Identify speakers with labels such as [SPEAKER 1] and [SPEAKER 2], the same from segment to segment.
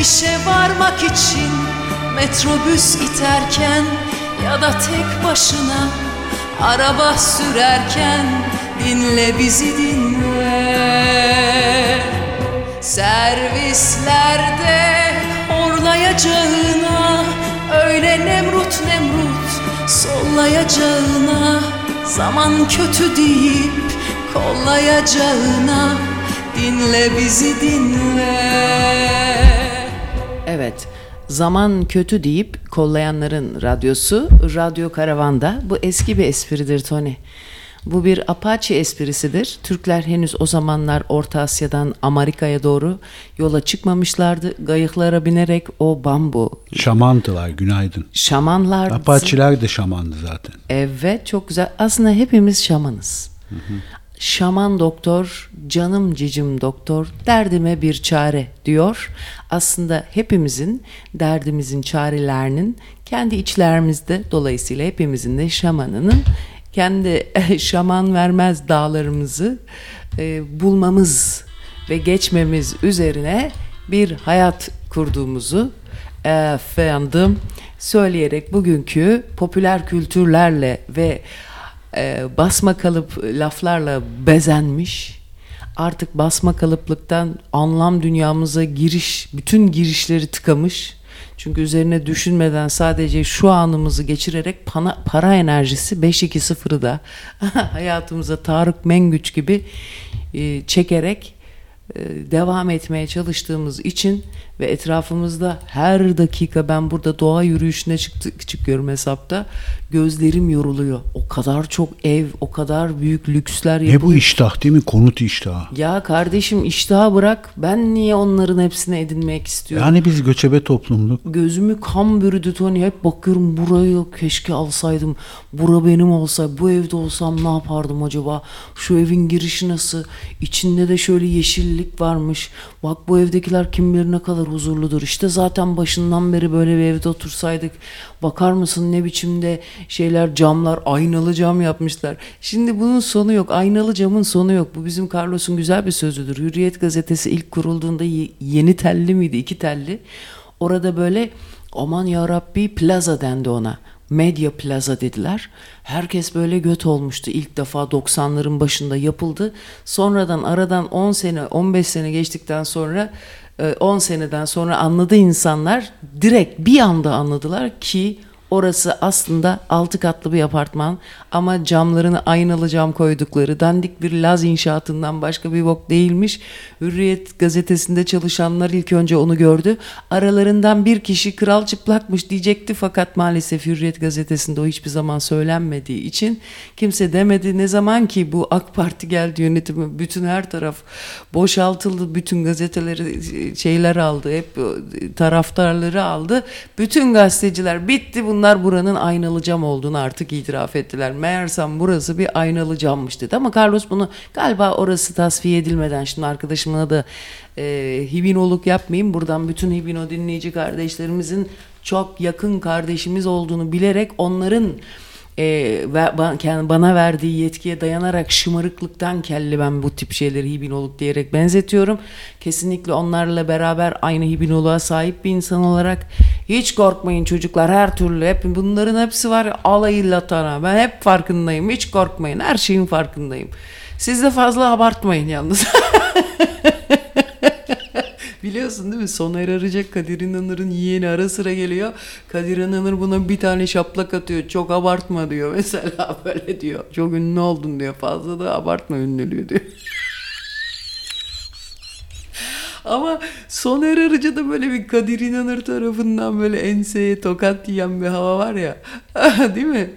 [SPEAKER 1] işe varmak için Metrobüs iterken ya da tek başına Araba sürerken dinle bizi dinle. Servislerde horlayacağına Öyle nemrut nemrut sollayacağına Zaman kötü deyip kollayacağına Dinle bizi dinle
[SPEAKER 2] Evet, zaman kötü deyip kollayanların radyosu Radyo Karavan'da. Bu eski bir espridir Tony. Bu bir Apache esprisidir. Türkler henüz o zamanlar Orta Asya'dan Amerika'ya doğru yola çıkmamışlardı. Gayıklara binerek o bambu
[SPEAKER 3] Şamandılar günaydın.
[SPEAKER 2] şamanlar
[SPEAKER 3] Apaçiler de şamandı zaten.
[SPEAKER 2] Evet çok güzel. Aslında hepimiz şamanız. Şaman doktor, canım cicim doktor, derdime bir çare diyor. Aslında hepimizin derdimizin çarelerinin kendi içlerimizde dolayısıyla hepimizin de şamanının kendi şaman vermez dağlarımızı e, bulmamız ve geçmemiz üzerine bir hayat kurduğumuzu efendim söyleyerek bugünkü popüler kültürlerle ve e, basma kalıp laflarla bezenmiş artık basma kalıplıktan anlam dünyamıza giriş bütün girişleri tıkamış. Çünkü üzerine düşünmeden sadece şu anımızı geçirerek pana, para enerjisi 5-2-0'ı da hayatımıza Tarık Mengüç gibi e, çekerek e, devam etmeye çalıştığımız için ve etrafımızda her dakika ben burada doğa yürüyüşüne çıktı, çıkıyorum hesapta gözlerim yoruluyor. O kadar çok ev, o kadar büyük lüksler
[SPEAKER 3] Ne bu iştah değil mi? Konut iştahı.
[SPEAKER 2] Ya kardeşim iştahı bırak. Ben niye onların hepsini edinmek istiyorum?
[SPEAKER 3] Yani biz göçebe toplumluk.
[SPEAKER 2] Gözümü kan bürüdü Tony. Hep bakıyorum burayı keşke alsaydım. Bura benim olsa, bu evde olsam ne yapardım acaba? Şu evin girişi nasıl? İçinde de şöyle yeşillik varmış. Bak bu evdekiler kim bilir ne kadar huzurludur. İşte zaten başından beri böyle bir evde otursaydık. Bakar mısın ne biçimde şeyler camlar aynalı cam yapmışlar. Şimdi bunun sonu yok. Aynalı camın sonu yok. Bu bizim Carlos'un güzel bir sözüdür. Hürriyet gazetesi ilk kurulduğunda ye- yeni telli miydi? iki telli. Orada böyle aman ya Rabbi plaza dendi ona. Medya Plaza dediler. Herkes böyle göt olmuştu. İlk defa 90'ların başında yapıldı. Sonradan aradan 10 sene 15 sene geçtikten sonra 10 seneden sonra anladı insanlar. Direkt bir anda anladılar ki Orası aslında altı katlı bir apartman ama camlarını aynalı cam koydukları dandik bir Laz inşaatından başka bir bok değilmiş. Hürriyet gazetesinde çalışanlar ilk önce onu gördü. Aralarından bir kişi kral çıplakmış diyecekti fakat maalesef Hürriyet gazetesinde o hiçbir zaman söylenmediği için kimse demedi. Ne zaman ki bu AK Parti geldi yönetimi bütün her taraf boşaltıldı. Bütün gazeteleri şeyler aldı. Hep taraftarları aldı. Bütün gazeteciler bitti bunlar buranın aynalı cam olduğunu artık itiraf ettiler. Meğersem burası bir aynalı cammış dedi. Ama Carlos bunu galiba orası tasfiye edilmeden şimdi arkadaşımına da e, hibinoluk yapmayayım. Buradan bütün hibino dinleyici kardeşlerimizin çok yakın kardeşimiz olduğunu bilerek onların e, bana verdiği yetkiye dayanarak şımarıklıktan kelli ben bu tip şeyleri hibinoluk diyerek benzetiyorum. Kesinlikle onlarla beraber aynı hibinoluğa sahip bir insan olarak hiç korkmayın çocuklar her türlü hep bunların hepsi var ya, alayıyla tana ben hep farkındayım hiç korkmayın her şeyin farkındayım. Siz de fazla abartmayın yalnız. Biliyorsun değil mi? Soner Arıcak Kadir İnanır'ın yeğeni ara sıra geliyor. Kadir İnanır buna bir tane şaplak atıyor. Çok abartma diyor mesela böyle diyor. Çok ünlü oldun diyor. Fazla da abartma ünlülüğü diyor. Ama Soner Arıca'da böyle bir Kadir İnanır tarafından böyle enseye tokat yiyen bir hava var ya. Değil mi?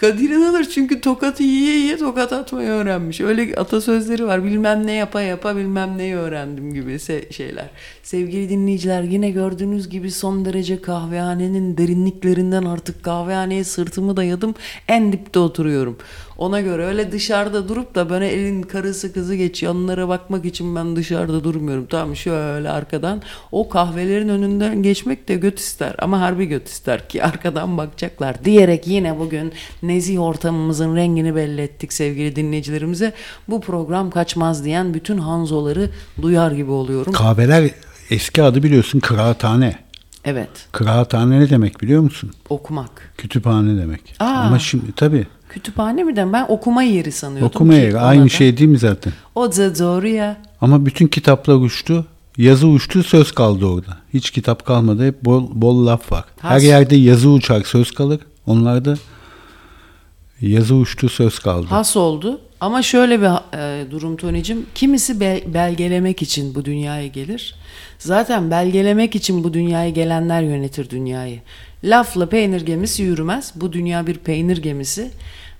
[SPEAKER 2] Kadir İnanır çünkü tokatı yiye yiye tokat atmayı öğrenmiş. Öyle atasözleri var. Bilmem ne yapa yapa bilmem neyi öğrendim gibi şeyler. Sevgili dinleyiciler yine gördüğünüz gibi son derece kahvehanenin derinliklerinden artık kahvehaneye sırtımı dayadım. En dipte oturuyorum. Ona göre öyle dışarıda durup da böyle elin karısı kızı geçiyor. Onlara bakmak için ben dışarıda durmuyorum. Tamam şöyle arkadan o kahvelerin önünden geçmek de göt ister. Ama harbi göt ister ki arkadan bakacaklar diyerek yine bugün nezih ortamımızın rengini belli ettik sevgili dinleyicilerimize. Bu program kaçmaz diyen bütün hanzoları duyar gibi oluyorum.
[SPEAKER 3] Kahveler Eski adı biliyorsun kıraathane.
[SPEAKER 2] Evet.
[SPEAKER 3] Kıraathane ne demek biliyor musun?
[SPEAKER 2] Okumak.
[SPEAKER 3] Kütüphane demek.
[SPEAKER 2] Aa.
[SPEAKER 3] Ama şimdi tabii
[SPEAKER 2] Kütüphane mi de ben okuma yeri sanıyordum.
[SPEAKER 3] okuma yeri aynı
[SPEAKER 2] da-
[SPEAKER 3] şey değil mi zaten?
[SPEAKER 2] O da doğru ya.
[SPEAKER 3] Ama bütün kitaplar uçtu. Yazı uçtu, söz kaldı orada. Hiç kitap kalmadı. Hep bol, bol laf var. Her
[SPEAKER 2] Has-
[SPEAKER 3] yerde yazı uçar, söz kalır. Onlarda yazı uçtu, söz kaldı.
[SPEAKER 2] Has oldu. Ama şöyle bir e, durum Tony'cim. Kimisi bel- belgelemek için bu dünyaya gelir. Zaten belgelemek için bu dünyaya gelenler yönetir dünyayı. Lafla peynir gemisi yürümez. Bu dünya bir peynir gemisi.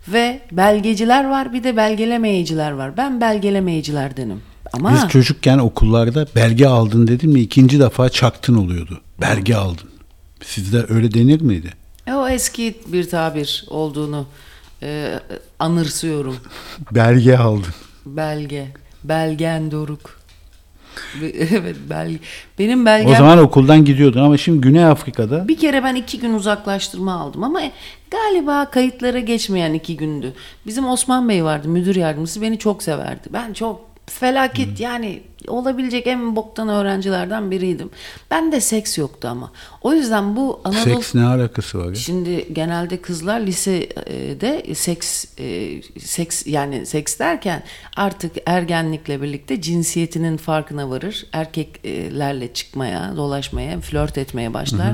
[SPEAKER 2] Ve belgeciler var bir de belgelemeyiciler var. Ben belgelemeyicilerdenim. Ama
[SPEAKER 3] Biz çocukken okullarda belge aldın dedim mi ikinci defa çaktın oluyordu. Belge aldın. Sizde öyle denir miydi?
[SPEAKER 2] e, o eski bir tabir olduğunu e, anırsıyorum.
[SPEAKER 3] Belge aldın.
[SPEAKER 2] Belge. Belgen Doruk. Evet belge. Benim belgem
[SPEAKER 3] O zaman okuldan gidiyordun ama şimdi Güney Afrika'da
[SPEAKER 2] bir kere ben iki gün uzaklaştırma aldım ama galiba kayıtlara geçmeyen iki gündü. Bizim Osman Bey vardı müdür yardımcısı beni çok severdi. Ben çok felaket yani olabilecek en boktan öğrencilerden biriydim. Ben de seks yoktu ama. O yüzden bu Anadolu...
[SPEAKER 3] seks ne alakası var ya?
[SPEAKER 2] Şimdi genelde kızlar lisede seks e, seks yani seks derken artık ergenlikle birlikte cinsiyetinin farkına varır. Erkeklerle çıkmaya, dolaşmaya, flört etmeye başlar.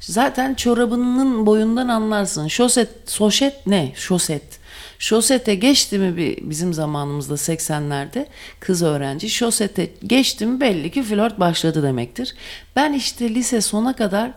[SPEAKER 2] Zaten çorabının boyundan anlarsın. Şoset, soşet ne? Şoset. Şosete geçti mi bir, bizim zamanımızda 80'lerde kız öğrenci şosete geçti mi belli ki flört başladı demektir. Ben işte lise sona kadar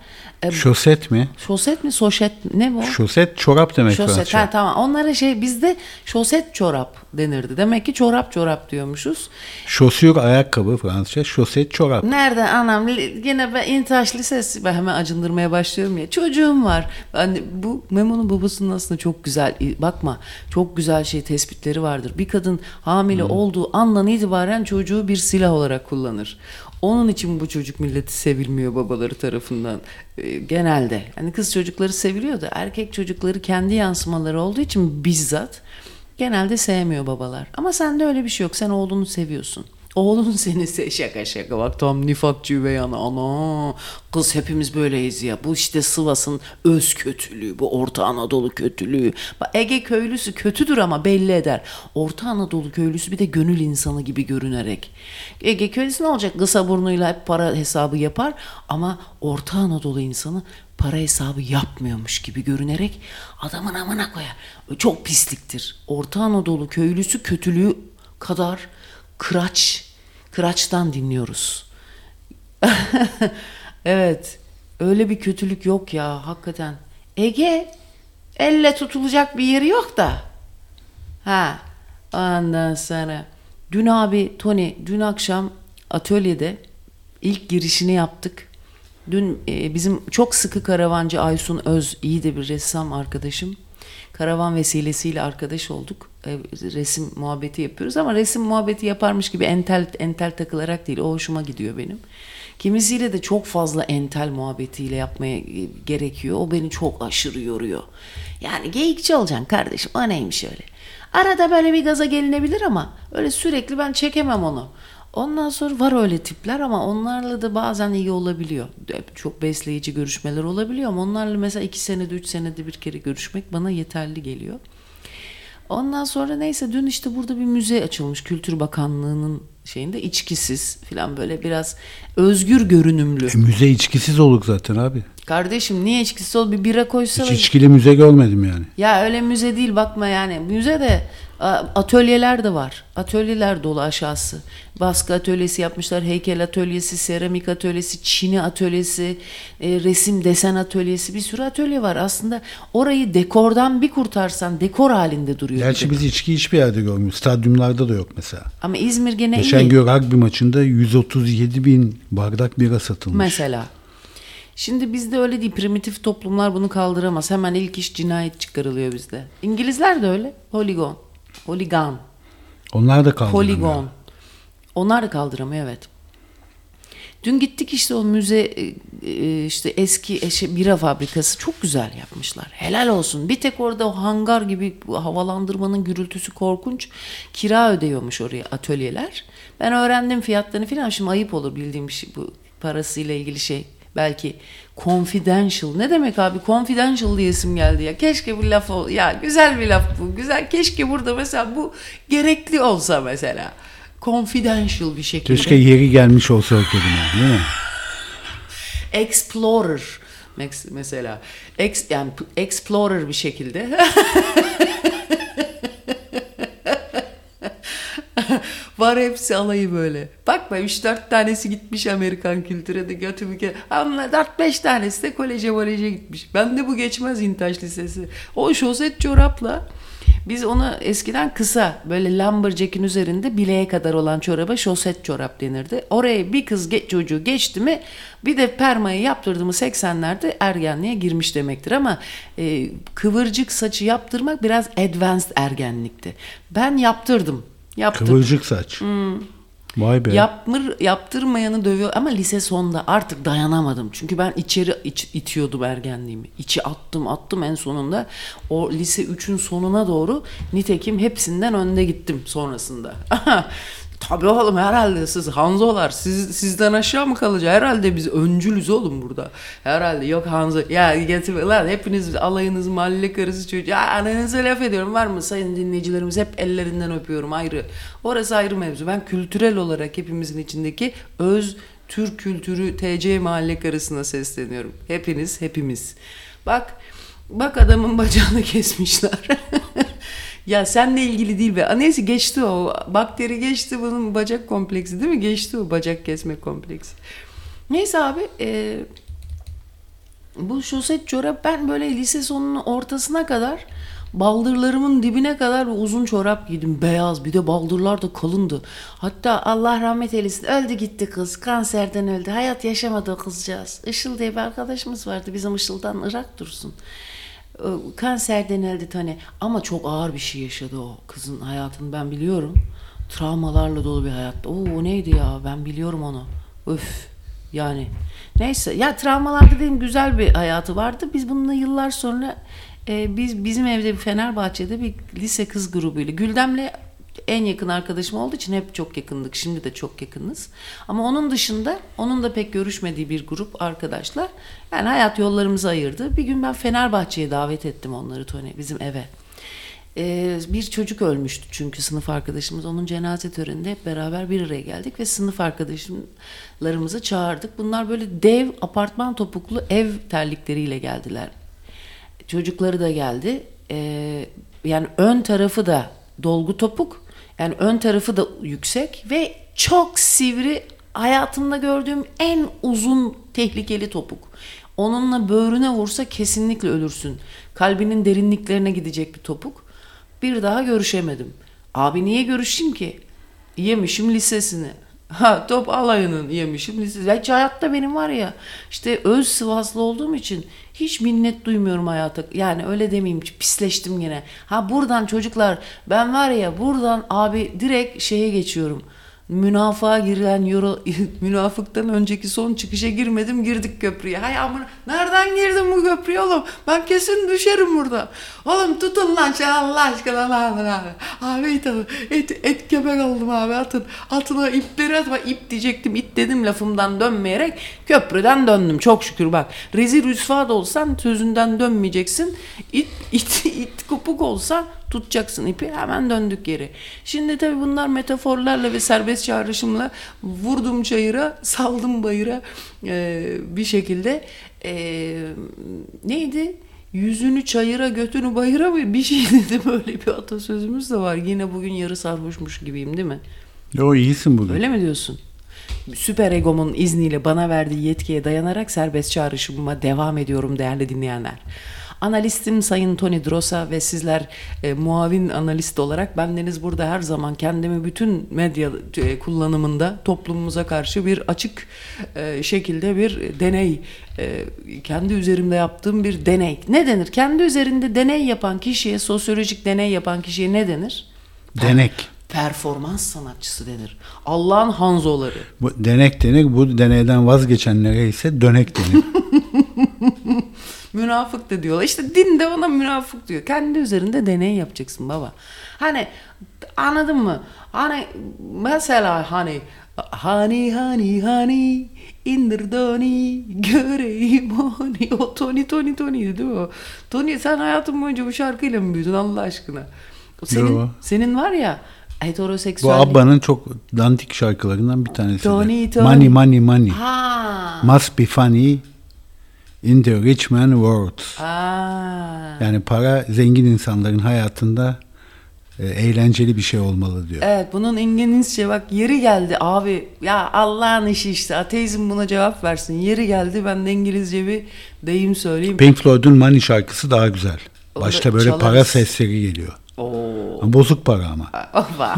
[SPEAKER 2] e,
[SPEAKER 3] Şoset mi?
[SPEAKER 2] Şoset mi soşet ne bu?
[SPEAKER 3] Şoset çorap demek
[SPEAKER 2] Şoset
[SPEAKER 3] Fransızca.
[SPEAKER 2] ha, tamam onlara şey bizde şoset çorap denirdi. Demek ki çorap çorap diyormuşuz.
[SPEAKER 3] Şosür ayakkabı Fransızca. Şoset çorap.
[SPEAKER 2] Nerede anam yine ben İntaş Lisesi ben hemen acındırmaya başlıyorum ya. Çocuğum var. De- bu Memo'nun babasının aslında çok güzel bakma çok güzel şey tespitleri vardır. Bir kadın hamile olduğu andan itibaren çocuğu bir silah olarak kullanır. Onun için bu çocuk milleti sevilmiyor babaları tarafından Ee, genelde. Yani kız çocukları seviliyor da erkek çocukları kendi yansımaları olduğu için bizzat genelde sevmiyor babalar. Ama sende öyle bir şey yok. Sen oğlunu seviyorsun. Oğlun seni se şaka şaka. Bak tam nifakçı üvey ana ana kız hepimiz böyleyiz ya. Bu işte Sivas'ın öz kötülüğü bu Orta Anadolu kötülüğü. Bak Ege köylüsü kötüdür ama belli eder. Orta Anadolu köylüsü bir de gönül insanı gibi görünerek. Ege köylüsü ne olacak? Kısa burnuyla hep para hesabı yapar ama Orta Anadolu insanı para hesabı yapmıyormuş gibi görünerek adamın amına koyar. Çok pisliktir. Orta Anadolu köylüsü kötülüğü kadar Kıraç. Kıraç'tan dinliyoruz. evet. Öyle bir kötülük yok ya hakikaten. Ege elle tutulacak bir yeri yok da. Ha. Ondan sonra dün abi Tony dün akşam atölyede ilk girişini yaptık. Dün e, bizim çok sıkı karavancı Aysun Öz iyi de bir ressam arkadaşım. Karavan vesilesiyle arkadaş olduk. E, resim muhabbeti yapıyoruz ama resim muhabbeti yaparmış gibi entel entel takılarak değil. O hoşuma gidiyor benim. Kimisiyle de çok fazla entel muhabbetiyle yapmaya e, gerekiyor. O beni çok aşırı yoruyor. Yani geyikçi olacaksın kardeşim. O neymiş öyle. Arada böyle bir gaza gelinebilir ama öyle sürekli ben çekemem onu. Ondan sonra var öyle tipler ama onlarla da bazen iyi olabiliyor. Çok besleyici görüşmeler olabiliyor ama onlarla mesela iki senede üç senede bir kere görüşmek bana yeterli geliyor. Ondan sonra neyse dün işte burada bir müze açılmış Kültür Bakanlığı'nın şeyinde içkisiz falan böyle biraz özgür görünümlü.
[SPEAKER 3] E, müze içkisiz olur zaten abi.
[SPEAKER 2] Kardeşim niye içkisiz ol bir bira koysa
[SPEAKER 3] Hiç içkili müze görmedim yani.
[SPEAKER 2] ya öyle müze değil bakma yani. Müze de atölyeler de var. Atölyeler dolu aşağısı. Baskı atölyesi yapmışlar, heykel atölyesi, seramik atölyesi, çini atölyesi, e, resim desen atölyesi bir sürü atölye var. Aslında orayı dekordan bir kurtarsan dekor halinde duruyor.
[SPEAKER 3] Gerçi biz içki hiçbir yerde görmüyoruz. Stadyumlarda da yok mesela.
[SPEAKER 2] Ama İzmir gene
[SPEAKER 3] Geçen
[SPEAKER 2] iyi.
[SPEAKER 3] gün rugby maçında 137 bin bardak bira satılmış.
[SPEAKER 2] Mesela. Şimdi bizde öyle değil. Primitif toplumlar bunu kaldıramaz. Hemen ilk iş cinayet çıkarılıyor bizde. İngilizler de öyle. Holigon. Holigan.
[SPEAKER 3] Onlar da kaldı.
[SPEAKER 2] Poligon. Onlar da kaldıramıyor evet. Dün gittik işte o müze e, e, işte eski eşe bira fabrikası çok güzel yapmışlar. Helal olsun. Bir tek orada o hangar gibi havalandırmanın gürültüsü korkunç. Kira ödüyormuş oraya atölyeler. Ben öğrendim fiyatlarını falan. Şimdi ayıp olur bildiğim şey bu parasıyla ilgili şey. Belki confidential. Ne demek abi? Confidential diye isim geldi ya. Keşke bir laf ol. Ya güzel bir laf bu. Güzel. Keşke burada mesela bu gerekli olsa mesela. Confidential bir şekilde.
[SPEAKER 3] Keşke yeri gelmiş olsa o kelime değil mi?
[SPEAKER 2] Explorer mesela. Ex, yani explorer bir şekilde. Var hepsi alayı böyle. Bakma 3-4 tanesi gitmiş Amerikan kültüre de götümü ke... Ama 4-5 tanesi de koleje koleje gitmiş. Ben de bu geçmez İntaş Lisesi. O şoset çorapla biz onu eskiden kısa böyle lumberjack'in üzerinde bileğe kadar olan çoraba şoset çorap denirdi. Oraya bir kız ge- çocuğu geçti mi bir de permayı yaptırdı mı 80'lerde ergenliğe girmiş demektir ama e, kıvırcık saçı yaptırmak biraz advanced ergenlikti. Ben yaptırdım. Yaptırdım.
[SPEAKER 3] Kıvırcık saç. Vay be.
[SPEAKER 2] Yapmır, yaptırmayanı dövüyor ama lise sonunda artık dayanamadım. Çünkü ben içeri iç- itiyordum ergenliğimi. İçi attım attım en sonunda. O lise 3'ün sonuna doğru nitekim hepsinden önde gittim sonrasında. Tabii oğlum herhalde siz Hanzolar siz, sizden aşağı mı kalacak? Herhalde biz öncülüz oğlum burada. Herhalde yok Hanzo. Ya getir lan hepiniz alayınız mahalle karısı çocuğu. Ya ananıza laf ediyorum var mı sayın dinleyicilerimiz hep ellerinden öpüyorum ayrı. Orası ayrı mevzu. Ben kültürel olarak hepimizin içindeki öz Türk kültürü TC mahalle karısına sesleniyorum. Hepiniz hepimiz. Bak bak adamın bacağını kesmişler. Ya seninle ilgili değil be. Neyse geçti o. Bakteri geçti bunun bacak kompleksi değil mi? Geçti o bacak kesme kompleksi. Neyse abi e, bu şoset çorap ben böyle lise sonunun ortasına kadar baldırlarımın dibine kadar uzun çorap giydim. Beyaz bir de baldırlar da kalındı. Hatta Allah rahmet eylesin öldü gitti kız. Kanserden öldü. Hayat yaşamadı o kızcağız. Işıl diye bir arkadaşımız vardı. Bizim Işıl'dan Irak dursun. Kanserden öldü Tane. Ama çok ağır bir şey yaşadı o kızın hayatını ben biliyorum. Travmalarla dolu bir hayat. Oo o neydi ya ben biliyorum onu. Öf yani. Neyse ya travmalar dediğim güzel bir hayatı vardı. Biz bununla yıllar sonra e, biz bizim evde bir Fenerbahçe'de bir lise kız grubuyla Güldem'le en yakın arkadaşım olduğu için hep çok yakındık. Şimdi de çok yakınız. Ama onun dışında onun da pek görüşmediği bir grup arkadaşlar. Yani hayat yollarımızı ayırdı. Bir gün ben Fenerbahçe'ye davet ettim onları Tony bizim eve. Ee, bir çocuk ölmüştü çünkü sınıf arkadaşımız onun cenaze töreninde hep beraber bir araya geldik ve sınıf arkadaşlarımızı çağırdık. Bunlar böyle dev apartman topuklu ev terlikleriyle geldiler. Çocukları da geldi. Ee, yani ön tarafı da dolgu topuk. Yani ön tarafı da yüksek ve çok sivri hayatımda gördüğüm en uzun tehlikeli topuk. Onunla böğrüne vursa kesinlikle ölürsün. Kalbinin derinliklerine gidecek bir topuk. Bir daha görüşemedim. Abi niye görüşeyim ki? Yemişim lisesini. Ha top alayının yemişim lisesi. Hiç hayatta benim var ya işte öz Sivaslı olduğum için hiç minnet duymuyorum hayata. Yani öyle demeyeyim pisleştim yine. Ha buradan çocuklar ben var ya buradan abi direkt şeye geçiyorum. Münafığa girilen euro, münafıktan önceki son çıkışa girmedim girdik köprüye. Hay amına nereden girdim bu köprüye oğlum? Ben kesin düşerim burada. Oğlum tutun lan sen Allah aşkına lan abi. Abi it, et, et köpek oldum abi atın. Atına ipleri atma ip diyecektim it dedim lafımdan dönmeyerek köprüden döndüm çok şükür bak. Rezil rüsva da olsan sözünden dönmeyeceksin. İt, it, it kopuk olsa tutacaksın ipi hemen döndük geri. Şimdi tabii bunlar metaforlarla ve serbest çağrışımla vurdum çayıra saldım bayıra e, bir şekilde e, neydi? Yüzünü çayıra götünü bayıra mı bir şey dedi böyle bir atasözümüz de var. Yine bugün yarı sarhoşmuş gibiyim değil mi?
[SPEAKER 3] Yo iyisin bugün.
[SPEAKER 2] Öyle mi diyorsun? Süper egomun izniyle bana verdiği yetkiye dayanarak serbest çağrışımıma devam ediyorum değerli dinleyenler. Analistim Sayın Tony Drosa ve sizler e, muavin analist olarak bendeniz burada her zaman kendimi bütün medya e, kullanımında toplumumuza karşı bir açık e, şekilde bir deney, e, kendi üzerimde yaptığım bir deney. Ne denir? Kendi üzerinde deney yapan kişiye, sosyolojik deney yapan kişiye ne denir?
[SPEAKER 3] Denek.
[SPEAKER 2] Performans sanatçısı denir. Allah'ın hanzoları.
[SPEAKER 3] Bu denek denir. Bu deneyden vazgeçenlere ise dönek denir.
[SPEAKER 2] Münafık da diyorlar. İşte din de ona münafık diyor. Kendi üzerinde deney yapacaksın baba. Hani anladın mı? Hani mesela hani hani hani hani indir Tony göreyim onu. O Tony Tony Tony'ydi değil mi o? Tony sen hayatın boyunca bu şarkıyla mı büyüdün Allah aşkına? Senin,
[SPEAKER 3] Yo.
[SPEAKER 2] senin var ya
[SPEAKER 3] Bu
[SPEAKER 2] heteroseksüel...
[SPEAKER 3] Abba'nın çok dandik şarkılarından bir tanesi.
[SPEAKER 2] Tony. Tony.
[SPEAKER 3] Money money money.
[SPEAKER 2] Ha.
[SPEAKER 3] Must be funny in the rich man world.
[SPEAKER 2] Aa.
[SPEAKER 3] Yani para zengin insanların hayatında e, eğlenceli bir şey olmalı diyor.
[SPEAKER 2] Evet bunun İngilizce bak yeri geldi abi ya Allah'ın işi işte ateizm buna cevap versin yeri geldi ben de İngilizce bir deyim söyleyeyim.
[SPEAKER 3] Pink Floyd'un Money şarkısı daha güzel. Başta böyle
[SPEAKER 2] çalarız.
[SPEAKER 3] para sesleri geliyor.
[SPEAKER 2] Oo.
[SPEAKER 3] Bozuk para ama.
[SPEAKER 2] Ova.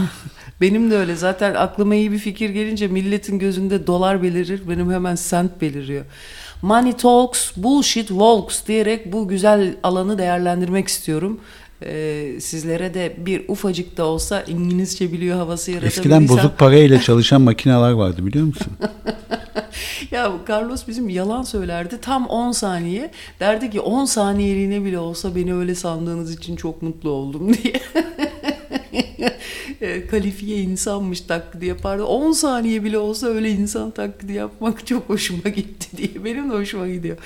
[SPEAKER 2] Benim de öyle zaten aklıma iyi bir fikir gelince milletin gözünde dolar belirir benim hemen sent beliriyor. Money talks, bullshit walks diyerek bu güzel alanı değerlendirmek istiyorum. Ee, sizlere de bir ufacık da olsa İngilizce biliyor havası yaratabilirsem.
[SPEAKER 3] Eskiden bozuk parayla çalışan makineler vardı biliyor musun?
[SPEAKER 2] Ya Carlos bizim yalan söylerdi tam 10 saniye. Derdi ki 10 saniyeliğine bile olsa beni öyle sandığınız için çok mutlu oldum diye. E, Kalifiye insanmış taklidi yapardı. 10 saniye bile olsa öyle insan taklidi yapmak çok hoşuma gitti diye. Benim de hoşuma gidiyor.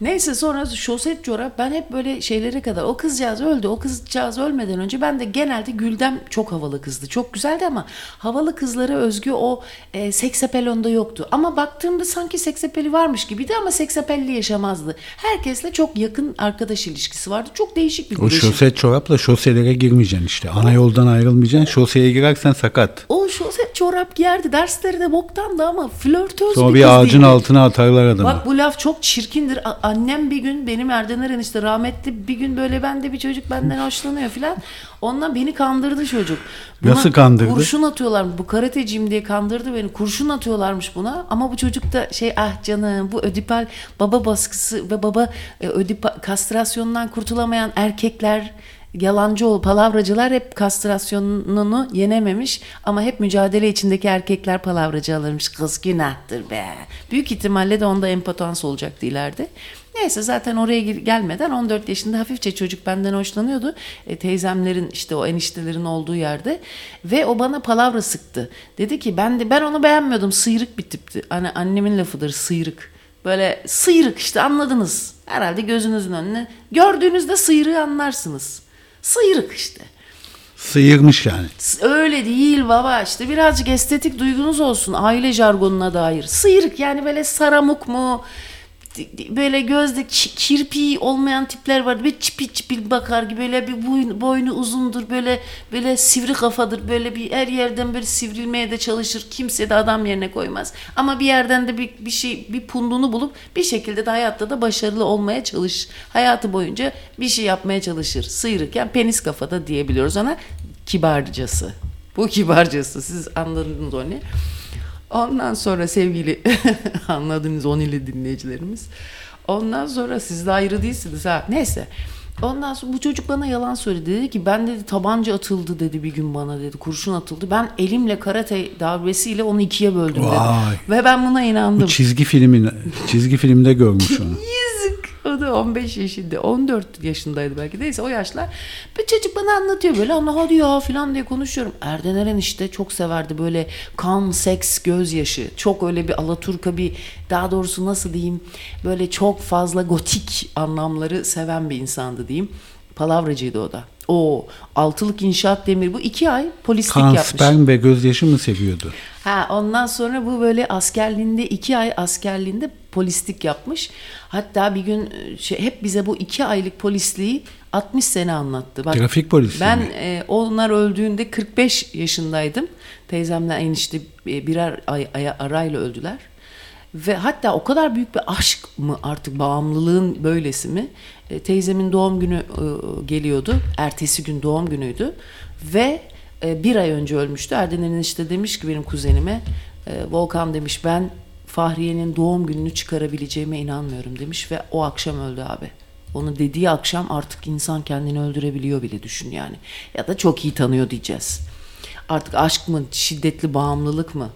[SPEAKER 2] Neyse sonra şoset çorap ben hep böyle şeylere kadar o kızcağız öldü o kızcağız ölmeden önce ben de genelde Güldem çok havalı kızdı çok güzeldi ama havalı kızlara özgü o e, seksapel onda yoktu ama baktığımda sanki seksapeli varmış gibiydi ama seksapelli yaşamazdı herkesle çok yakın arkadaş ilişkisi vardı çok değişik bir
[SPEAKER 3] O
[SPEAKER 2] bileşim.
[SPEAKER 3] şoset çorapla şoselere girmeyeceksin işte. Ana yoldan ayrılmayacaksın. Şoseye girersen sakat.
[SPEAKER 2] O şoset çorap giyerdi dersleri de boktandı ama flörtöz
[SPEAKER 3] Sonra
[SPEAKER 2] bir
[SPEAKER 3] bir ağacın
[SPEAKER 2] değildi.
[SPEAKER 3] altına atarlar adamı.
[SPEAKER 2] Bak bu laf çok çirkindir. Annem bir gün benim Erdener işte rahmetli bir gün böyle ben de bir çocuk benden hoşlanıyor filan. Ondan beni kandırdı çocuk.
[SPEAKER 3] Nasıl kandırdı?
[SPEAKER 2] Kurşun atıyorlar. Bu karateciyim diye kandırdı beni. Kurşun atıyorlarmış buna. Ama bu çocuk da şey ah canım bu ödipal baba baskısı ve baba e, ödipal kastrasyondan kurtulamayan erkekler yalancı ol palavracılar hep kastrasyonunu yenememiş ama hep mücadele içindeki erkekler palavracı alırmış. Kız günahtır be. Büyük ihtimalle de onda empatans olacaktı ileride. Neyse zaten oraya gel- gelmeden 14 yaşında hafifçe çocuk benden hoşlanıyordu. E, teyzemlerin işte o eniştelerin olduğu yerde ve o bana palavra sıktı. Dedi ki ben de ben onu beğenmiyordum. Sıyrık bir tipti. Hani annemin lafıdır sıyrık. Böyle sıyrık işte anladınız. Herhalde gözünüzün önüne. Gördüğünüzde sıyrığı anlarsınız. Sıyrık işte.
[SPEAKER 3] Sıyırmış yani.
[SPEAKER 2] Öyle değil baba işte birazcık estetik duygunuz olsun aile jargonuna dair. Sıyrık yani böyle saramuk mu böyle gözde kirpiği olmayan tipler var. Böyle çipil çipil bakar gibi böyle bir boynu, boynu uzundur böyle böyle sivri kafadır böyle bir her yerden böyle sivrilmeye de çalışır. Kimse de adam yerine koymaz. Ama bir yerden de bir, bir şey bir pundunu bulup bir şekilde de hayatta da başarılı olmaya çalış. Hayatı boyunca bir şey yapmaya çalışır. Sıyrık yani penis kafada diyebiliyoruz ona kibarcası. Bu kibarcası. Siz anladınız onu. Ondan sonra sevgili anladınız onu ile dinleyicilerimiz. Ondan sonra siz de ayrı değilsiniz ha. Neyse. Ondan sonra bu çocuk bana yalan söyledi. Dedi ki ben dedi tabanca atıldı dedi bir gün bana dedi. Kurşun atıldı. Ben elimle karate darbesiyle onu ikiye böldüm dedi.
[SPEAKER 3] Vay.
[SPEAKER 2] Ve ben buna inandım.
[SPEAKER 3] Çizgi filmin çizgi filmde görmüş onu.
[SPEAKER 2] O da 15 yaşında. 14 yaşındaydı belki. Neyse o yaşlar. Bir çocuk bana anlatıyor böyle. Ama hadi ya falan diye konuşuyorum. Erden Eren işte çok severdi böyle kan, seks, gözyaşı. Çok öyle bir alaturka bir daha doğrusu nasıl diyeyim böyle çok fazla gotik anlamları seven bir insandı diyeyim. Palavracıydı o da. O altılık inşaat demir bu iki ay polislik
[SPEAKER 3] Kan,
[SPEAKER 2] yapmış.
[SPEAKER 3] sperm ve gözyaşı mı seviyordu?
[SPEAKER 2] Ha ondan sonra bu böyle askerliğinde iki ay askerliğinde polislik yapmış. Hatta bir gün e, şey, hep bize bu iki aylık polisliği 60 sene anlattı. Bak,
[SPEAKER 3] Trafik polisi
[SPEAKER 2] Ben
[SPEAKER 3] mi?
[SPEAKER 2] e, onlar öldüğünde 45 yaşındaydım. Teyzemle enişte e, birer ay, aya- arayla öldüler. Ve hatta o kadar büyük bir aşk mı artık bağımlılığın böylesi mi? E, teyzemin doğum günü e, geliyordu. Ertesi gün doğum günüydü. Ve e, bir ay önce ölmüştü. Erden'in işte demiş ki benim kuzenime e, Volkan demiş ben Fahriye'nin doğum gününü çıkarabileceğime inanmıyorum demiş ve o akşam öldü abi. Onu dediği akşam artık insan kendini öldürebiliyor bile düşün yani. Ya da çok iyi tanıyor diyeceğiz. Artık aşk mı, şiddetli bağımlılık mı?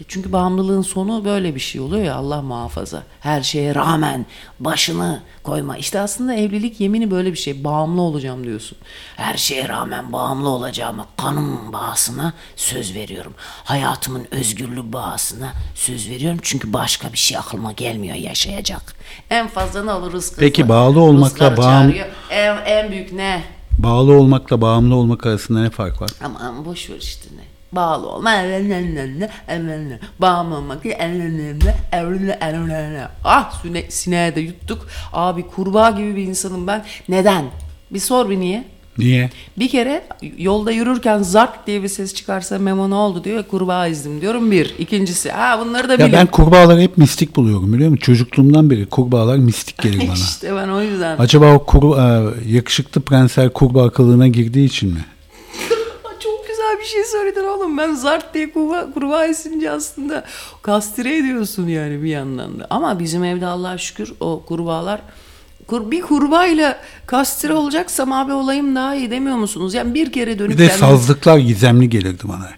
[SPEAKER 2] E Çünkü bağımlılığın sonu böyle bir şey oluyor ya Allah muhafaza. Her şeye rağmen başını koyma. İşte aslında evlilik yemini böyle bir şey. Bağımlı olacağım diyorsun. Her şeye rağmen bağımlı olacağıma kanım bağısına söz veriyorum. Hayatımın özgürlüğü bağısına söz veriyorum. Çünkü başka bir şey aklıma gelmiyor yaşayacak. En fazla ne olur rızkı.
[SPEAKER 3] Peki bağlı olmakla bağım-.
[SPEAKER 2] En, en büyük ne?
[SPEAKER 3] Bağlı olmakla bağımlı olmak arasında ne fark var?
[SPEAKER 2] Aman boş ver işte ne. Bağlı olma. Bağımlamak. Ah sine, sineğe de yuttuk. Abi kurbağa gibi bir insanım ben. Neden? Bir sor bir niye?
[SPEAKER 3] Niye?
[SPEAKER 2] Bir kere yolda yürürken zark diye bir ses çıkarsa Memo ne oldu diyor. Kurbağa izdim diyorum bir. İkincisi ha bunları da
[SPEAKER 3] Ya
[SPEAKER 2] bilin.
[SPEAKER 3] ben kurbağaları hep mistik buluyorum biliyor musun? Çocukluğumdan beri kurbağalar mistik gelir bana.
[SPEAKER 2] işte ben o yüzden.
[SPEAKER 3] Acaba o kur, e, yakışıklı prensler kurbağa kılığına girdiği için mi?
[SPEAKER 2] Bir şey söyledin oğlum. Ben Zart diye kurbağa, kurbağa isimci aslında kastire ediyorsun yani bir yandan da. Ama bizim evde Allah'a şükür o kurbağalar kur, bir kurbağayla kastire olacaksam abi olayım daha iyi demiyor musunuz? Yani bir kere dönüp
[SPEAKER 3] Bir de
[SPEAKER 2] kendimi-
[SPEAKER 3] sazlıklar gizemli gelirdi bana.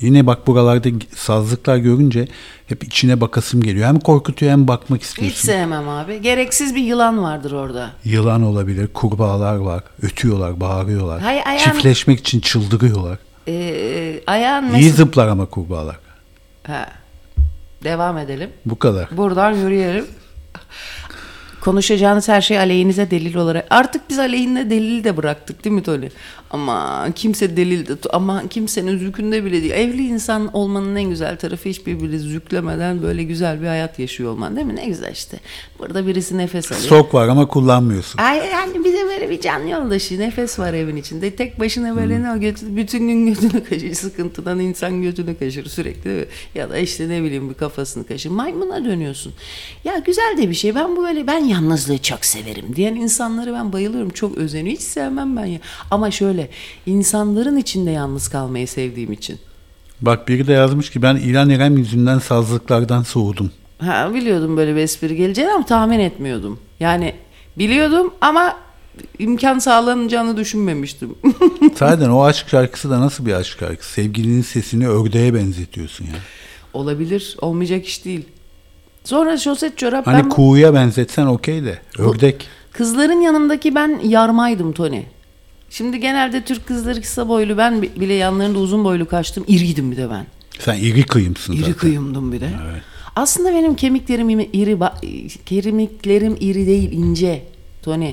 [SPEAKER 3] Yine bak buralarda sazlıklar görünce hep içine bakasım geliyor. Hem korkutuyor hem bakmak
[SPEAKER 2] hiç
[SPEAKER 3] istiyorsun.
[SPEAKER 2] sevmem abi. Gereksiz bir yılan vardır orada.
[SPEAKER 3] Yılan olabilir, kurbağalar var. Ötüyorlar, bağırıyorlar.
[SPEAKER 2] Hay- ayağın-
[SPEAKER 3] Çiftleşmek için çıldırıyorlar.
[SPEAKER 2] Ee, ayağın
[SPEAKER 3] İyi
[SPEAKER 2] mesela...
[SPEAKER 3] zıplar ama kurbağalar.
[SPEAKER 2] Ha. Devam edelim.
[SPEAKER 3] Bu kadar.
[SPEAKER 2] Buradan yürüyelim. Konuşacağınız her şey aleyhinize delil olarak. Artık biz aleyhine delil de bıraktık değil mi Tony? Ama kimse delil de ama kimsenin zükünde bile değil. Evli insan olmanın en güzel tarafı hiçbirbiri züklemeden böyle güzel bir hayat yaşıyor olman değil mi? Ne güzel işte. Burada birisi nefes alıyor.
[SPEAKER 3] Stok var ama kullanmıyorsun.
[SPEAKER 2] Ay yani bir de böyle bir can yoldaşı nefes var evin içinde. Tek başına böyle ne o götü, bütün gün götünü kaşır. Sıkıntıdan insan götünü kaşır sürekli. Ya da işte ne bileyim bir kafasını kaşır. Maymuna dönüyorsun. Ya güzel de bir şey. Ben bu böyle ben yalnızlığı çok severim diyen insanları ben bayılıyorum. Çok özeniyor. Hiç sevmem ben ya. Ama şöyle insanların içinde yalnız kalmayı sevdiğim için.
[SPEAKER 3] Bak biri de yazmış ki ben İlan İrem yüzünden sazlıklardan soğudum.
[SPEAKER 2] Ha biliyordum böyle bir espri geleceğini ama tahmin etmiyordum. Yani biliyordum ama imkan sağlanacağını düşünmemiştim.
[SPEAKER 3] Zaten o aşk şarkısı da nasıl bir aşk şarkısı? Sevgilinin sesini ördeğe benzetiyorsun ya.
[SPEAKER 2] Olabilir. Olmayacak iş değil. Sonra şoset çorap
[SPEAKER 3] Hani
[SPEAKER 2] ben
[SPEAKER 3] kuğuya benzetsen okey de. Ördek.
[SPEAKER 2] kızların yanındaki ben yarmaydım Tony. Şimdi genelde Türk kızları kısa boylu ben bi- bile yanlarında uzun boylu kaçtım. İriydim bir de ben.
[SPEAKER 3] Sen iri kıyımsın
[SPEAKER 2] İri
[SPEAKER 3] zaten.
[SPEAKER 2] kıyımdım bir de. Aslında benim kemiklerim iri, kemiklerim iri değil ince Tony.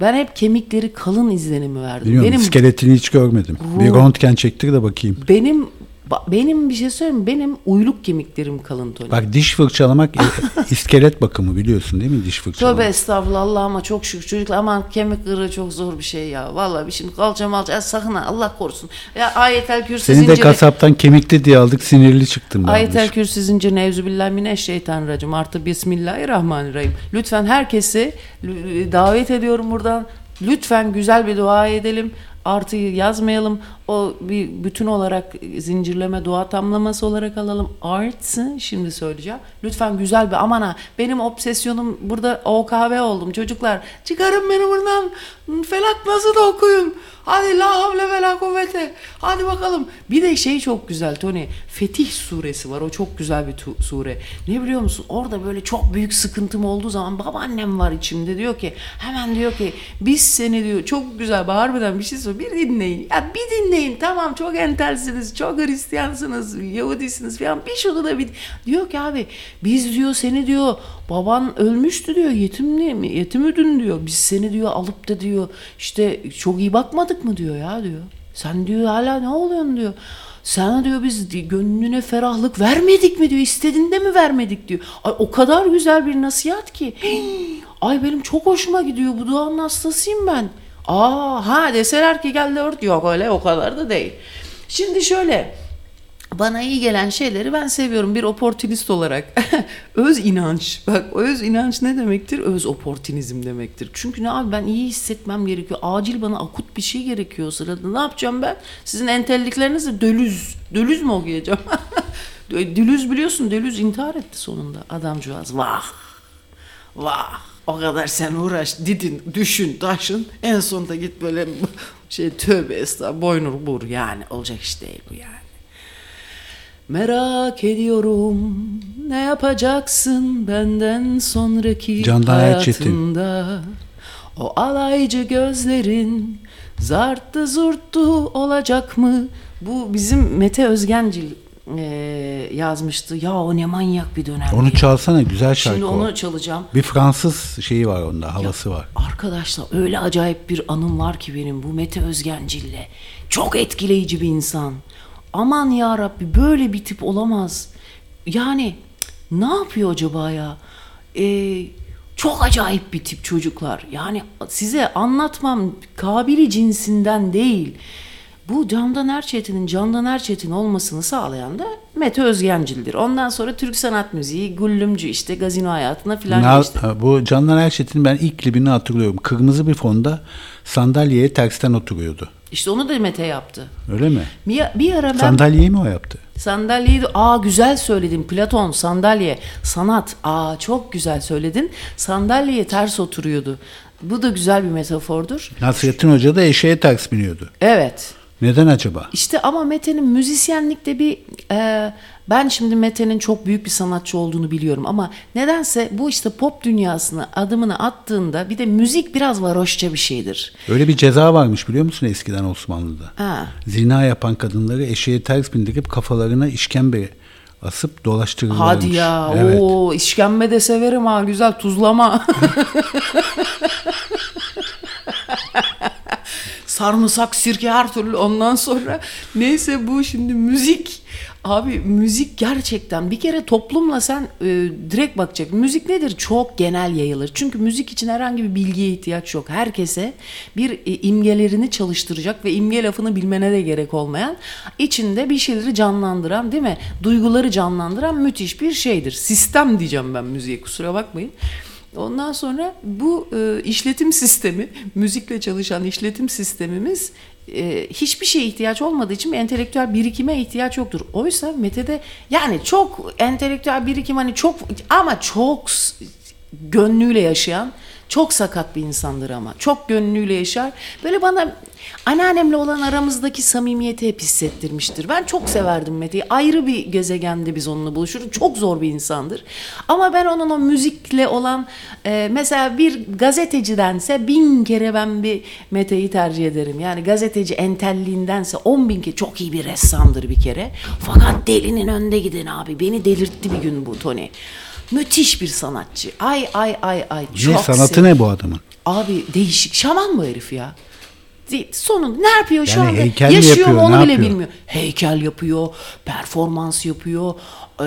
[SPEAKER 2] Ben hep kemikleri kalın izlenimi verdim.
[SPEAKER 3] Biliyorum
[SPEAKER 2] benim
[SPEAKER 3] iskeletini hiç görmedim.
[SPEAKER 2] Ruh-
[SPEAKER 3] Bir röntgen çektir de bakayım.
[SPEAKER 2] benim benim bir şey söyleyeyim? Benim uyluk kemiklerim kalın Tony.
[SPEAKER 3] Bak diş fırçalamak iskelet bakımı biliyorsun değil mi diş fırçalamak?
[SPEAKER 2] Tövbe estağfurullah Allah'ıma çok şükür çocuklar aman kemik kırığı çok zor bir şey ya. Vallahi bir şimdi kalça malça ya sakın ha Allah korusun. Ya ayetel kürsü
[SPEAKER 3] Seni de
[SPEAKER 2] zinciri.
[SPEAKER 3] kasaptan kemikli diye aldık sinirli çıktım ben.
[SPEAKER 2] Ayetel kürsü zinciri nevzübillahimineşşeytanirracim artı bismillahirrahmanirrahim. Lütfen herkesi davet ediyorum buradan. Lütfen güzel bir dua edelim. Artıyı yazmayalım. O bir bütün olarak zincirleme dua tamlaması olarak alalım. Artı şimdi söyleyeceğim. Lütfen güzel bir aman ha benim obsesyonum burada OKB oldum çocuklar. Çıkarın beni buradan. Felak nasıl da okuyun. Hadi la havle ve la kuvvete. Hadi bakalım. Bir de şey çok güzel Tony. Fetih suresi var. O çok güzel bir sure. Ne biliyor musun? Orada böyle çok büyük sıkıntım olduğu zaman babaannem var içimde diyor ki hemen diyor ki biz seni diyor çok güzel harbiden bir şey söyle bir dinleyin. Ya bir dinleyin tamam çok entelsiniz çok Hristiyansınız Yahudisiniz falan bir şunu da bir diyor ki abi biz diyor seni diyor baban ölmüştü diyor yetimli mi yetimüdün diyor biz seni diyor alıp da diyor işte çok iyi bakmadık mı diyor ya diyor. Sen diyor hala ne oluyorsun diyor. Sana diyor biz gönlüne ferahlık vermedik mi diyor istediğinde mi vermedik diyor. Ay o kadar güzel bir nasihat ki. Ay benim çok hoşuma gidiyor bu duanın hastasıyım ben aa ha deseler ki gel ört yok öyle o kadar da değil şimdi şöyle bana iyi gelen şeyleri ben seviyorum bir oportunist olarak. öz inanç. Bak öz inanç ne demektir? Öz oportunizm demektir. Çünkü ne abi ben iyi hissetmem gerekiyor. Acil bana akut bir şey gerekiyor sırada. Ne yapacağım ben? Sizin entelliklerinizi dölüz. Dölüz mü okuyacağım? Dölüz biliyorsun. Dölüz intihar etti sonunda adamcağız. Vah. Vah. O kadar sen uğraş, didin, düşün, taşın. En sonunda git böyle şey tövbe estağfurullah boynur bur yani. Olacak iş değil bu yani. Merak ediyorum ne yapacaksın benden sonraki
[SPEAKER 3] Candan
[SPEAKER 2] hayatında O alaycı gözlerin zarttı zurttu olacak mı? Bu bizim Mete Özgencil e, yazmıştı. Ya o ne manyak bir dönem.
[SPEAKER 3] Onu çalsana güzel şarkı
[SPEAKER 2] Şimdi
[SPEAKER 3] o.
[SPEAKER 2] onu çalacağım.
[SPEAKER 3] Bir Fransız şeyi var onda havası var.
[SPEAKER 2] Arkadaşlar öyle acayip bir anım var ki benim bu Mete Özgencil'le. Çok etkileyici bir insan. Aman ya Rabbi böyle bir tip olamaz. Yani ne yapıyor acaba ya? Ee, çok acayip bir tip çocuklar. Yani size anlatmam kabili cinsinden değil. Bu Candan Erçetin'in Candan Erçetin olmasını sağlayan da Mete Özgencil'dir. Ondan sonra Türk sanat müziği, güllümcü işte gazino hayatına filan geçti.
[SPEAKER 3] bu Candan Erçetin ben ilk klibini hatırlıyorum. Kırmızı bir fonda sandalyeye tersten oturuyordu.
[SPEAKER 2] İşte onu da Mete yaptı.
[SPEAKER 3] Öyle mi?
[SPEAKER 2] Bir, bir ara ben
[SPEAKER 3] Sandalyeyi mi o yaptı?
[SPEAKER 2] sandalyeyi de aa güzel söyledin Platon sandalye sanat aa çok güzel söyledin sandalyeye ters oturuyordu. Bu da güzel bir metafordur.
[SPEAKER 3] Nasrettin Hoca da eşeğe ters biniyordu.
[SPEAKER 2] Evet.
[SPEAKER 3] Neden acaba?
[SPEAKER 2] İşte ama Mete'nin müzisyenlikte bir e, ben şimdi Mete'nin çok büyük bir sanatçı olduğunu biliyorum ama nedense bu işte pop dünyasına adımını attığında bir de müzik biraz varoşça bir şeydir.
[SPEAKER 3] Öyle bir ceza varmış biliyor musun eskiden Osmanlı'da?
[SPEAKER 2] Ha.
[SPEAKER 3] Zina yapan kadınları eşeğe ters bindirip kafalarına işkembe asıp dolaştırırlarmış.
[SPEAKER 2] Hadi ya.
[SPEAKER 3] Evet.
[SPEAKER 2] Oo işkembe de severim ha güzel tuzlama. Sarımsak, sirke her türlü ondan sonra neyse bu şimdi müzik. Abi müzik gerçekten bir kere toplumla sen e, direkt bakacak. Müzik nedir? Çok genel yayılır. Çünkü müzik için herhangi bir bilgiye ihtiyaç yok. Herkese bir e, imgelerini çalıştıracak ve imge lafını bilmene de gerek olmayan içinde bir şeyleri canlandıran değil mi? Duyguları canlandıran müthiş bir şeydir. Sistem diyeceğim ben müziğe kusura bakmayın. Ondan sonra bu e, işletim sistemi, müzikle çalışan işletim sistemimiz e, hiçbir şeye ihtiyaç olmadığı için entelektüel birikime ihtiyaç yoktur. Oysa Mete'de yani çok entelektüel birikim hani çok ama çok gönlüyle yaşayan çok sakat bir insandır ama. Çok gönlüyle yaşar. Böyle bana anneannemle olan aramızdaki samimiyeti hep hissettirmiştir. Ben çok severdim Mete'yi. Ayrı bir gezegende biz onunla buluşuruz. Çok zor bir insandır. Ama ben onun o müzikle olan e, mesela bir gazetecidense bin kere ben bir Mete'yi tercih ederim. Yani gazeteci entelliğindense on bin kere çok iyi bir ressamdır bir kere. Fakat delinin önde giden abi. Beni delirtti bir gün bu Tony. Müthiş bir sanatçı. Ay ay ay ay.
[SPEAKER 3] Ne
[SPEAKER 2] Çok
[SPEAKER 3] sanatı
[SPEAKER 2] sev-
[SPEAKER 3] ne bu adamın?
[SPEAKER 2] Abi değişik. Şaman bu herif ya. Sonun ne yapıyor şu
[SPEAKER 3] Yani
[SPEAKER 2] anda?
[SPEAKER 3] heykel
[SPEAKER 2] Yaşıyor mu
[SPEAKER 3] yapıyor,
[SPEAKER 2] onu
[SPEAKER 3] ne
[SPEAKER 2] bile
[SPEAKER 3] yapıyor?
[SPEAKER 2] bilmiyor. Heykel yapıyor, performans yapıyor, e,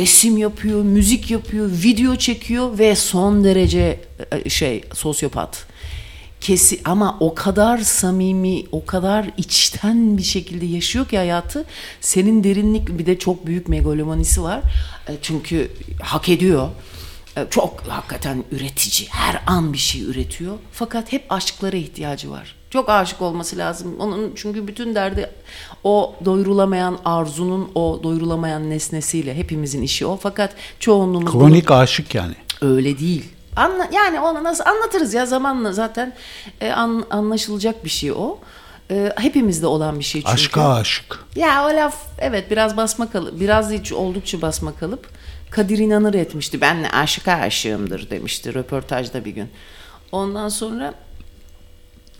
[SPEAKER 2] resim yapıyor, müzik yapıyor, video çekiyor ve son derece e, şey sosyopat. Kesi ama o kadar samimi, o kadar içten bir şekilde yaşıyor ki hayatı. Senin derinlik bir de çok büyük megalomanisi var. E, Çünkü hak ediyor. E, Çok hakikaten üretici. Her an bir şey üretiyor. Fakat hep aşklara ihtiyacı var. Çok aşık olması lazım. Onun çünkü bütün derdi o doyurulamayan arzunun o doyurulamayan nesnesiyle hepimizin işi o. Fakat çoğunluğumuz bunu-
[SPEAKER 3] Kronik aşık yani.
[SPEAKER 2] Öyle değil. Anla, yani onu nasıl anlatırız ya zamanla zaten e, an- anlaşılacak bir şey o. E, hepimizde olan bir şey çünkü.
[SPEAKER 3] Aşka aşık.
[SPEAKER 2] Ya o laf evet biraz basma kalıp biraz hiç oldukça basma kalıp Kadir İnanır etmişti. Ben aşıka aşığımdır demişti röportajda bir gün. Ondan sonra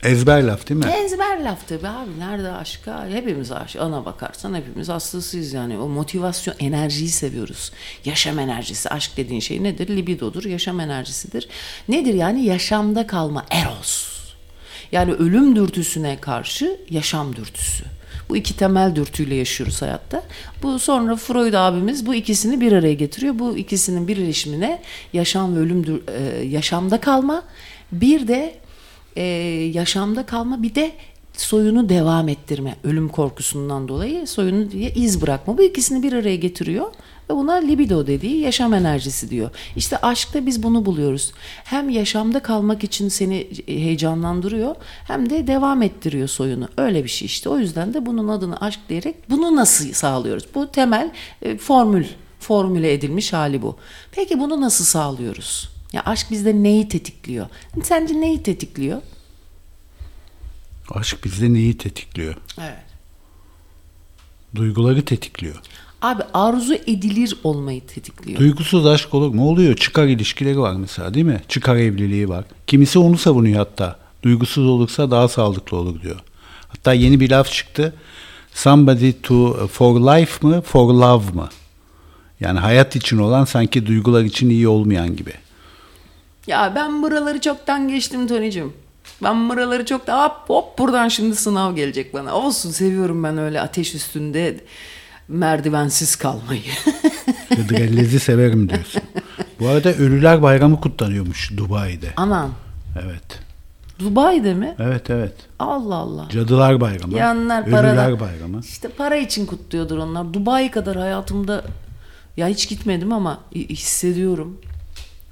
[SPEAKER 3] Ezber laf değil mi?
[SPEAKER 2] Ezber laftı be abi. Nerede aşka? Hepimiz aşık. Ana bakarsan hepimiz hastasıyız yani. O motivasyon, enerjiyi seviyoruz. Yaşam enerjisi. Aşk dediğin şey nedir? Libidodur. Yaşam enerjisidir. Nedir yani? Yaşamda kalma. Eros. Yani ölüm dürtüsüne karşı yaşam dürtüsü. Bu iki temel dürtüyle yaşıyoruz hayatta. Bu sonra Freud abimiz bu ikisini bir araya getiriyor. Bu ikisinin birleşimine yaşam ve ölüm e, yaşamda kalma bir de e, yaşamda kalma bir de soyunu devam ettirme ölüm korkusundan dolayı soyunu diye iz bırakma bu ikisini bir araya getiriyor ve buna libido dediği yaşam enerjisi diyor. İşte aşkta biz bunu buluyoruz. Hem yaşamda kalmak için seni heyecanlandırıyor hem de devam ettiriyor soyunu. Öyle bir şey işte. O yüzden de bunun adını aşk diyerek bunu nasıl sağlıyoruz? Bu temel e, formül, formüle edilmiş hali bu. Peki bunu nasıl sağlıyoruz? Ya aşk bizde neyi tetikliyor? Sence neyi tetikliyor?
[SPEAKER 3] Aşk bizde neyi tetikliyor?
[SPEAKER 2] Evet.
[SPEAKER 3] Duyguları tetikliyor.
[SPEAKER 2] Abi arzu edilir olmayı tetikliyor.
[SPEAKER 3] Duygusuz aşk olur mu? Oluyor. Çıkar ilişkileri var mesela değil mi? Çıkar evliliği var. Kimisi onu savunuyor hatta. Duygusuz olursa daha sağlıklı olur diyor. Hatta yeni bir laf çıktı. Somebody to for life mı for love mı? Yani hayat için olan sanki duygular için iyi olmayan gibi.
[SPEAKER 2] Ya ben buraları çoktan geçtim Tony'cim. Ben buraları çok da hop hop buradan şimdi sınav gelecek bana. Olsun seviyorum ben öyle ateş üstünde merdivensiz kalmayı.
[SPEAKER 3] Hıdrellezi severim diyorsun. Bu arada Ölüler Bayramı kutlanıyormuş Dubai'de.
[SPEAKER 2] Anan.
[SPEAKER 3] Evet.
[SPEAKER 2] Dubai'de mi?
[SPEAKER 3] Evet evet.
[SPEAKER 2] Allah Allah.
[SPEAKER 3] Cadılar Bayramı.
[SPEAKER 2] Yanlar
[SPEAKER 3] Ölüler. Bayramı.
[SPEAKER 2] İşte para için kutluyordur onlar. Dubai kadar hayatımda ya hiç gitmedim ama hi- hissediyorum.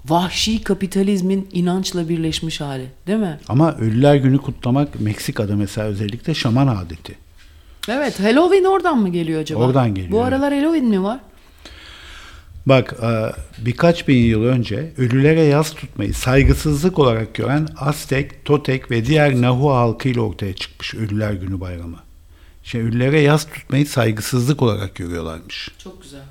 [SPEAKER 2] Vahşi kapitalizmin inançla birleşmiş hali, değil mi?
[SPEAKER 3] Ama Ölüler Günü kutlamak Meksika'da mesela özellikle şaman adeti.
[SPEAKER 2] Evet, Halloween oradan mı geliyor acaba?
[SPEAKER 3] Oradan geliyor,
[SPEAKER 2] Bu aralar Halloween mi var?
[SPEAKER 3] Bak e, birkaç bin yıl önce ölülere yas tutmayı saygısızlık olarak gören Aztek, Totek ve diğer Nahua halkıyla ortaya çıkmış Ölüler Günü bayramı. Şey, ölülere yas tutmayı saygısızlık olarak görüyorlarmış.
[SPEAKER 2] Çok güzel.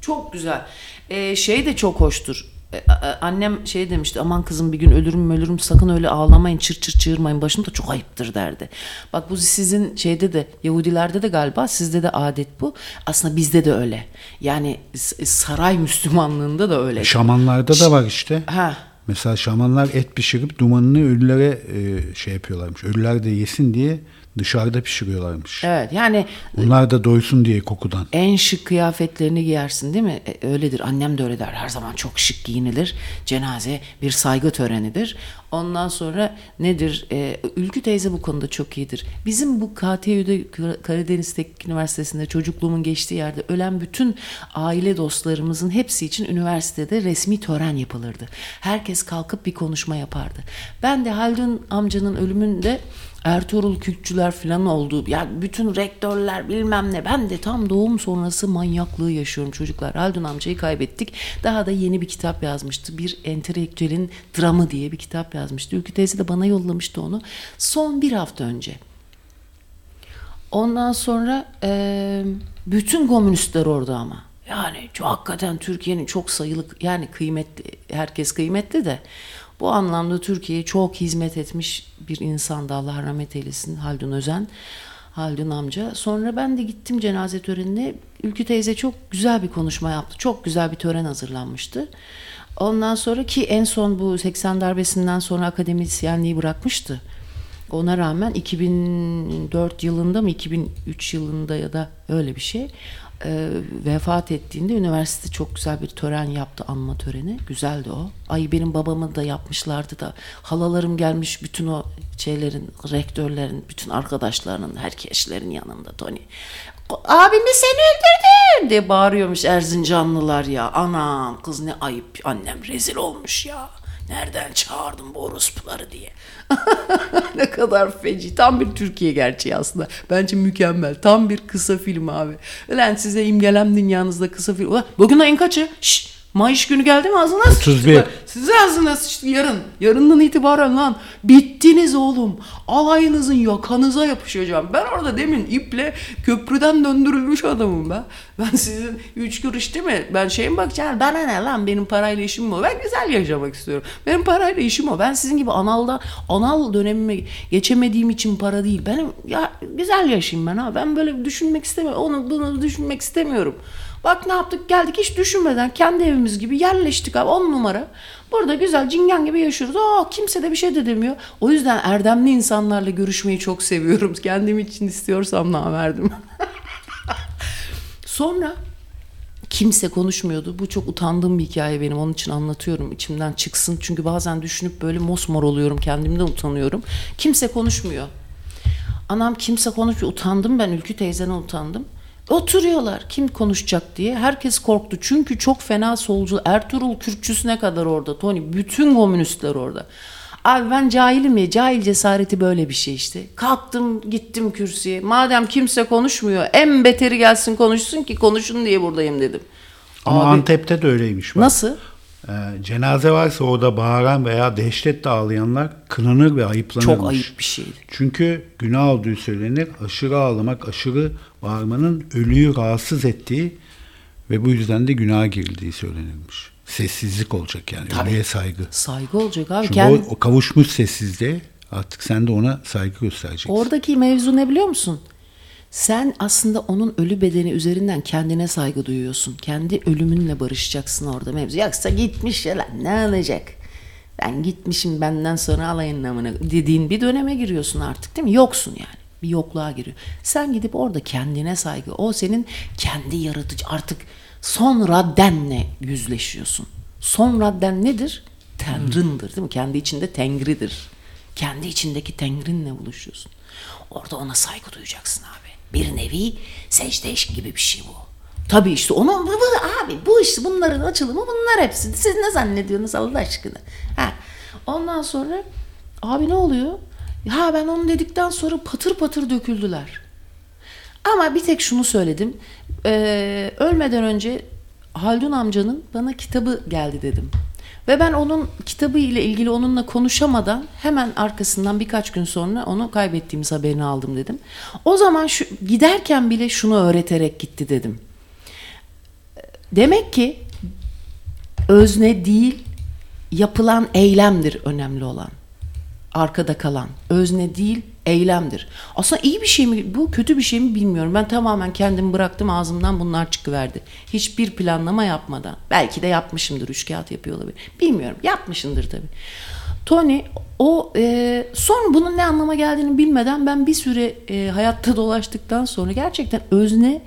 [SPEAKER 2] Çok güzel. Ee, şey de çok hoştur. Ee, annem şey demişti aman kızım bir gün ölürüm ölürüm sakın öyle ağlamayın çır çır çığırmayın başım da çok ayıptır derdi. Bak bu sizin şeyde de Yahudilerde de galiba sizde de adet bu. Aslında bizde de öyle. Yani saray Müslümanlığında da öyle.
[SPEAKER 3] Şamanlarda da var işte.
[SPEAKER 2] Ha
[SPEAKER 3] Mesela şamanlar et pişirip dumanını ölülere e, şey yapıyorlarmış. Ölüler de yesin diye dışarıda pişiriyorlarmış.
[SPEAKER 2] evet yani
[SPEAKER 3] Onlar da doysun diye kokudan.
[SPEAKER 2] en şık kıyafetlerini giyersin değil mi? E, öyledir. Annem de öyle der. Her zaman çok şık giyinilir. Cenaze bir saygı törenidir. Ondan sonra nedir? E, Ülkü teyze bu konuda çok iyidir. Bizim bu KTÜ'de Kar- Karadeniz Teknik Üniversitesi'nde çocukluğumun geçtiği yerde ölen bütün aile dostlarımızın hepsi için üniversitede resmi tören yapılırdı. Herkes kalkıp bir konuşma yapardı. Ben de Haldun amcanın ölümünde Ertuğrul Kürkçüler falan oldu. Yani bütün rektörler bilmem ne. Ben de tam doğum sonrası manyaklığı yaşıyorum çocuklar. Haldun amcayı kaybettik. Daha da yeni bir kitap yazmıştı. Bir entelektüelin dramı diye bir kitap yazmıştı. Ülkü teyze de bana yollamıştı onu. Son bir hafta önce. Ondan sonra e, bütün komünistler orada ama. Yani çok, hakikaten Türkiye'nin çok sayılı yani kıymetli herkes kıymetli de bu anlamda Türkiye'ye çok hizmet etmiş bir insan da Allah rahmet eylesin Haldun Özen. Haldun amca. Sonra ben de gittim cenaze törenine. Ülkü teyze çok güzel bir konuşma yaptı. Çok güzel bir tören hazırlanmıştı. Ondan sonra ki en son bu 80 darbesinden sonra akademisyenliği bırakmıştı. Ona rağmen 2004 yılında mı 2003 yılında ya da öyle bir şey e, vefat ettiğinde üniversite çok güzel bir tören yaptı anma töreni. Güzeldi o. Ay benim babamı da yapmışlardı da halalarım gelmiş bütün o şeylerin rektörlerin bütün arkadaşlarının herkeslerin yanında Tony. Abimi sen öldürdün diye bağırıyormuş Erzincanlılar ya. Anam kız ne ayıp annem rezil olmuş ya. Nereden çağırdın bu orospuları diye. ne kadar feci. Tam bir Türkiye gerçeği aslında. Bence mükemmel. Tam bir kısa film abi. Ulan size imgelem dünyanızda kısa film. Ulan bugün ayın kaçı? Şşş. Mayış günü geldi mi ağzına sıçtı
[SPEAKER 3] 31.
[SPEAKER 2] bak. Size ağzına sıçtı yarın. Yarından itibaren lan. Bittiniz oğlum. Alayınızın yakanıza yapışacağım. Ben orada demin iple köprüden döndürülmüş adamım ben. Ben sizin üç kuruş değil mi? Ben şeye mi bakacağım? Bana ne lan benim parayla işim mi o? Ben güzel yaşamak istiyorum. Benim parayla işim o. Ben sizin gibi analda anal dönemime geçemediğim için para değil. Benim ya güzel yaşayayım ben ha. Ben böyle düşünmek istemiyorum. Onu bunu düşünmek istemiyorum. Bak ne yaptık geldik hiç düşünmeden kendi evimiz gibi yerleştik abi on numara. Burada güzel cingan gibi yaşıyoruz. Aa, kimse de bir şey de demiyor. O yüzden erdemli insanlarla görüşmeyi çok seviyorum. Kendim için istiyorsam namerdim. Sonra kimse konuşmuyordu. Bu çok utandığım bir hikaye benim. Onun için anlatıyorum. içimden çıksın. Çünkü bazen düşünüp böyle mosmor oluyorum. Kendimden utanıyorum. Kimse konuşmuyor. Anam kimse konuşmuyor. Utandım ben. Ülkü teyzene utandım. Oturuyorlar kim konuşacak diye. Herkes korktu. Çünkü çok fena solcu. Ertuğrul Kürkçüsüne kadar orada. Tony bütün komünistler orada. Abi ben cahilim ya. Cahil cesareti böyle bir şey işte. Kalktım gittim kürsüye. Madem kimse konuşmuyor en beteri gelsin konuşsun ki konuşun diye buradayım dedim.
[SPEAKER 3] Ama
[SPEAKER 2] Abi,
[SPEAKER 3] Antep'te de öyleymiş. Bak.
[SPEAKER 2] Nasıl?
[SPEAKER 3] E, cenaze varsa orada bağıran veya dehşetle ağlayanlar kınanır ve ayıplanırmış.
[SPEAKER 2] Çok ayıp bir şeydi.
[SPEAKER 3] Çünkü günah olduğu söylenir. Aşırı ağlamak, aşırı bağırmanın ölüyü rahatsız ettiği ve bu yüzden de günaha girildiği söylenirmiş. Sessizlik olacak yani.
[SPEAKER 2] Tabii.
[SPEAKER 3] Ölüye saygı.
[SPEAKER 2] Saygı olacak abi.
[SPEAKER 3] Çünkü
[SPEAKER 2] Kend-
[SPEAKER 3] o, o kavuşmuş sessizliğe artık sen de ona saygı göstereceksin.
[SPEAKER 2] Oradaki mevzu ne biliyor musun? Sen aslında onun ölü bedeni üzerinden kendine saygı duyuyorsun. Kendi ölümünle barışacaksın orada mevzu. Yoksa gitmiş ya lan ne olacak? Ben gitmişim benden sonra alayın namına dediğin bir döneme giriyorsun artık değil mi? Yoksun yani. Bir yokluğa giriyor. Sen gidip orada kendine saygı. O senin kendi yaratıcı artık son raddenle yüzleşiyorsun. Son radden nedir? Tanrındır değil mi? Kendi içinde tengridir. Kendi içindeki tengrinle buluşuyorsun. Orada ona saygı duyacaksın abi. Bir nevi secde eşk gibi bir şey bu. Tabii işte onun bu, bu- abi bu işte bunların açılımı bunlar hepsi. Siz ne zannediyorsunuz Allah aşkına? Ha. Ondan sonra abi ne oluyor? Ha ben onu dedikten sonra patır patır döküldüler. Ama bir tek şunu söyledim. Ee, ölmeden önce Haldun amcanın bana kitabı geldi dedim. Ve ben onun kitabı ile ilgili onunla konuşamadan hemen arkasından birkaç gün sonra onu kaybettiğimiz haberini aldım dedim. O zaman şu giderken bile şunu öğreterek gitti dedim. Demek ki özne değil yapılan eylemdir önemli olan. Arkada kalan. Özne değil eylemdir. Aslında iyi bir şey mi bu kötü bir şey mi bilmiyorum. Ben tamamen kendimi bıraktım ağzımdan bunlar çıkıverdi. Hiçbir planlama yapmadan. Belki de yapmışımdır. Üç kağıt yapıyor olabilir. Bilmiyorum. Yapmışındır tabii. Tony o e, son bunun ne anlama geldiğini bilmeden ben bir süre e, hayatta dolaştıktan sonra gerçekten özneyi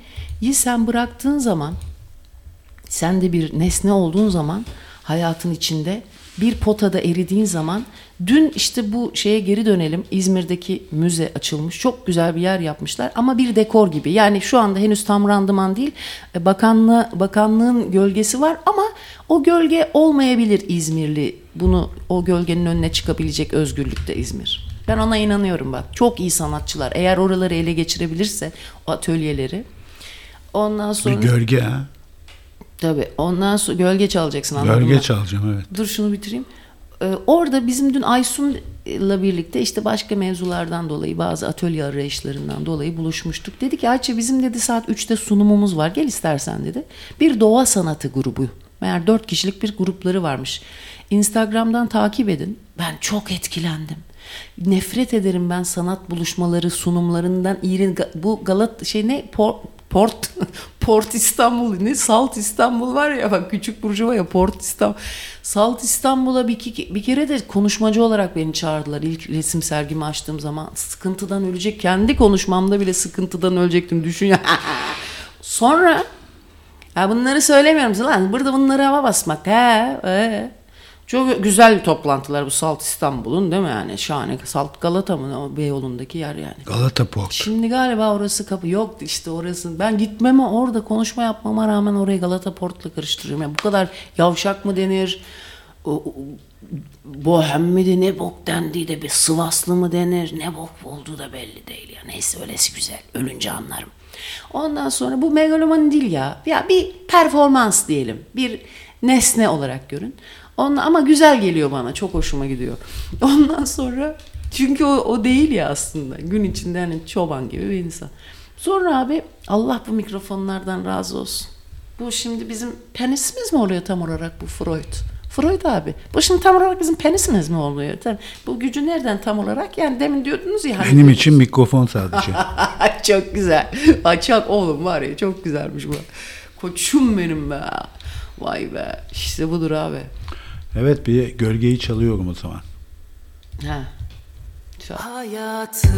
[SPEAKER 2] sen bıraktığın zaman sen de bir nesne olduğun zaman hayatın içinde bir potada eridiğin zaman dün işte bu şeye geri dönelim İzmir'deki müze açılmış çok güzel bir yer yapmışlar ama bir dekor gibi yani şu anda henüz tam randıman değil E, bakanlığı bakanlığın gölgesi var ama o gölge olmayabilir İzmirli bunu o gölgenin önüne çıkabilecek özgürlükte İzmir ben ona inanıyorum bak çok iyi sanatçılar eğer oraları ele geçirebilirse o atölyeleri ondan sonra
[SPEAKER 3] Bir gölge ha.
[SPEAKER 2] Tabii. Ondan sonra gölge çalacaksın anladın
[SPEAKER 3] Gölge
[SPEAKER 2] mı?
[SPEAKER 3] çalacağım evet.
[SPEAKER 2] Dur şunu bitireyim. Ee, orada bizim dün Aysun'la birlikte işte başka mevzulardan dolayı bazı atölye arayışlarından dolayı buluşmuştuk. Dedi ki Ayça bizim dedi saat 3'te sunumumuz var gel istersen dedi. Bir doğa sanatı grubu. Meğer 4 kişilik bir grupları varmış. Instagram'dan takip edin. Ben çok etkilendim. Nefret ederim ben sanat buluşmaları sunumlarından iğren bu Galat şey ne Por- Port Port İstanbul ne Salt İstanbul var ya bak küçük burjuva ya Port İstanbul. Salt İstanbul'a bir, bir kere de konuşmacı olarak beni çağırdılar ilk resim sergimi açtığım zaman. Sıkıntıdan ölecek. Kendi konuşmamda bile sıkıntıdan ölecektim düşün ya. Sonra ya bunları söylemiyorum lan. Burada bunları hava basmak. He, he. Çok güzel toplantılar bu Salt İstanbul'un değil mi yani? Şahane. Salt Galata mı? O Beyoğlu'ndaki yer yani.
[SPEAKER 3] Galata Port.
[SPEAKER 2] Şimdi galiba orası kapı yok işte orası. Ben gitmeme orada konuşma yapmama rağmen orayı Galata Port'la karıştırıyorum. Yani bu kadar yavşak mı denir? O, o- bohem ne bok dendiği de bir Sivaslı mı denir? Ne bok olduğu da belli değil ya. Neyse öylesi güzel. Ölünce anlarım. Ondan sonra bu megalomani değil ya. Ya bir performans diyelim. Bir nesne olarak görün. Ondan, ama güzel geliyor bana. Çok hoşuma gidiyor. Ondan sonra çünkü o, o değil ya aslında. Gün içinde hani çoban gibi bir insan. Sonra abi Allah bu mikrofonlardan razı olsun. Bu şimdi bizim penisimiz mi oluyor tam olarak bu Freud? Freud abi. Bu şimdi tam olarak bizim penisimiz mi oluyor? Tam- Bu gücü nereden tam olarak? Yani demin diyordunuz ya. hani-
[SPEAKER 3] Benim için mikrofon sadece.
[SPEAKER 2] çok güzel. Ay çok oğlum var ya çok güzelmiş bu. Koçum benim be. Vay be. İşte budur abi.
[SPEAKER 3] Evet bir gölgeyi çalıyorum o zaman.
[SPEAKER 2] Ha. Çok-
[SPEAKER 1] Hayatım.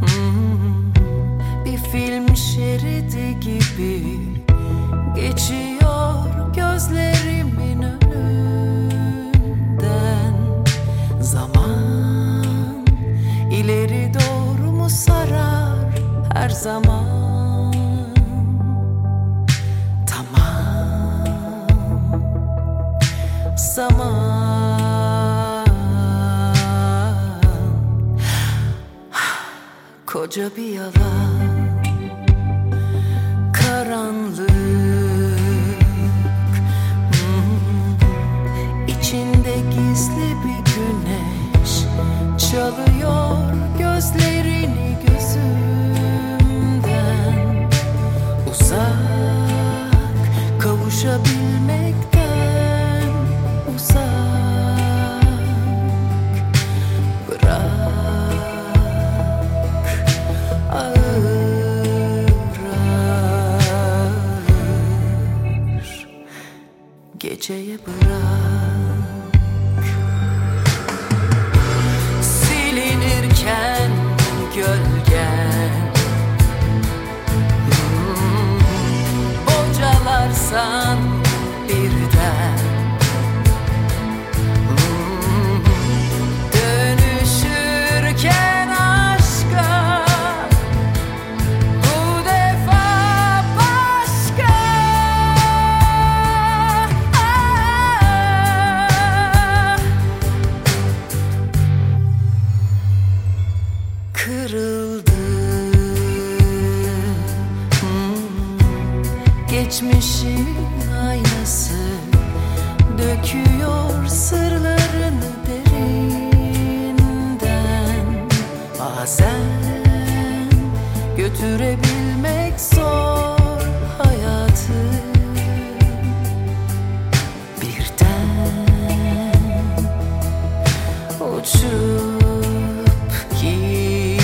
[SPEAKER 1] Hmm, bir film şeridi gibi geçiyor gözlerimin önünden. Zaman ileri doğru mu sarar her zaman zaman. Koca bir yalan. Karanlık Geceye bırak. Silinirken gölgen. Hmm, Bocalarsan götürebilmek zor hayatı. Birden uçup gider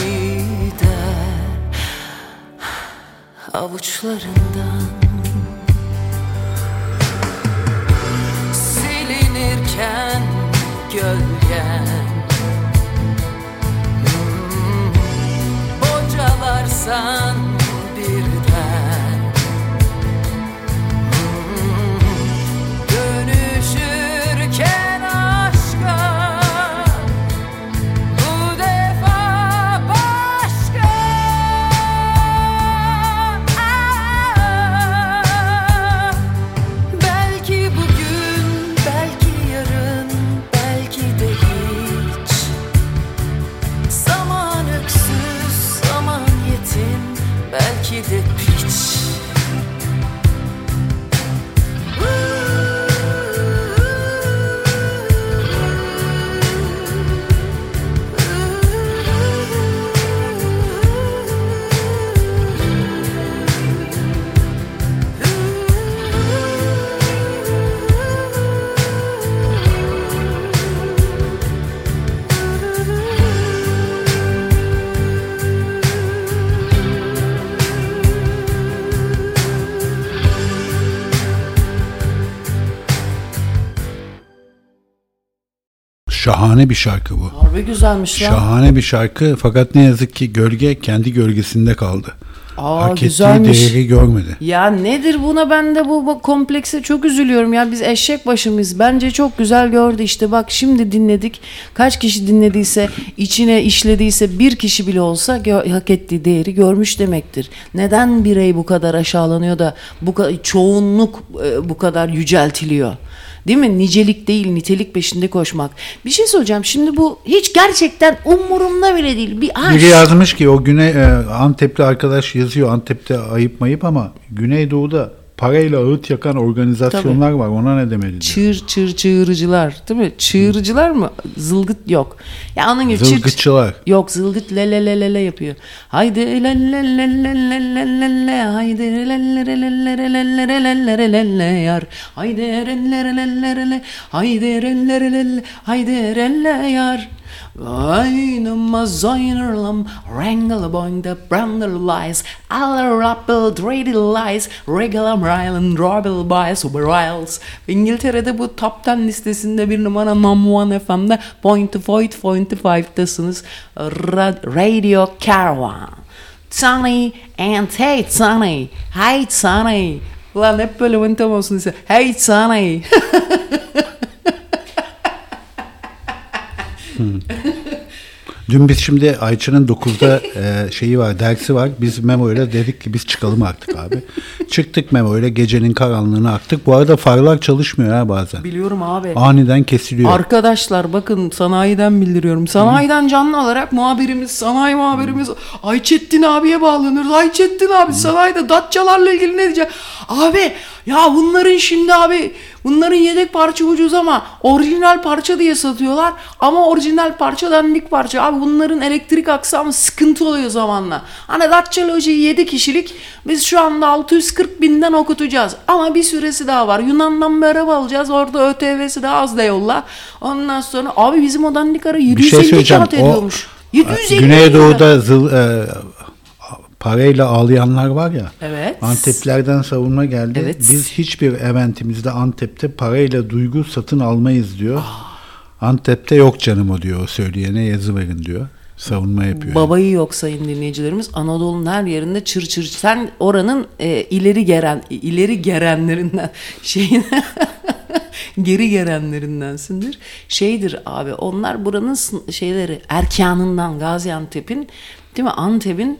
[SPEAKER 1] avuçlarından sun
[SPEAKER 3] Şahane bir şarkı bu.
[SPEAKER 2] Harbi güzelmiş lan.
[SPEAKER 3] Şahane bir şarkı fakat ne yazık ki gölge kendi gölgesinde kaldı.
[SPEAKER 2] Aa
[SPEAKER 3] Hak ettiği
[SPEAKER 2] güzelmiş.
[SPEAKER 3] değeri görmedi.
[SPEAKER 2] Ya nedir buna ben de bu, bu komplekse çok üzülüyorum ya biz eşek başımız bence çok güzel gördü işte bak şimdi dinledik kaç kişi dinlediyse içine işlediyse bir kişi bile olsa hak ettiği değeri görmüş demektir. Neden birey bu kadar aşağılanıyor da bu çoğunluk e, bu kadar yüceltiliyor? Değil mi? Nicelik değil, nitelik peşinde koşmak. Bir şey söyleyeceğim. Şimdi bu hiç gerçekten umurumda bile değil. Bir, ha,
[SPEAKER 3] Biri yazmış ki o Güney e, Antepli arkadaş yazıyor Antep'te ayıp mayıp ama Güneydoğu'da parayla ağıt yakan organizasyonlar var. Ona ne demeli.
[SPEAKER 2] Çığır çığır çığırıcılar değil mi? Çığırıcılar mı? Zılgıt yok. Ya onun gibi
[SPEAKER 3] Zılgıtçılar.
[SPEAKER 2] Yok zılgıt le le le le le yapıyor. Haydi le le le le le le le le haydi le le le le le le le le le le le le yar. Haydi le re le le re le haydi le re le le haydi re le yar. Aynama zoynurlam Wrangle boing the brandel lies Aller rappel dreidel lies Regular mile and robel by super riles İngiltere'de bu top 10 listesinde bir numara number one FM'de Point to Fight Point to Five'tasınız Ra- Radio Caravan. Sonny and hey Sonny Hey Sonny Ulan hep böyle manitam olsun ise Hey Sonny
[SPEAKER 3] Dün biz şimdi Ayça'nın 9'da e, şeyi var, dersi var. Biz Memo ile dedik ki biz çıkalım artık abi. Çıktık Memo ile gecenin karanlığına aktık. Bu arada farlar çalışmıyor ha bazen.
[SPEAKER 2] Biliyorum abi
[SPEAKER 3] Aniden kesiliyor.
[SPEAKER 2] Arkadaşlar bakın sanayiden bildiriyorum. Sanayiden canlı olarak muhabirimiz, sanayi muhabirimiz Ayçettin abiye bağlanıyoruz. Ayçettin abi sanayide datçalarla ilgili ne diyecek? Abi ya bunların şimdi abi bunların yedek parça ucuz ama orijinal parça diye satıyorlar. Ama orijinal parça dandik parça. Abi bunların elektrik aksamı sıkıntı oluyor zamanla. Hani Dacia Logi 7 kişilik biz şu anda 640 binden okutacağız. Ama bir süresi daha var. Yunan'dan bir araba alacağız. Orada ÖTV'si daha az da yolla. Ondan sonra abi bizim o dandik ara
[SPEAKER 3] Bir
[SPEAKER 2] 750
[SPEAKER 3] şey
[SPEAKER 2] kağıt
[SPEAKER 3] O
[SPEAKER 2] ediyormuş. 750
[SPEAKER 3] Güneydoğu'da zıl, e, parayla ağlayanlar var ya.
[SPEAKER 2] Evet.
[SPEAKER 3] Anteplerden savunma geldi.
[SPEAKER 2] Evet.
[SPEAKER 3] Biz hiçbir eventimizde Antep'te parayla duygu satın almayız diyor. Antep'te yok canım o diyor. O söyleyene yazı verin diyor. Savunma yapıyor.
[SPEAKER 2] Babayı yok sayın dinleyicilerimiz. Anadolu'nun her yerinde çır çır. Sen oranın e, ileri geren ileri gerenlerinden şeyin geri gerenlerindensindir. Şeydir abi onlar buranın şeyleri erkanından Gaziantep'in değil mi Antep'in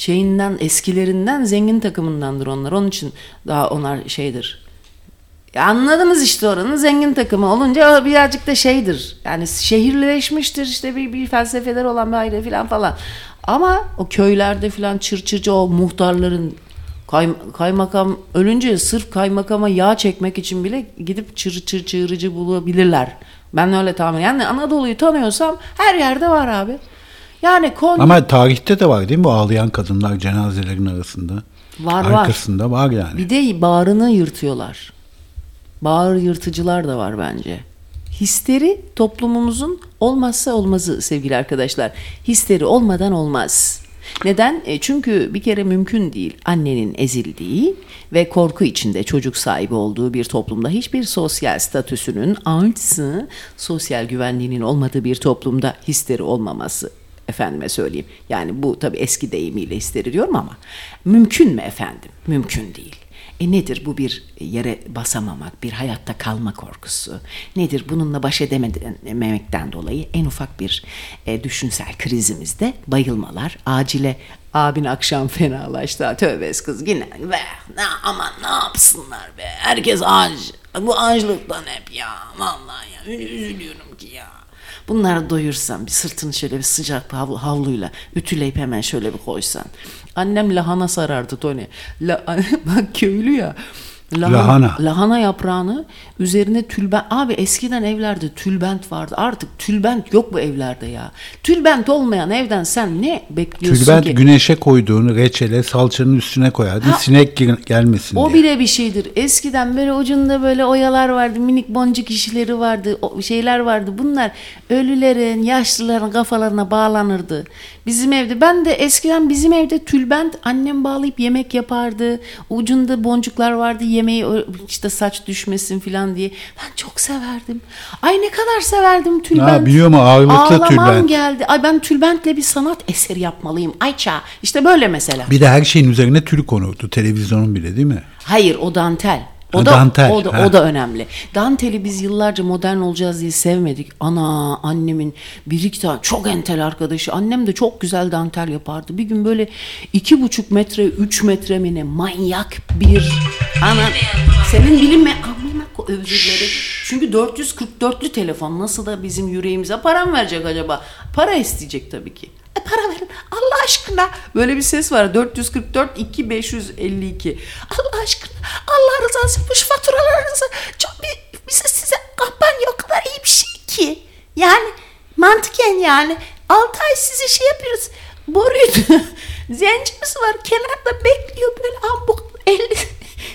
[SPEAKER 2] şeyinden eskilerinden zengin takımındandır onlar. Onun için daha onlar şeydir. Ya anladınız işte oranın zengin takımı olunca birazcık da şeydir. Yani şehirleşmiştir işte bir, bir felsefeler olan bir aile falan falan. Ama o köylerde falan çırçırcı o muhtarların kay- kaymakam ölünce sırf kaymakama yağ çekmek için bile gidip çır çır çığırıcı bulabilirler. Ben öyle tahmin Yani Anadolu'yu tanıyorsam her yerde var abi. Yani Konya
[SPEAKER 3] Ama tarihte de var değil mi bu ağlayan kadınlar cenazelerin arasında?
[SPEAKER 2] Var, var.
[SPEAKER 3] Arkasında var yani.
[SPEAKER 2] Bir de bağrını yırtıyorlar. Bağır yırtıcılar da var bence. Histeri toplumumuzun olmazsa olmazı sevgili arkadaşlar. Histeri olmadan olmaz. Neden? E, çünkü bir kere mümkün değil annenin ezildiği ve korku içinde çocuk sahibi olduğu bir toplumda hiçbir sosyal statüsünün artı sosyal güvenliğinin olmadığı bir toplumda histeri olmaması efendime söyleyeyim. Yani bu tabi eski deyimiyle histeri diyorum ama mümkün mü efendim? Mümkün değil. E nedir bu bir yere basamamak, bir hayatta kalma korkusu? Nedir bununla baş edememekten dolayı en ufak bir e, düşünsel krizimizde bayılmalar, acile abin akşam fenalaştı. Tövbe kız yine be ne aman ne yapsınlar be. Herkes ağaç. Bu ağaçlıktan hep ya. Vallahi ya üzülüyorum ki ya. Bunları doyursan bir sırtını şöyle bir sıcak bir havlu, havluyla ütüleyip hemen şöyle bir koysan. Annem lahana sarardı Tony. La, bak köylü ya.
[SPEAKER 3] Lahana.
[SPEAKER 2] Lahana yaprağını üzerine tülbent. Abi eskiden evlerde tülbent vardı. Artık tülbent yok bu evlerde ya. Tülbent olmayan evden sen ne bekliyorsun
[SPEAKER 3] Tülbent
[SPEAKER 2] ki?
[SPEAKER 3] güneşe koyduğunu reçele salçanın üstüne koyardın.
[SPEAKER 2] Ha.
[SPEAKER 3] Sinek gelmesin
[SPEAKER 2] O
[SPEAKER 3] diye.
[SPEAKER 2] bile bir şeydir. Eskiden böyle ucunda böyle oyalar vardı, minik boncuk işleri vardı, o şeyler vardı. Bunlar ölülerin, yaşlıların kafalarına bağlanırdı. Bizim evde, ben de eskiden bizim evde tülbent annem bağlayıp yemek yapardı. Ucunda boncuklar vardı, yemeği işte saç düşmesin falan diye. Ben çok severdim. Ay ne kadar severdim tülbent.
[SPEAKER 3] Ha, biliyor mu? Ağırlıklı
[SPEAKER 2] Ağlamam
[SPEAKER 3] tülbent.
[SPEAKER 2] geldi. Ay ben tülbentle bir sanat eseri yapmalıyım. Ayça. İşte böyle mesela.
[SPEAKER 3] Bir de her şeyin üzerine tül konurdu. Televizyonun bile değil mi?
[SPEAKER 2] Hayır o dantel. O da
[SPEAKER 3] dantel,
[SPEAKER 2] o da
[SPEAKER 3] ha.
[SPEAKER 2] o da önemli. Danteli biz yıllarca modern olacağız diye sevmedik. Ana annemin bir iki tane çok entel arkadaşı. Annem de çok güzel dantel yapardı. Bir gün böyle iki buçuk metre, üç metre mi ne manyak bir ana senin bilinme amına özür. Çünkü 444'lü telefon nasıl da bizim yüreğimize para mı verecek acaba? Para isteyecek tabii ki. E para verin Allah aşkına. Böyle bir ses var 444 2552. Allah aşkına Allah rızası şu faturalarınızı çok bir, bize size kampanya o kadar iyi bir şey ki. Yani mantıken yani 6 ay size şey yapıyoruz. Boruyu zencimiz var kenarda bekliyor böyle ambuk 50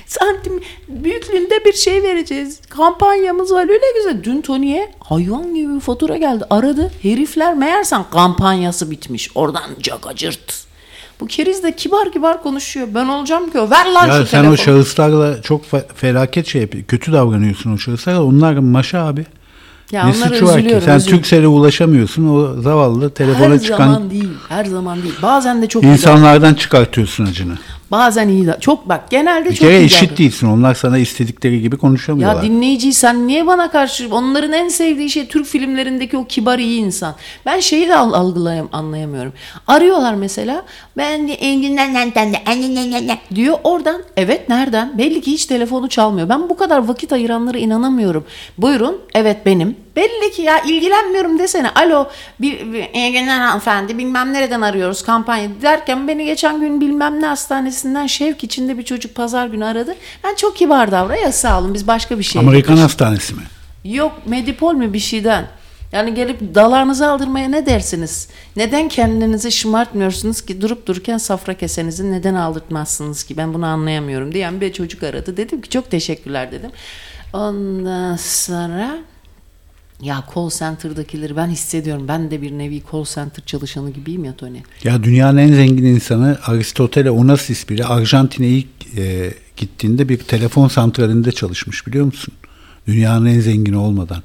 [SPEAKER 2] santim büyüklüğünde bir şey vereceğiz. Kampanyamız var öyle güzel. Dün Tony'ye hayvan gibi bir fatura geldi. Aradı. Herifler meğersem kampanyası bitmiş. Oradan cagacırt. Bu keriz de kibar kibar konuşuyor. Ben olacağım ki o. Ver lan
[SPEAKER 3] Ya
[SPEAKER 2] şu
[SPEAKER 3] sen
[SPEAKER 2] telefonu.
[SPEAKER 3] o şahıslarla çok fe- felaket şey yapıyorsun. Kötü davranıyorsun o şahıslara. Onlar maşa abi.
[SPEAKER 2] ya
[SPEAKER 3] ne suçu var ki? Sen. Türkcell'e ulaşamıyorsun. O zavallı telefona
[SPEAKER 2] her
[SPEAKER 3] çıkan
[SPEAKER 2] zaman değil. Her zaman değil. Bazen de çok
[SPEAKER 3] insanlardan çıkartıyorsun acını.
[SPEAKER 2] Bazen iyi. da- Çok bak genelde
[SPEAKER 3] Bir
[SPEAKER 2] çok
[SPEAKER 3] kere
[SPEAKER 2] iyi
[SPEAKER 3] eşit
[SPEAKER 2] davran-
[SPEAKER 3] değilsin. Onlar sana istedikleri gibi konuşamıyorlar.
[SPEAKER 2] Ya dinleyici sen niye bana karşı onların en sevdiği şey Türk filmlerindeki o kibar iyi insan. Ben şeyi de al- algılayam anlayamıyorum. Arıyorlar mesela ben diyor oradan evet nereden belli ki hiç telefonu çalmıyor. Ben bu kadar vakit ayıranlara inanamıyorum. Buyurun evet benim Belli ki ya ilgilenmiyorum desene. Alo bir, bir iyi günler hanımefendi bilmem nereden arıyoruz kampanya derken beni geçen gün bilmem ne hastanesinden şevk içinde bir çocuk pazar günü aradı. Ben çok kibar davran ya sağ olun biz başka bir şey.
[SPEAKER 3] Amerikan hastanesi mi?
[SPEAKER 2] Yok medipol mi bir şeyden. Yani gelip dalağınızı aldırmaya ne dersiniz? Neden kendinizi şımartmıyorsunuz ki durup dururken safra kesenizi neden aldırtmazsınız ki? Ben bunu anlayamıyorum diyen bir çocuk aradı. Dedim ki çok teşekkürler dedim. Ondan sonra ya call center'dakileri ben hissediyorum. Ben de bir nevi call center çalışanı gibiyim ya Tony.
[SPEAKER 3] Ya dünyanın en zengin insanı Aristotle Onassis bile Arjantin'e ilk e, gittiğinde bir telefon santralinde çalışmış biliyor musun? Dünyanın en zengini olmadan.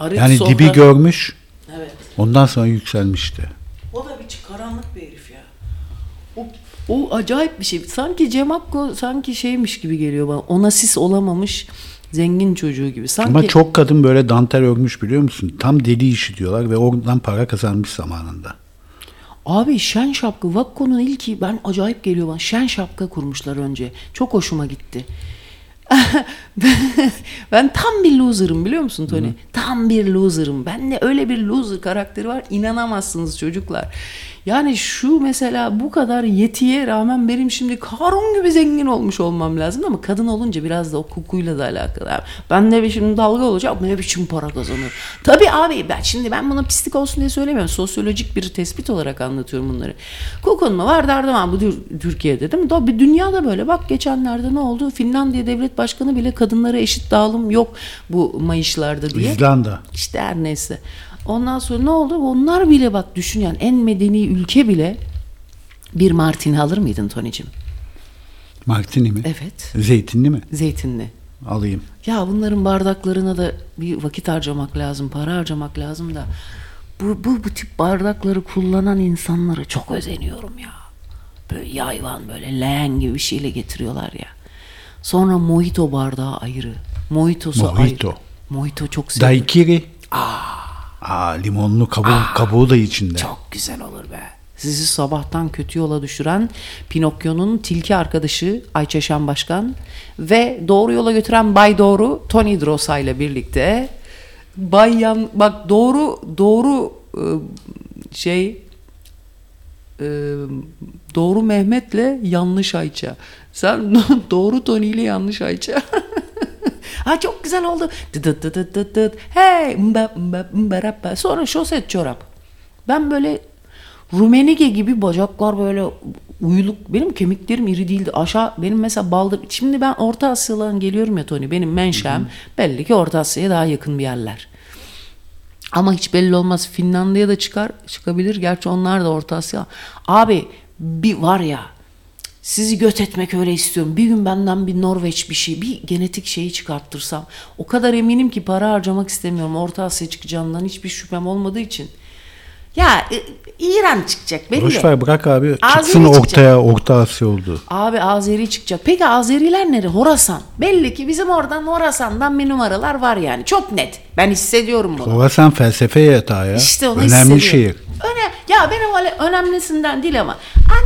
[SPEAKER 2] Arayıp
[SPEAKER 3] Yani
[SPEAKER 2] sonra-
[SPEAKER 3] dibi görmüş
[SPEAKER 2] Evet.
[SPEAKER 3] ondan sonra yükselmişti.
[SPEAKER 2] O da bir karanlık bir herif ya. O, o acayip bir şey. Sanki Cem Akko sanki şeymiş gibi geliyor bana. Onasis olamamış zengin çocuğu gibi. Sanki
[SPEAKER 3] Ama çok kadın böyle dantel örmüş biliyor musun? Tam deli işi diyorlar ve oradan para kazanmış zamanında.
[SPEAKER 2] Abi şen şapka Vakko'nun ilki ben acayip geliyor bana. Şen şapka kurmuşlar önce. Çok hoşuma gitti. ben tam bir loser'ım biliyor musun Tony? Tam bir loser'ım. Bende öyle bir loser karakteri var. İnanamazsınız çocuklar. Yani şu mesela bu kadar yetiye rağmen benim şimdi Karun gibi zengin olmuş olmam lazım ama kadın olunca biraz da o kukuyla da alakalı. abi. Ben de bir şimdi dalga olacak ne biçim para kazanır. Tabii abi ben şimdi ben buna pislik olsun diye söylemiyorum. Sosyolojik bir tespit olarak anlatıyorum bunları. Kukun mu var derdim ama bu Tür- Türkiye'de değil mi? Da bir dünyada böyle. Bak geçenlerde ne oldu? Finlandiya devlet başkanı bile kadınlara eşit dağılım yok bu mayışlarda diye.
[SPEAKER 3] İzlanda.
[SPEAKER 2] İşte her neyse. Ondan sonra ne oldu? Onlar bile bak düşün yani en medeni ülke bile bir martini alır mıydın Tony'cim?
[SPEAKER 3] Martini mi?
[SPEAKER 2] Evet.
[SPEAKER 3] Zeytinli mi?
[SPEAKER 2] Zeytinli.
[SPEAKER 3] Alayım.
[SPEAKER 2] Ya bunların bardaklarına da bir vakit harcamak lazım, para harcamak lazım da bu, bu, bu tip bardakları kullanan insanlara çok özeniyorum ya. Böyle yayvan böyle leğen gibi bir şeyle getiriyorlar ya. Sonra mojito bardağı ayrı. Mojitosu
[SPEAKER 3] Mojito.
[SPEAKER 2] ayrı. Mojito çok seviyorum.
[SPEAKER 3] Daiquiri. Aa, limonlu kabuğu, kabuğu da içinde.
[SPEAKER 2] Çok güzel olur be. Sizi sabahtan kötü yola düşüren Pinokyo'nun tilki arkadaşı Ayça Şen Başkan ve doğru yola götüren Bay Doğru Tony Drosa ile birlikte Bay Yan bak doğru doğru e, şey e, doğru Mehmet'le yanlış Ayça. Sen doğru Tony ile yanlış Ayça. ha çok güzel oldu. Hey mba mba mba rappa. Sonra şoset çorap. Ben böyle Rumenige gibi bacaklar böyle uyuluk. Benim kemiklerim iri değildi. Aşağı benim mesela baldır. Şimdi ben Orta Asya'dan geliyorum ya Tony. Benim menşem belli ki Orta Asya'ya daha yakın bir yerler. Ama hiç belli olmaz. Finlandiya da çıkar, çıkabilir. Gerçi onlar da Orta Asya. Abi bir var ya sizi göt etmek öyle istiyorum. Bir gün benden bir Norveç bir şey, bir genetik şeyi çıkarttırsam. O kadar eminim ki para harcamak istemiyorum. Orta Asya çıkacağından hiçbir şüphem olmadığı için. Ya e, İran çıkacak belli.
[SPEAKER 3] Boş ver bırak abi.
[SPEAKER 2] Azeri
[SPEAKER 3] Çıksın
[SPEAKER 2] çıkacak.
[SPEAKER 3] ortaya Orta Asya oldu.
[SPEAKER 2] Abi Azeri çıkacak. Peki Azeriler nere? Horasan. Belli ki bizim oradan Horasan'dan bir numaralar var yani. Çok net. Ben hissediyorum bunu.
[SPEAKER 3] Horasan felsefe yatağı ya.
[SPEAKER 2] İşte onu
[SPEAKER 3] Önemli şehir.
[SPEAKER 2] Öne, ya benim öyle önemlisinden değil ama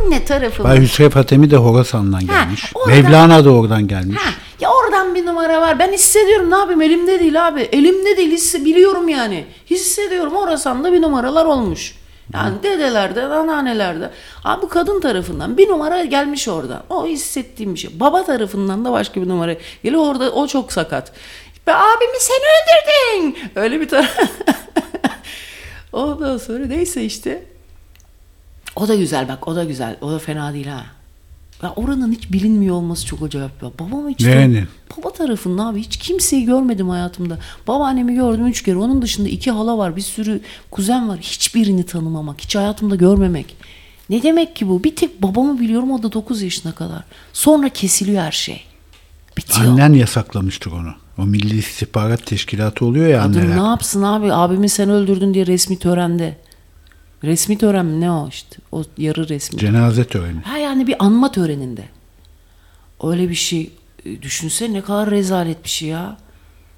[SPEAKER 2] anne tarafı.
[SPEAKER 3] Bay Hüsrev Hatemi de Horasan'dan gelmiş.
[SPEAKER 2] oradan-
[SPEAKER 3] Mevlana da oradan gelmiş.
[SPEAKER 2] Ha, ya oradan bir numara var. Ben hissediyorum ne yapayım elimde değil abi. Elimde değil hisse, biliyorum yani. Hissediyorum Horasan'da bir numaralar olmuş. Yani dedelerde, anneannelerde. Abi kadın tarafından bir numara gelmiş oradan. O hissettiğim bir şey. Baba tarafından da başka bir numara geliyor. Orada o çok sakat. Be abimi sen öldürdün. Öyle bir taraf. Ondan sonra neyse işte. O da güzel bak o da güzel. O da fena değil ha. Ya oranın hiç bilinmiyor olması çok acayip ya. Babam hiç
[SPEAKER 3] Yani.
[SPEAKER 2] Baba tarafında abi hiç kimseyi görmedim hayatımda. Babaannemi gördüm üç kere. Onun dışında iki hala var. Bir sürü kuzen var. Hiçbirini tanımamak. Hiç hayatımda görmemek. Ne demek ki bu? Bir tek babamı biliyorum o da 9 yaşına kadar. Sonra kesiliyor her şey. Bitiyor.
[SPEAKER 3] Annen yasaklamıştır onu. O Milli İstihbarat Teşkilatı oluyor ya
[SPEAKER 2] Kadın
[SPEAKER 3] anneler.
[SPEAKER 2] ne yapsın abi? Abimi sen öldürdün diye resmi törende. Resmi tören mi ne o işte? O yarı resmi.
[SPEAKER 3] Cenaze töreni.
[SPEAKER 2] Ha yani bir anma töreninde. Öyle bir şey e, düşünse ne kadar rezalet bir şey ya.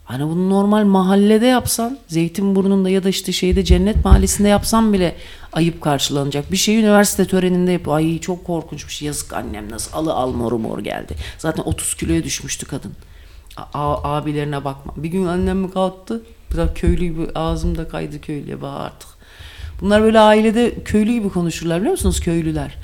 [SPEAKER 2] Hani bunu normal mahallede yapsan, Zeytinburnu'nda ya da işte şeyde Cennet Mahallesi'nde yapsan bile ayıp karşılanacak. Bir şey üniversite töreninde yapıyor. Ay çok korkunç bir şey. Yazık annem nasıl alı al moru mor geldi. Zaten 30 kiloya düşmüştü kadın. A- abilerine bakma. Bir gün annem mi kalktı? Biraz köylü gibi ağzımda kaydı köylüye bak artık. Bunlar böyle ailede köylü gibi konuşurlar biliyor musunuz köylüler?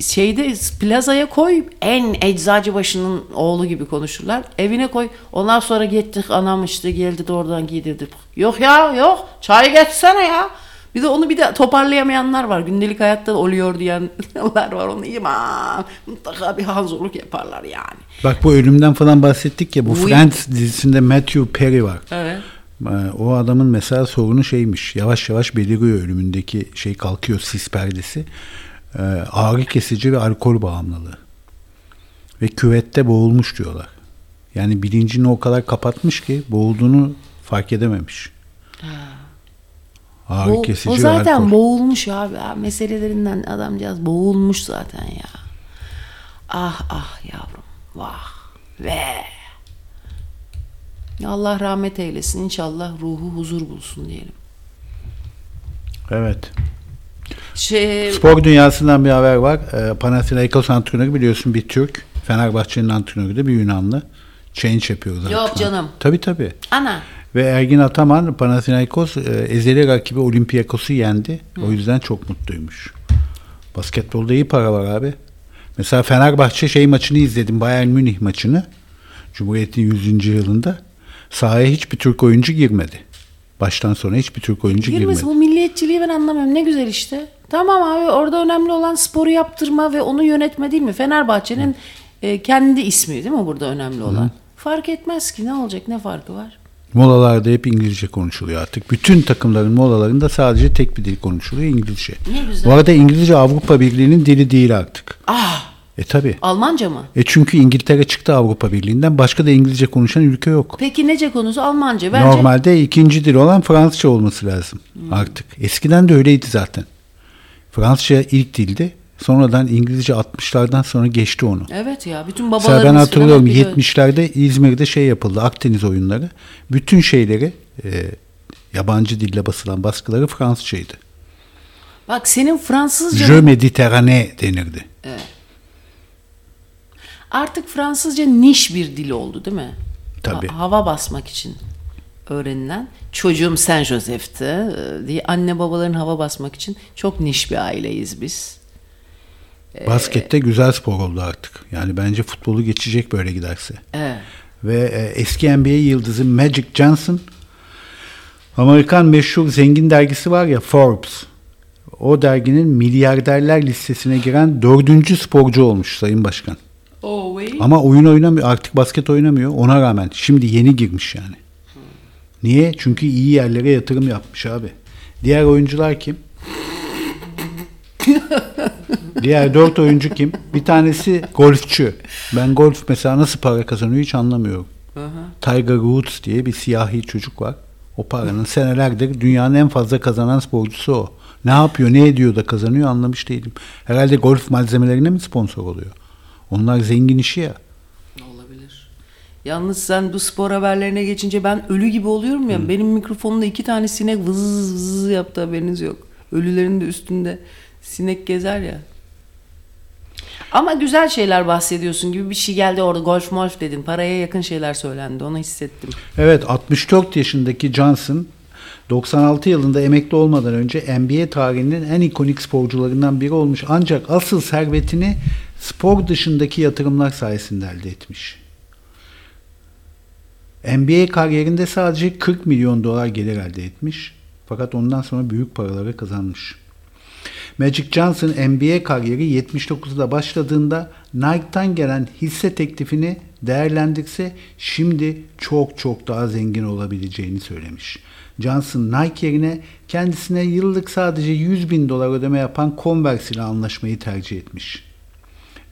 [SPEAKER 2] Şeyde plazaya koy en eczacıbaşının oğlu gibi konuşurlar. Evine koy. Ondan sonra gittik anam işte geldi de oradan giydirdi. Yok ya yok çay getsene ya. Bir de onu bir de toparlayamayanlar var. Gündelik hayatta oluyor diyenler var. Onu imam mutlaka bir hazırlık yaparlar yani.
[SPEAKER 3] Bak bu ölümden falan bahsettik ya bu
[SPEAKER 2] Oui.
[SPEAKER 3] Friends dizisinde Matthew Perry var.
[SPEAKER 2] Evet.
[SPEAKER 3] Ee, O adamın mesela sorunu şeymiş. Yavaş yavaş beliriyor ölümündeki şey kalkıyor sis perdesi. Ee, ağrı kesici ve alkol bağımlılığı. Ve küvette boğulmuş diyorlar. Yani bilincini o kadar kapatmış ki boğulduğunu fark edememiş. Ağrı
[SPEAKER 2] Bo-
[SPEAKER 3] kesici
[SPEAKER 2] o zaten
[SPEAKER 3] alkol.
[SPEAKER 2] boğulmuş abi. Meselelerinden adamcağız boğulmuş zaten ya. Ah ah yavrum. Vah. Ve. Allah rahmet eylesin. İnşallah ruhu huzur bulsun diyelim.
[SPEAKER 3] Evet.
[SPEAKER 2] Şey,
[SPEAKER 3] Spor dünyasından bir haber var. Ee, Panathinaikos antrenörü biliyorsun bir Türk. Fenerbahçe'nin antrenörü de bir Yunanlı. Change yapıyor zaten.
[SPEAKER 2] Yok canım.
[SPEAKER 3] Tabii tabii.
[SPEAKER 2] ana.
[SPEAKER 3] Ve Ergin Ataman Panathinaikos e, ezeli rakibi Olympiakos'u yendi. O yüzden çok mutluymuş. Basketbolda iyi para var abi. Mesela Fenerbahçe şey maçını izledim. Bayern Münih maçını. Cumhuriyet'in 100. yılında. Sahaya hiçbir Türk oyuncu girmedi. Baştan sona hiçbir Türk oyuncu
[SPEAKER 2] Girmesi
[SPEAKER 3] girmedi.
[SPEAKER 2] bu milliyetçiliği ben anlamıyorum. Ne güzel işte. Tamam abi orada önemli olan sporu yaptırma ve onu yönetme değil mi? Fenerbahçe'nin e, kendi ismi değil mi burada önemli olan? Fark etmez ki ne olacak ne farkı var?
[SPEAKER 3] Molalarda hep İngilizce konuşuluyor artık. Bütün takımların molalarında sadece tek bir dil konuşuluyor İngilizce.
[SPEAKER 2] Ne güzel.
[SPEAKER 3] Bu arada İngilizce Avrupa Birliği'nin dili değil artık.
[SPEAKER 2] Ah
[SPEAKER 3] E tabi.
[SPEAKER 2] Almanca mı?
[SPEAKER 3] E çünkü İngiltere çıktı Avrupa Birliği'nden. Başka da İngilizce konuşan ülke yok.
[SPEAKER 2] Peki nece konusu Almanca? Bence
[SPEAKER 3] Normalde ikinci dil olan Fransızca olması lazım artık. Eskiden de öyleydi zaten. Fransızca ilk dildi. Sonradan İngilizce 60'lardan sonra geçti onu.
[SPEAKER 2] Evet ya bütün
[SPEAKER 3] Mesela
[SPEAKER 2] babalarımız
[SPEAKER 3] ben
[SPEAKER 2] falan
[SPEAKER 3] hatırlıyorum
[SPEAKER 2] biliyor.
[SPEAKER 3] 70'lerde İzmir'de şey yapıldı Akdeniz oyunları. Bütün şeyleri e, yabancı dille basılan baskıları Fransızcaydı.
[SPEAKER 2] Bak senin Fransızca
[SPEAKER 3] Je Mediterrane denirdi.
[SPEAKER 2] Artık Fransızca niş bir dil oldu değil mi?
[SPEAKER 3] Tabii.
[SPEAKER 2] Ha- hava basmak için öğrenilen. Çocuğum Saint Joseph'ti diye anne babaların hava basmak için çok niş bir aileyiz biz. Ee,
[SPEAKER 3] Baskette güzel spor oldu artık. Yani bence futbolu geçecek böyle giderse.
[SPEAKER 2] Evet.
[SPEAKER 3] Ve e, eski NBA yıldızı Magic Johnson Amerikan meşhur zengin dergisi var ya Forbes. O derginin milyarderler listesine giren dördüncü sporcu olmuş Sayın Başkan.
[SPEAKER 2] Oh, wait.
[SPEAKER 3] Ama oyun oynamıyor. Artık basket oynamıyor. Ona rağmen. Şimdi yeni girmiş yani. Niye? Çünkü iyi yerlere yatırım yapmış abi. Diğer oyuncular kim? Diğer dört oyuncu kim? Bir tanesi golfçü. Ben golf mesela nasıl para kazanıyor hiç anlamıyorum. Tiger Woods diye bir siyahi çocuk var. O paranın senelerdir dünyanın en fazla kazanan sporcusu o. Ne yapıyor, ne ediyor da kazanıyor anlamış değilim. Herhalde golf malzemelerine mi sponsor oluyor? Onlar zengin işi ya.
[SPEAKER 2] Olabilir. Yalnız sen bu spor haberlerine geçince ben ölü gibi oluyorum ya. Benim mikrofonumda iki tane sinek vız vız yaptı haberiniz yok. Ölülerin de üstünde sinek gezer ya. Ama güzel şeyler bahsediyorsun gibi bir şey geldi orada golf molf dedin. Paraya yakın şeyler söylendi onu hissettim.
[SPEAKER 3] Evet 64 yaşındaki Johnson 96 yılında emekli olmadan önce NBA tarihinin en ikonik sporcularından biri olmuş. Ancak asıl servetini spor dışındaki yatırımlar sayesinde elde etmiş. NBA kariyerinde sadece 40 milyon dolar gelir elde etmiş. Fakat ondan sonra büyük paraları kazanmış. Magic Johnson NBA kariyeri 79'da başladığında Nike'tan gelen hisse teklifini değerlendirse şimdi çok çok daha zengin olabileceğini söylemiş. Johnson Nike yerine kendisine yıllık sadece 100 bin dolar ödeme yapan Converse ile anlaşmayı tercih etmiş.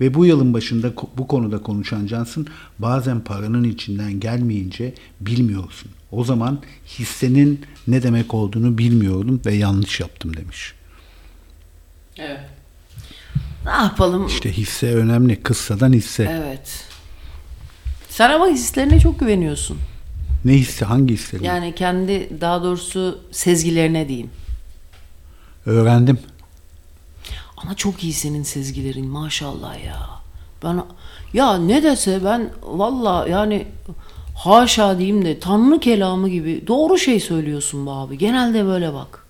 [SPEAKER 3] Ve bu yılın başında bu konuda konuşan Johnson bazen paranın içinden gelmeyince bilmiyorsun. O zaman hissenin ne demek olduğunu bilmiyordum ve yanlış yaptım demiş.
[SPEAKER 2] Evet. Ne yapalım?
[SPEAKER 3] İşte hisse önemli. Kıssadan hisse.
[SPEAKER 2] Evet. Sen ama hislerine çok güveniyorsun.
[SPEAKER 3] Ne hisse? Hangi hisse?
[SPEAKER 2] Yani kendi daha doğrusu sezgilerine diyeyim.
[SPEAKER 3] Öğrendim.
[SPEAKER 2] Ama çok iyi senin sezgilerin maşallah ya. Ben ya ne dese ben valla yani haşa diyeyim de tanrı kelamı gibi doğru şey söylüyorsun be abi. Genelde böyle bak.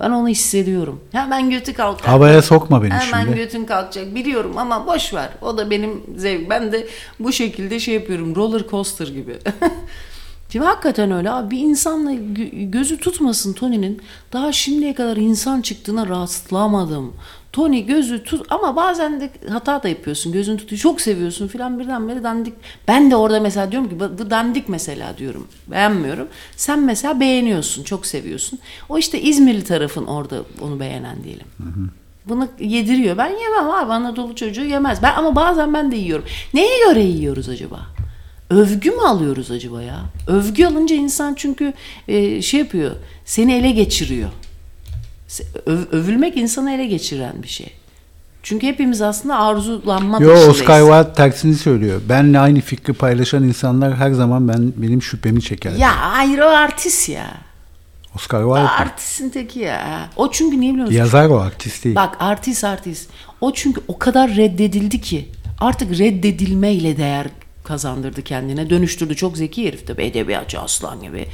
[SPEAKER 2] Ben onu hissediyorum. Hemen götü kalkacak.
[SPEAKER 3] Havaya sokma beni
[SPEAKER 2] Hemen
[SPEAKER 3] şimdi.
[SPEAKER 2] götün kalkacak. Biliyorum ama boş ver. O da benim zevk. Ben de bu şekilde şey yapıyorum. Roller coaster gibi. Şimdi hakikaten öyle abi. Bir insanla gö- gözü tutmasın Tony'nin. Daha şimdiye kadar insan çıktığına rastlamadım. Tony gözü tut ama bazen de hata da yapıyorsun. Gözünü tutuyor. Çok seviyorsun filan birdenbire dandik. Ben de orada mesela diyorum ki bu- dandik mesela diyorum. Beğenmiyorum. Sen mesela beğeniyorsun. Çok seviyorsun. O işte İzmirli tarafın orada onu beğenen diyelim. Bunu yediriyor. Ben yemem abi. Anadolu çocuğu yemez. Ben ama bazen ben de yiyorum. Neye göre yiyoruz acaba? Övgü mü alıyoruz acaba ya? Övgü alınca insan çünkü e, şey yapıyor. Seni ele geçiriyor. Öv- övülmek insanı ele geçiren bir şey. Çünkü hepimiz aslında arzulanma
[SPEAKER 3] Yo
[SPEAKER 2] peşindeyiz.
[SPEAKER 3] Oscar Wilde tersini söylüyor. Benle aynı fikri paylaşan insanlar her zaman ben benim şüphemi çeker.
[SPEAKER 2] Ya hayır o artist ya.
[SPEAKER 3] Oscar Wilde?
[SPEAKER 2] Artistin teki ya. O çünkü niye biliyor musun?
[SPEAKER 3] yazar o artist değil.
[SPEAKER 2] Bak artist artist. O çünkü o kadar reddedildi ki artık reddedilmeyle değer kazandırdı kendine. Dönüştürdü. Çok zeki herif tabii. Edebiyatçı aslan gibi.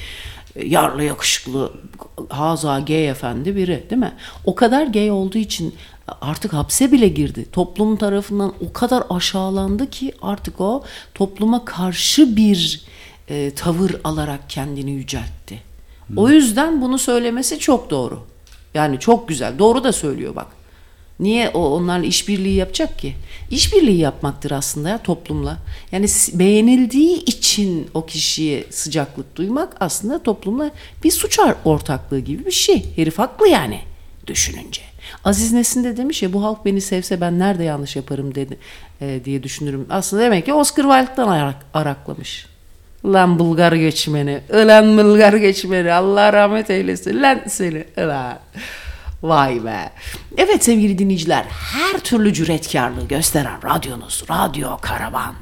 [SPEAKER 2] E, Yarlı yakışıklı haza gay efendi biri değil mi? O kadar gay olduğu için artık hapse bile girdi. Toplum tarafından o kadar aşağılandı ki artık o topluma karşı bir e, tavır alarak kendini yüceltti. O yüzden bunu söylemesi çok doğru. Yani çok güzel. Doğru da söylüyor bak. Niye o onlarla işbirliği yapacak ki? İşbirliği yapmaktır aslında ya toplumla. Yani beğenildiği için o kişiye sıcaklık duymak aslında toplumla bir suç ortaklığı gibi bir şey. Herif haklı yani düşününce. Aziz Nesin de demiş ya bu halk beni sevse ben nerede yanlış yaparım dedi e, diye düşünürüm. Aslında demek ki Oscar Wilde'dan arak, araklamış. Lan Bulgar göçmeni. Ulan Bulgar göçmeni. Allah rahmet eylesin. Lan seni. Ulan. Vay be. Evet sevgili dinleyiciler. Her türlü cüretkarlığı gösteren radyonuz. Radyo Karavan.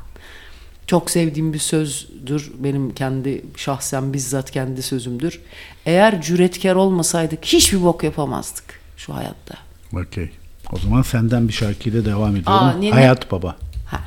[SPEAKER 2] Çok sevdiğim bir sözdür. Benim kendi şahsen bizzat kendi sözümdür. Eğer cüretkar olmasaydık hiçbir bok yapamazdık şu hayatta.
[SPEAKER 3] Okey. O zaman senden bir şarkıyla devam ediyorum.
[SPEAKER 2] Aa?
[SPEAKER 3] Hayat Baba.
[SPEAKER 2] Ha.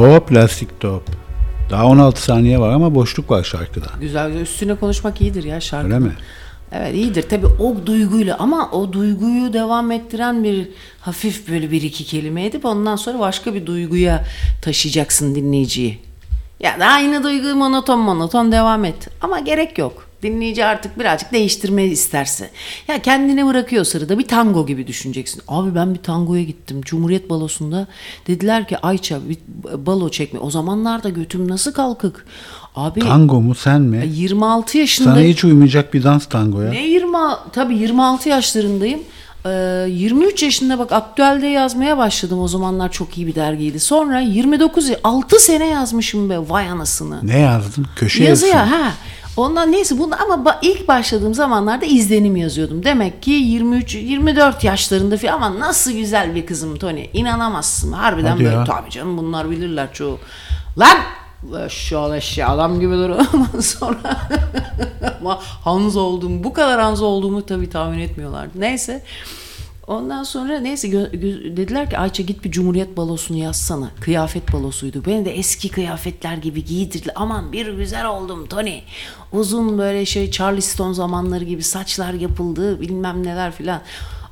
[SPEAKER 1] O
[SPEAKER 3] plastik top. Daha 16 saniye var ama boşluk var şarkıda.
[SPEAKER 2] Güzel üstüne konuşmak iyidir ya şarkı.
[SPEAKER 3] Öyle mi?
[SPEAKER 2] Evet iyidir tabi o duyguyla ama o duyguyu devam ettiren bir hafif böyle bir iki kelime edip ondan sonra başka bir duyguya taşıyacaksın dinleyiciyi. Ya da aynı duyguyu monoton monoton devam et ama gerek yok. Dinleyici artık birazcık değiştirme isterse. Ya kendine bırakıyor sırada bir tango gibi düşüneceksin. Abi ben bir tangoya gittim. Cumhuriyet balosunda dediler ki Ayça bir balo çekme. O zamanlarda götüm nasıl kalkık? Abi
[SPEAKER 3] Tango mu sen mi?
[SPEAKER 2] 26 yaşında
[SPEAKER 3] Sana hiç uymayacak bir dans tango ya.
[SPEAKER 2] ne 20 tabii 26 yaşlarındayım. Ee, 23 yaşında bak aktüelde yazmaya başladım o zamanlar çok iyi bir dergiydi. Sonra 29 6 sene yazmışım be vay anasını.
[SPEAKER 3] Ne yazdın? Köşe
[SPEAKER 2] Yazı
[SPEAKER 3] yazısı.
[SPEAKER 2] ya ha. Ondan neyse bunu ama ilk başladığım zamanlarda izlenim yazıyordum. Demek ki 23 24 yaşlarında falan ama nasıl güzel bir kızım Tony. İnanamazsın. Harbiden
[SPEAKER 3] Hadi
[SPEAKER 2] böyle
[SPEAKER 3] ya.
[SPEAKER 2] tabii canım bunlar bilirler çoğu. Lan eşya eşya adam gibi ama sonra ama Hans olduğumu bu kadar Hans olduğumu tabii tahmin etmiyorlardı. Neyse. Ondan sonra neyse dediler ki Ayça git bir Cumhuriyet balosunu yazsana. Kıyafet balosuydu. Beni de eski kıyafetler gibi giydirdiler. Aman bir güzel oldum Tony. Uzun böyle şey Charleston zamanları gibi saçlar yapıldı bilmem neler filan.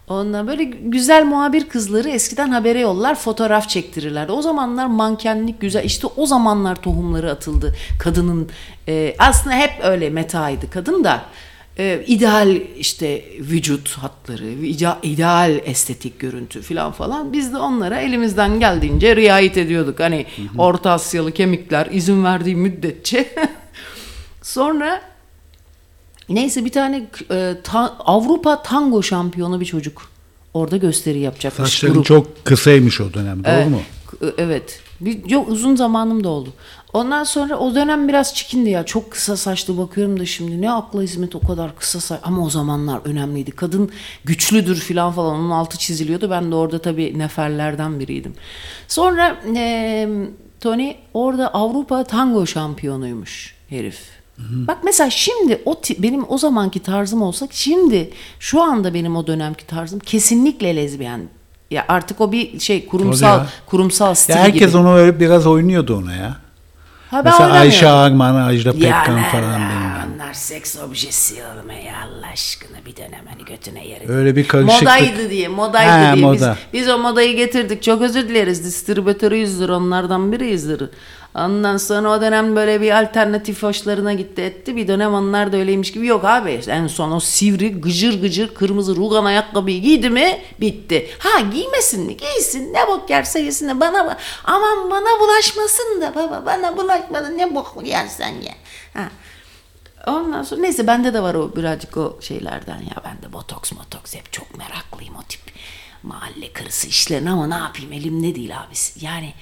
[SPEAKER 2] Ondan böyle güzel muhabir kızları eskiden habere yollar fotoğraf çektirirlerdi. O zamanlar mankenlik güzel işte o zamanlar tohumları atıldı. Kadının e, aslında hep öyle metaydı kadın da e, ideal işte vücut hatları, ide- ideal estetik görüntü falan falan. Biz de onlara elimizden geldiğince riayet ediyorduk. Hani Orta Asyalı kemikler izin verdiği müddetçe. Sonra neyse bir tane e, ta- Avrupa tango şampiyonu bir çocuk orada gösteri yapacakmış.
[SPEAKER 3] Saçların
[SPEAKER 2] grup.
[SPEAKER 3] çok kısaymış o dönem. Doğru
[SPEAKER 2] Evet.
[SPEAKER 3] mu?
[SPEAKER 2] Evet. Bir, yok uzun zamanım da oldu. Ondan sonra o dönem biraz çikindi ya. Çok kısa saçlı bakıyorum da şimdi ne akla hizmet o kadar kısa saç. Ama o zamanlar önemliydi. Kadın güçlüdür falan falan. Onun altı çiziliyordu. Ben de orada tabii neferlerden biriydim. Sonra eee, Tony orada Avrupa tango şampiyonuymuş herif. Bak mesela şimdi o benim o zamanki tarzım olsa şimdi şu anda benim o dönemki tarzım kesinlikle lezbiyen. Ya artık o bir şey kurumsal kurumsal stil
[SPEAKER 3] Ya herkes
[SPEAKER 2] gibi.
[SPEAKER 3] onu öyle biraz oynuyordu ona ya.
[SPEAKER 2] Ha, ben
[SPEAKER 3] Mesela. Ayşe Arman, Ajda Pekkan
[SPEAKER 2] Ya
[SPEAKER 3] falan benim.
[SPEAKER 2] Onlar seks objesi olma ya Allah aşkına bir dönem hani götüne yeri.
[SPEAKER 3] Öyle bir karışıklık.
[SPEAKER 2] Modaydı diye, modaydı
[SPEAKER 3] Ha,
[SPEAKER 2] diye.
[SPEAKER 3] moda.
[SPEAKER 2] Biz, biz o modayı getirdik. Çok özür dileriz. Distribütörüyüzdür onlardan biriyizdir. Ondan sonra o dönem böyle bir alternatif hoşlarına gitti etti. Bir dönem onlar da öyleymiş gibi. Yok abi en son o sivri gıcır gıcır kırmızı rugan ayakkabıyı giydi mi bitti. Ha giymesin mi? Giysin. Ne bok yerse yesin de bana. Aman bana bulaşmasın da baba. Bana bulaşmadı. Ne bok yersen ye. Ha. Ondan sonra neyse bende de var o birazcık o şeylerden ya ben de botoks motoks hep çok meraklıyım o tip mahalle kırısı işlerine ama ne yapayım elimde değil abisi. Yani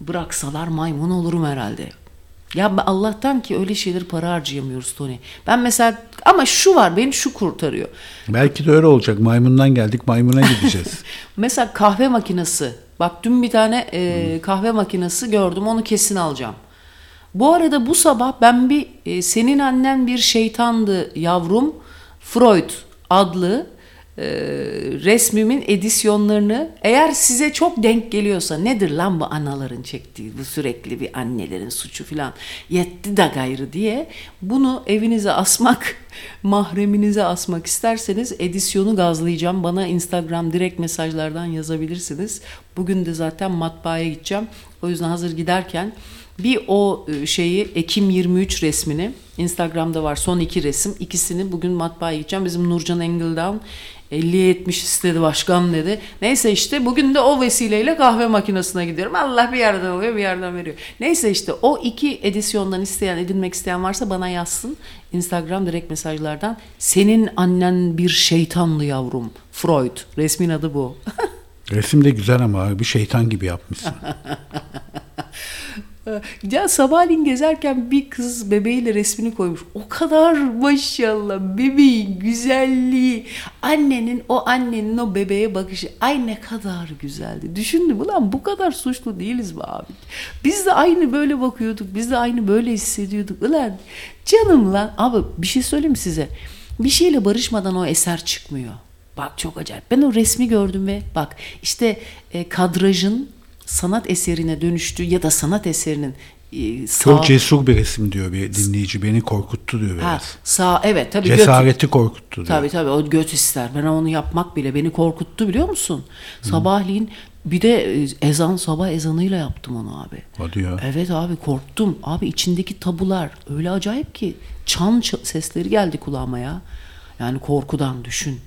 [SPEAKER 2] bıraksalar maymun olurum herhalde. Ya Allah'tan ki öyle şeyleri para harcayamıyoruz Tony. Ben mesela ama şu var beni şu kurtarıyor.
[SPEAKER 3] Belki de öyle olacak. Maymundan geldik maymuna gideceğiz.
[SPEAKER 2] Mesela kahve makinesi Bak dün bir tane e, kahve makinesi gördüm onu kesin alacağım. Bu arada bu sabah ben bir e, senin annen bir şeytandı yavrum Freud adlı e, resmimin edisyonlarını eğer size çok denk geliyorsa nedir lan bu anaların çektiği bu sürekli bir annelerin suçu filan yetti da gayrı diye bunu evinize asmak mahreminize asmak isterseniz edisyonu gazlayacağım. Bana Instagram direkt mesajlardan yazabilirsiniz. Bugün de zaten matbaaya gideceğim. O yüzden hazır giderken bir o e, şeyi Ekim 23 resmini Instagram'da var son iki resim. İkisini bugün matbaaya gideceğim. Bizim Nurcan Engeldown 50'ye 70 istedi başkan dedi. Neyse işte bugün de o vesileyle kahve makinesine gidiyorum. Allah bir yerden alıyor bir yerden veriyor. Neyse işte o iki edisyondan isteyen edinmek isteyen varsa bana yazsın. Instagram direkt mesajlardan. Senin annen bir şeytanlı yavrum. Freud. Resmin adı bu.
[SPEAKER 3] Resim de güzel ama bir şeytan gibi yapmışsın.
[SPEAKER 2] Ya sabahleyin gezerken bir kız bebeğiyle resmini koymuş. O kadar maşallah bebeğin güzelliği. Annenin o annenin o bebeğe bakışı. Ay ne kadar güzeldi. Düşündüm ulan bu kadar suçlu değiliz mi abi? Biz de aynı böyle bakıyorduk. Biz de aynı böyle hissediyorduk. Ulan canım lan. Abi bir şey söyleyeyim size? Bir şeyle barışmadan o eser çıkmıyor. Bak çok acayip. Ben o resmi gördüm ve bak işte e, kadrajın sanat eserine dönüştüğü ya da sanat eserinin e, sağ,
[SPEAKER 3] Çok cesur bir resim diyor bir dinleyici. Beni korkuttu diyor
[SPEAKER 2] ha,
[SPEAKER 3] biraz.
[SPEAKER 2] sağ evet tabii göt-
[SPEAKER 3] Cesareti korkuttu diyor.
[SPEAKER 2] Tabii tabii o göt ister. Ben onu yapmak bile beni korkuttu biliyor musun? Sabahleyin bir de e, ezan sabah ezanıyla yaptım onu abi.
[SPEAKER 3] Hadi ya.
[SPEAKER 2] Evet abi korktum. Abi içindeki tabular öyle acayip ki çan ç- sesleri geldi kulağıma ya. Yani korkudan düşün.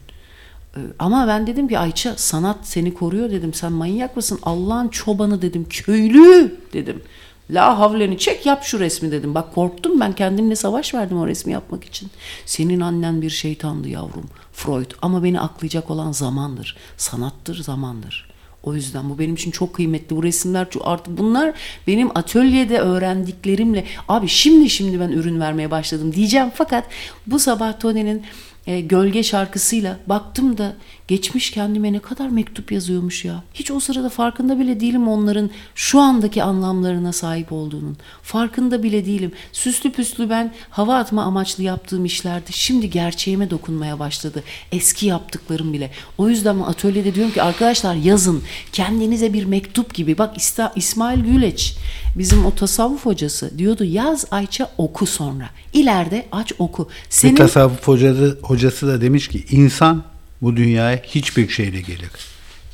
[SPEAKER 2] Ee, Ama ben dedim ki Ayça sanat seni koruyor dedim. Sen manyak mısın? Allah'ın çobanı dedim. Köylü dedim. La havleni çek yap şu resmi dedim. Bak korktum ben kendimle savaş verdim o resmi yapmak için. Senin annen bir şeytandı yavrum. Freud ama beni aklayacak olan zamandır. Sanattır zamandır. O yüzden bu benim için çok kıymetli. Bu resimler artık bunlar benim atölyede öğrendiklerimle abi şimdi şimdi ben ürün vermeye başladım diyeceğim fakat bu sabah Tony'nin e, gölge şarkısıyla baktım da geçmiş kendime ne kadar mektup yazıyormuş ya. Hiç o sırada farkında bile değilim onların şu andaki anlamlarına sahip olduğunun. Farkında bile değilim. Süslü püslü ben hava atma amaçlı yaptığım işlerde şimdi gerçeğime dokunmaya başladı. Eski yaptıklarım bile. O yüzden atölyede diyorum ki arkadaşlar yazın kendinize bir mektup gibi. Bak İsmail Güleç bizim o tasavvuf hocası diyordu yaz Ayça oku sonra. İleride aç oku.
[SPEAKER 3] Bir
[SPEAKER 2] Senin
[SPEAKER 3] tasavvuf hocası, hocası da demiş ki insan bu dünyaya hiçbir şeyle gelir.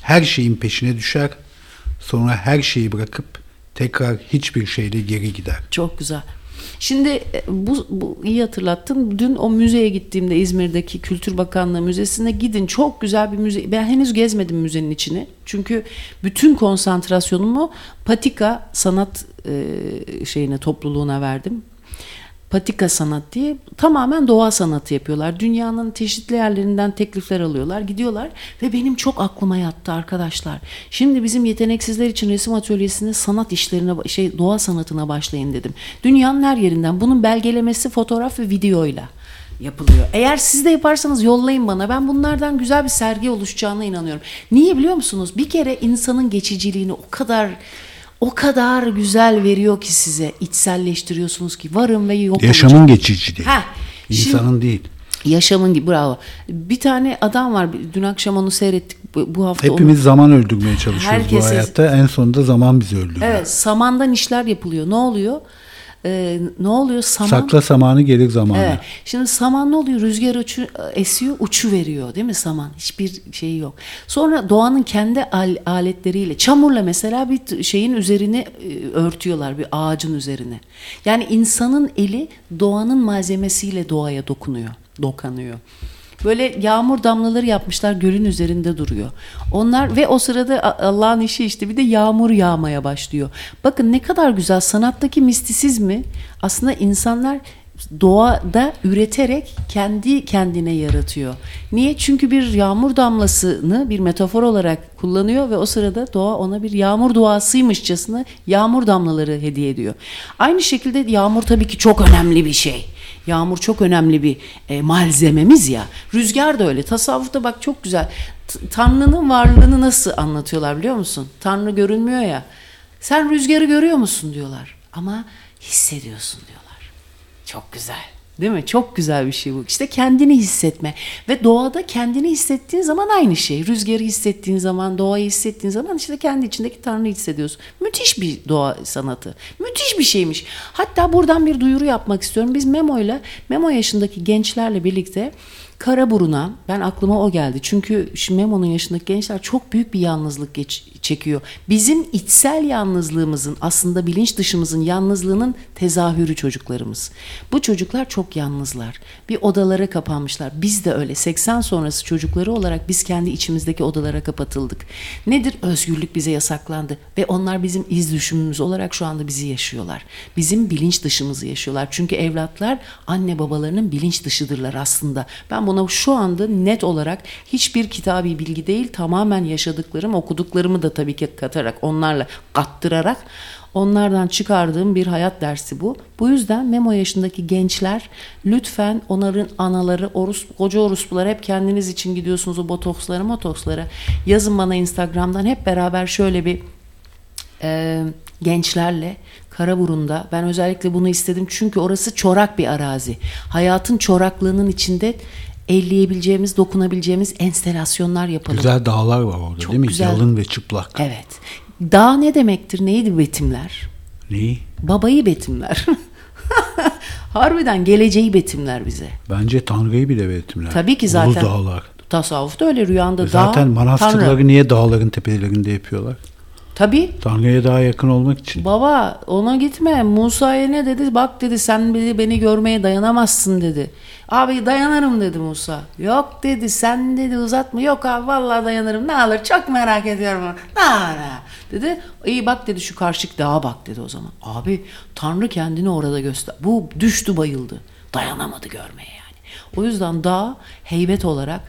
[SPEAKER 3] Her şeyin peşine düşer. Sonra her şeyi bırakıp tekrar hiçbir şeyle geri gider.
[SPEAKER 2] Çok güzel. Şimdi e, bu, bu iyi hatırlattın. Dün o müzeye gittiğimde İzmir'deki Kültür Bakanlığı Müzesi'ne gidin. Çok güzel bir müze. Ben henüz gezmedim müzenin içini. Çünkü bütün konsantrasyonumu patika sanat e, şeyine topluluğuna verdim. Patika sanat diye tamamen doğa sanatı yapıyorlar. Dünyanın çeşitli yerlerinden teklifler alıyorlar, gidiyorlar ve benim çok aklıma yattı arkadaşlar. Şimdi bizim yeteneksizler için resim atölyesinde sanat işlerine şey doğa sanatına başlayın dedim. Dünyanın her yerinden bunun belgelemesi fotoğraf ve videoyla yapılıyor. Eğer siz de yaparsanız yollayın bana. Ben bunlardan güzel bir sergi oluşacağına inanıyorum. Niye biliyor musunuz? Bir kere insanın geçiciliğini o kadar o kadar güzel veriyor ki size içselleştiriyorsunuz ki varım ve yok
[SPEAKER 3] Yaşamın
[SPEAKER 2] olacağım.
[SPEAKER 3] geçiciliği.
[SPEAKER 2] Ha, şimdi-
[SPEAKER 3] İnsanın değil.
[SPEAKER 2] Yaşamın gibi bravo. Bir tane adam var. Dün akşam onu seyrettik. Bu, hafta onu-
[SPEAKER 3] Hepimiz zaman öldürmeye çalışıyoruz
[SPEAKER 2] Herkes-
[SPEAKER 3] bu hayatta. En sonunda zaman bizi öldürüyor.
[SPEAKER 2] Evet, samandan işler yapılıyor. Ne oluyor? Ee, ne oluyor? Saman.
[SPEAKER 3] Sakla zamanı gelir zamanı.
[SPEAKER 2] Evet. Şimdi saman ne oluyor? Rüzgar uçu, esiyor, uçu veriyor değil mi saman? Hiçbir şeyi yok. Sonra doğanın kendi al- aletleriyle, çamurla mesela bir şeyin üzerini e, örtüyorlar, bir ağacın üzerine. Yani insanın eli doğanın malzemesiyle doğaya dokunuyor, dokanıyor. Böyle yağmur damlaları yapmışlar gölün üzerinde duruyor. Onlar ve o sırada Allah'ın işi işte bir de yağmur yağmaya başlıyor. Bakın ne kadar güzel sanattaki mistisizmi aslında insanlar doğada üreterek kendi kendine yaratıyor. Niye? Çünkü bir yağmur damlasını bir metafor olarak kullanıyor ve o sırada doğa ona bir yağmur duasıymışçasına yağmur damlaları hediye ediyor. Aynı şekilde yağmur tabii ki çok önemli bir şey. Yağmur çok önemli bir e, malzememiz ya. Rüzgar da öyle. Tasavvufta bak çok güzel. Tanrı'nın varlığını nasıl anlatıyorlar biliyor musun? Tanrı görünmüyor ya. Sen rüzgarı görüyor musun diyorlar. Ama hissediyorsun diyorlar. Çok güzel. Değil mi? Çok güzel bir şey bu. İşte kendini hissetme. Ve doğada kendini hissettiğin zaman aynı şey. Rüzgarı hissettiğin zaman, doğayı hissettiğin zaman işte kendi içindeki Tanrı'yı hissediyorsun. Müthiş bir doğa sanatı. Müthiş bir şeymiş. Hatta buradan bir duyuru yapmak istiyorum. Biz Memo'yla, Memo yaşındaki gençlerle birlikte Karaburun'a, ben aklıma o geldi. Çünkü şimdi Memo'nun yaşındaki gençler çok büyük bir yalnızlık geç, çekiyor. Bizim içsel yalnızlığımızın aslında bilinç dışımızın yalnızlığının tezahürü çocuklarımız. Bu çocuklar çok yalnızlar. Bir odalara kapanmışlar. Biz de öyle 80 sonrası çocukları olarak biz kendi içimizdeki odalara kapatıldık. Nedir? Özgürlük bize yasaklandı ve onlar bizim iz düşümümüz olarak şu anda bizi yaşıyorlar. Bizim bilinç dışımızı yaşıyorlar. Çünkü evlatlar anne babalarının bilinç dışıdırlar aslında. Ben buna şu anda net olarak hiçbir kitabi bilgi değil tamamen yaşadıklarım okuduklarımı da tabii ki katarak onlarla kattırarak onlardan çıkardığım bir hayat dersi bu. Bu yüzden Memo yaşındaki gençler lütfen onların anaları, orus, koca orospular hep kendiniz için gidiyorsunuz o botokslara motokslara. Yazın bana Instagram'dan hep beraber şöyle bir e, gençlerle Karaburun'da ben özellikle bunu istedim çünkü orası çorak bir arazi. Hayatın çoraklığının içinde elleyebileceğimiz, dokunabileceğimiz enstelasyonlar yapalım.
[SPEAKER 3] Güzel dağlar var orada
[SPEAKER 2] Çok
[SPEAKER 3] değil mi?
[SPEAKER 2] güzel.
[SPEAKER 3] Yalın ve çıplak.
[SPEAKER 2] Evet. Dağ ne demektir? Neydi betimler?
[SPEAKER 3] Neyi?
[SPEAKER 2] Babayı betimler. Harbiden geleceği betimler bize.
[SPEAKER 3] Bence Tanrı'yı bile betimler.
[SPEAKER 2] Tabii ki zaten.
[SPEAKER 3] dağlar.
[SPEAKER 2] Tasavvufta öyle rüyanda dağ,
[SPEAKER 3] Zaten manastırları
[SPEAKER 2] Tanrı.
[SPEAKER 3] niye dağların tepelerinde yapıyorlar?
[SPEAKER 2] Tabii
[SPEAKER 3] Tanrı'ya daha yakın olmak için.
[SPEAKER 2] Baba ona gitme. Musa'ya ne dedi? Bak dedi sen beni, beni görmeye dayanamazsın dedi. Abi dayanırım dedi Musa. Yok dedi sen dedi uzatma. Yok abi vallahi dayanırım. Ne alır çok merak ediyorum. Ne ne dedi. İyi bak dedi şu karşık dağa bak dedi o zaman. Abi Tanrı kendini orada göster. Bu düştü bayıldı. Dayanamadı görmeye yani. O yüzden dağ heybet olarak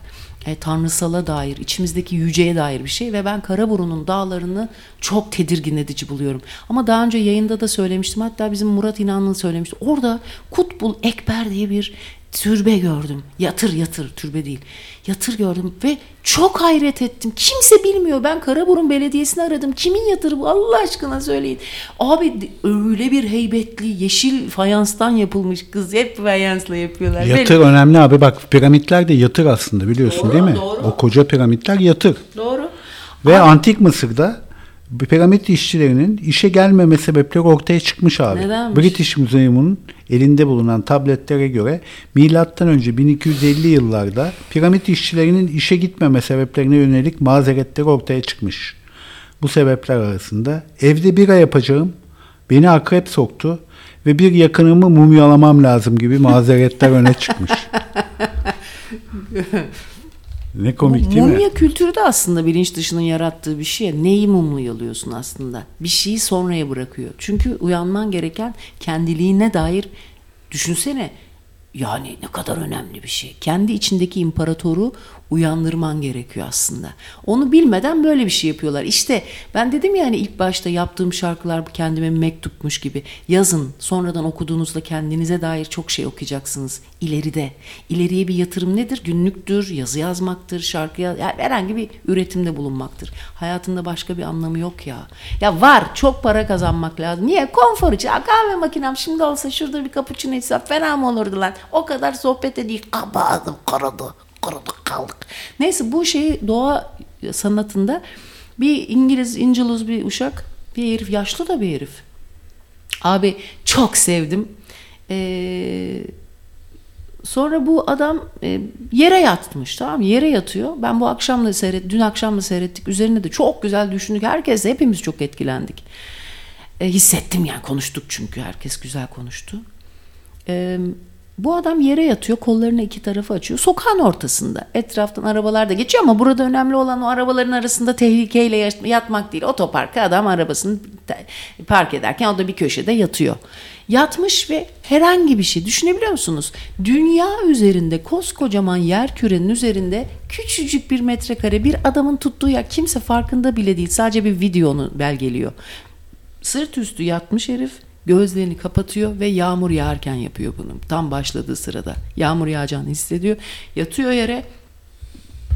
[SPEAKER 2] e, tanrısala dair, içimizdeki yüceye dair bir şey ve ben Karaburun'un dağlarını çok tedirgin edici buluyorum. Ama daha önce yayında da söylemiştim. Hatta bizim Murat İnanlı söylemişti. Orada Kutbul Ekber diye bir türbe gördüm. Yatır yatır türbe değil. Yatır gördüm ve çok hayret ettim. Kimse bilmiyor. Ben Karaburun Belediyesi'ni aradım. Kimin yatırı bu? Allah aşkına söyleyin. Abi öyle bir heybetli yeşil fayanstan yapılmış kız. Hep fayansla yapıyorlar.
[SPEAKER 3] Yatır önemli abi. Bak piramitler de yatır aslında biliyorsun
[SPEAKER 2] Doğru,
[SPEAKER 3] değil mi?
[SPEAKER 2] doğru.
[SPEAKER 3] O koca piramitler yatır.
[SPEAKER 2] Doğru.
[SPEAKER 3] Ve antik Mısır'da piramit işçilerinin işe gelmeme sebepleri ortaya çıkmış abi.
[SPEAKER 2] Nedenmiş?
[SPEAKER 3] British Museum'un elinde bulunan tabletlere göre milattan önce 1250 yıllarda piramit işçilerinin işe gitmeme sebeplerine yönelik mazeretleri ortaya çıkmış. Bu sebepler arasında evde bira yapacağım, beni akrep soktu ve bir yakınımı mumyalamam lazım gibi mazeretler öne çıkmış. ne komik değil mi?
[SPEAKER 2] Mumya kültürü de aslında bilinç dışının yarattığı bir şey. Neyi mumyalıyorsun aslında? Bir şeyi sonraya bırakıyor. Çünkü uyanman gereken kendiliğine dair düşünsene. Yani ne kadar önemli bir şey. Kendi içindeki imparatoru uyandırman gerekiyor aslında. Onu bilmeden böyle bir şey yapıyorlar. İşte ben dedim ya hani ilk başta yaptığım şarkılar kendime mektupmuş gibi. Yazın sonradan okuduğunuzda kendinize dair çok şey okuyacaksınız ileride. İleriye bir yatırım nedir? Günlüktür, yazı yazmaktır, şarkı yaz- yani herhangi bir üretimde bulunmaktır. Hayatında başka bir anlamı yok ya. Ya var çok para kazanmak lazım. Niye? Konfor için. Kahve makinem şimdi olsa şurada bir cappuccino içsem fena mı olurdu lan? O kadar sohbet edeyim. Kabağım karadı. Karadı kaldık. Neyse bu şey doğa sanatında bir İngiliz İnciluz bir uşak bir herif yaşlı da bir herif. Abi çok sevdim. Ee, sonra bu adam e, yere yatmış tamam? Yere yatıyor. Ben bu akşam da seyret, dün akşam da seyrettik. Üzerine de çok güzel düşündük. Herkes hepimiz çok etkilendik. E, hissettim yani konuştuk çünkü herkes güzel konuştu. E, bu adam yere yatıyor, kollarını iki tarafa açıyor. Sokağın ortasında. Etraftan arabalar da geçiyor ama burada önemli olan o arabaların arasında tehlikeyle yat- yatmak değil. Otoparka adam arabasını park ederken o da bir köşede yatıyor. Yatmış ve herhangi bir şey düşünebiliyor musunuz? Dünya üzerinde koskocaman yer kürenin üzerinde küçücük bir metrekare bir adamın tuttuğu yer kimse farkında bile değil. Sadece bir videonu belgeliyor. Sırt üstü yatmış herif gözlerini kapatıyor ve yağmur yağarken yapıyor bunu. Tam başladığı sırada yağmur yağacağını hissediyor. Yatıyor yere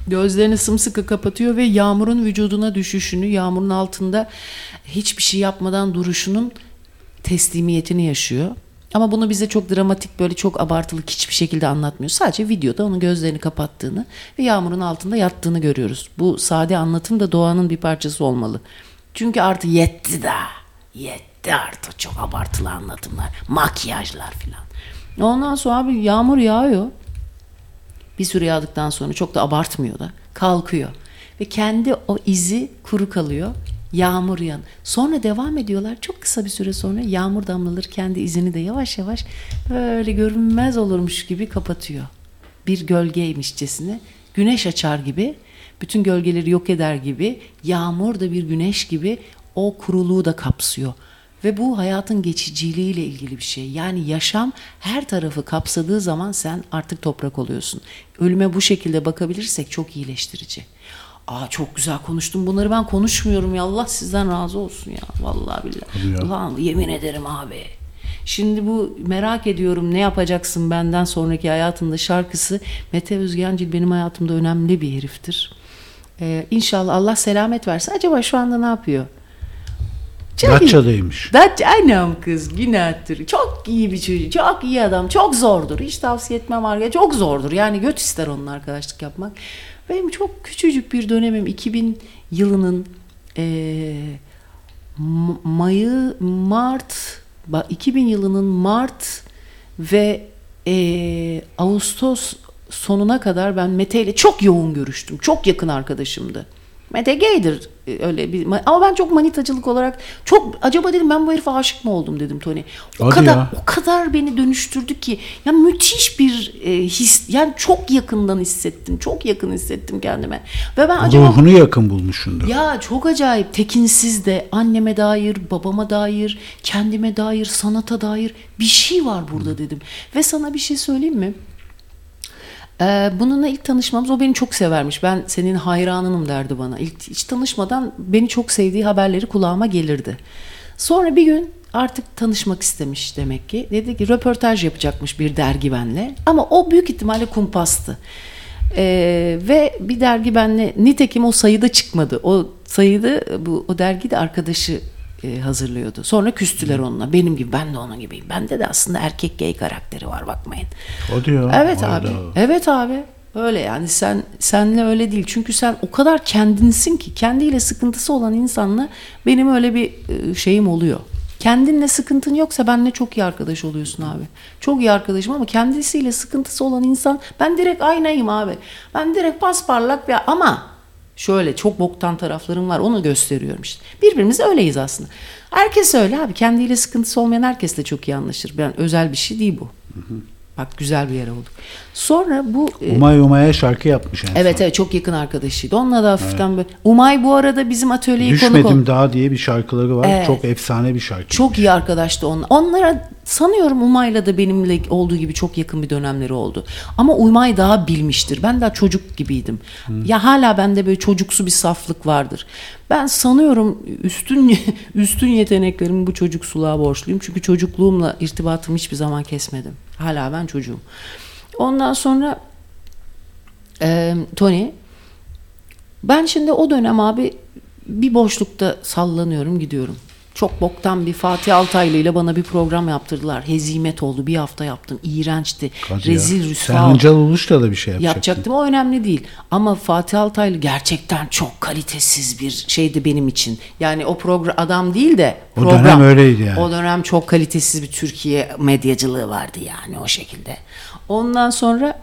[SPEAKER 2] Gözlerini sımsıkı kapatıyor ve yağmurun vücuduna düşüşünü, yağmurun altında hiçbir şey yapmadan duruşunun teslimiyetini yaşıyor. Ama bunu bize çok dramatik böyle çok abartılı hiçbir şekilde anlatmıyor. Sadece videoda onun gözlerini kapattığını ve yağmurun altında yattığını görüyoruz. Bu sade anlatım da doğanın bir parçası olmalı. Çünkü artık yetti da. Yetti artık çok abartılı anlatımlar. Makyajlar filan. Ondan sonra abi yağmur yağıyor. Bir süre yağdıktan sonra çok da abartmıyor da kalkıyor. Ve kendi o izi kuru kalıyor. Yağmur yan. Sonra devam ediyorlar. Çok kısa bir süre sonra yağmur damlaları kendi izini de yavaş yavaş böyle görünmez olurmuş gibi kapatıyor. Bir gölgeymişçesine güneş açar gibi bütün gölgeleri yok eder gibi yağmur da bir güneş gibi o kuruluğu da kapsıyor. Ve bu hayatın geçiciliğiyle ilgili bir şey. Yani yaşam her tarafı kapsadığı zaman sen artık toprak oluyorsun. Ölüme bu şekilde bakabilirsek çok iyileştirici. Aa çok güzel konuştum. Bunları ben konuşmuyorum ya. Allah sizden razı olsun ya. Vallahi billahi.
[SPEAKER 3] ya.
[SPEAKER 2] Ulan yemin ederim abi. Şimdi bu merak ediyorum ne yapacaksın benden sonraki hayatında şarkısı Mete Özgencil benim hayatımda önemli bir heriftir. Ee, inşallah Allah selamet versin. Acaba şu anda ne yapıyor? İyi.
[SPEAKER 3] Datça'daymış.
[SPEAKER 2] Datça anam kız günahtır. Çok iyi bir çocuk. Çok iyi adam. Çok zordur. Hiç tavsiye etmem var ya. Çok zordur. Yani göt ister onunla arkadaşlık yapmak. Benim çok küçücük bir dönemim 2000 yılının M- Mayı, Mart, bak 2000 yılının Mart ve eee, Ağustos sonuna kadar ben Mete ile çok yoğun görüştüm. Çok yakın arkadaşımdı. Mete gaydir e, öyle bir ama ben çok manitacılık olarak çok acaba dedim ben bu herife aşık mı oldum dedim Tony. O
[SPEAKER 3] Hadi
[SPEAKER 2] kadar
[SPEAKER 3] ya.
[SPEAKER 2] o kadar beni dönüştürdü ki ya müthiş bir e, his yani çok yakından hissettim. Çok yakın hissettim kendime. Ve ben acaba
[SPEAKER 3] Ruhunu yakın bulmuşsundur.
[SPEAKER 2] ya çok acayip tekinsiz de anneme dair, babama dair, kendime dair, sanata dair bir şey var burada dedim. Ve sana bir şey söyleyeyim mi? Ee, bununla ilk tanışmamız o beni çok severmiş. Ben senin hayranınım derdi bana. İlk hiç tanışmadan beni çok sevdiği haberleri kulağıma gelirdi. Sonra bir gün artık tanışmak istemiş demek ki. Dedi ki röportaj yapacakmış bir dergi benle. Ama o büyük ihtimalle kumpastı. Ee, ve bir dergi benle nitekim o sayıda çıkmadı. O sayıda bu o dergide arkadaşı e, hazırlıyordu. Sonra küstüler onunla. Benim gibi ben de onun gibiyim. Bende de aslında erkek gay karakteri var bakmayın.
[SPEAKER 3] O diyor.
[SPEAKER 2] Evet
[SPEAKER 3] Hayda.
[SPEAKER 2] abi. Evet abi. Öyle yani sen senle öyle değil. Çünkü sen o kadar kendinsin ki kendiyle sıkıntısı olan insanla benim öyle bir e, şeyim oluyor. Kendinle sıkıntın yoksa benle çok iyi arkadaş oluyorsun abi. Çok iyi arkadaşım ama kendisiyle sıkıntısı olan insan ben direkt aynayım abi. Ben direkt pasparlak bir ama şöyle çok boktan taraflarım var onu gösteriyorum işte. Birbirimiz öyleyiz aslında. Herkes öyle abi. Kendiyle sıkıntısı olmayan herkesle çok iyi anlaşır. Ben özel bir şey değil bu. Bak güzel bir yere olduk. Sonra bu e,
[SPEAKER 3] Umay Umay'a şarkı yapmış en.
[SPEAKER 2] Evet evet çok yakın arkadaşıydı. Onunla da hafiften böyle. Umay bu arada bizim atölyeye konuk
[SPEAKER 3] Düşmedim daha diye bir şarkıları var.
[SPEAKER 2] Evet.
[SPEAKER 3] Çok efsane bir şarkı.
[SPEAKER 2] Çok iyi arkadaştı onlar. Onlara sanıyorum Umay'la da benimle olduğu gibi çok yakın bir dönemleri oldu. Ama Umay daha bilmiştir. Ben daha çocuk gibiydim. Ya hala bende böyle çocuksu bir saflık vardır. Ben sanıyorum üstün üstün yeteneklerimi bu çocuksuluğa borçluyum. Çünkü çocukluğumla irtibatımı hiçbir zaman kesmedim. Hala ben çocuğum. Ondan sonra e, Tony ben şimdi o dönem abi bir boşlukta sallanıyorum gidiyorum. Çok boktan bir Fatih Altaylı ile bana bir program yaptırdılar. Hezimet oldu. Bir hafta yaptım. İğrençti.
[SPEAKER 3] Hadi ya.
[SPEAKER 2] Rezil
[SPEAKER 3] Sen
[SPEAKER 2] rüsva.
[SPEAKER 3] Hıncal Uluç'la da bir şey yapacaktın.
[SPEAKER 2] Yapacaktım o önemli değil. Ama Fatih Altaylı gerçekten çok kalitesiz bir şeydi benim için. Yani o program adam değil de
[SPEAKER 3] O
[SPEAKER 2] program.
[SPEAKER 3] dönem öyleydi yani.
[SPEAKER 2] O dönem çok kalitesiz bir Türkiye medyacılığı vardı yani o şekilde. Ondan sonra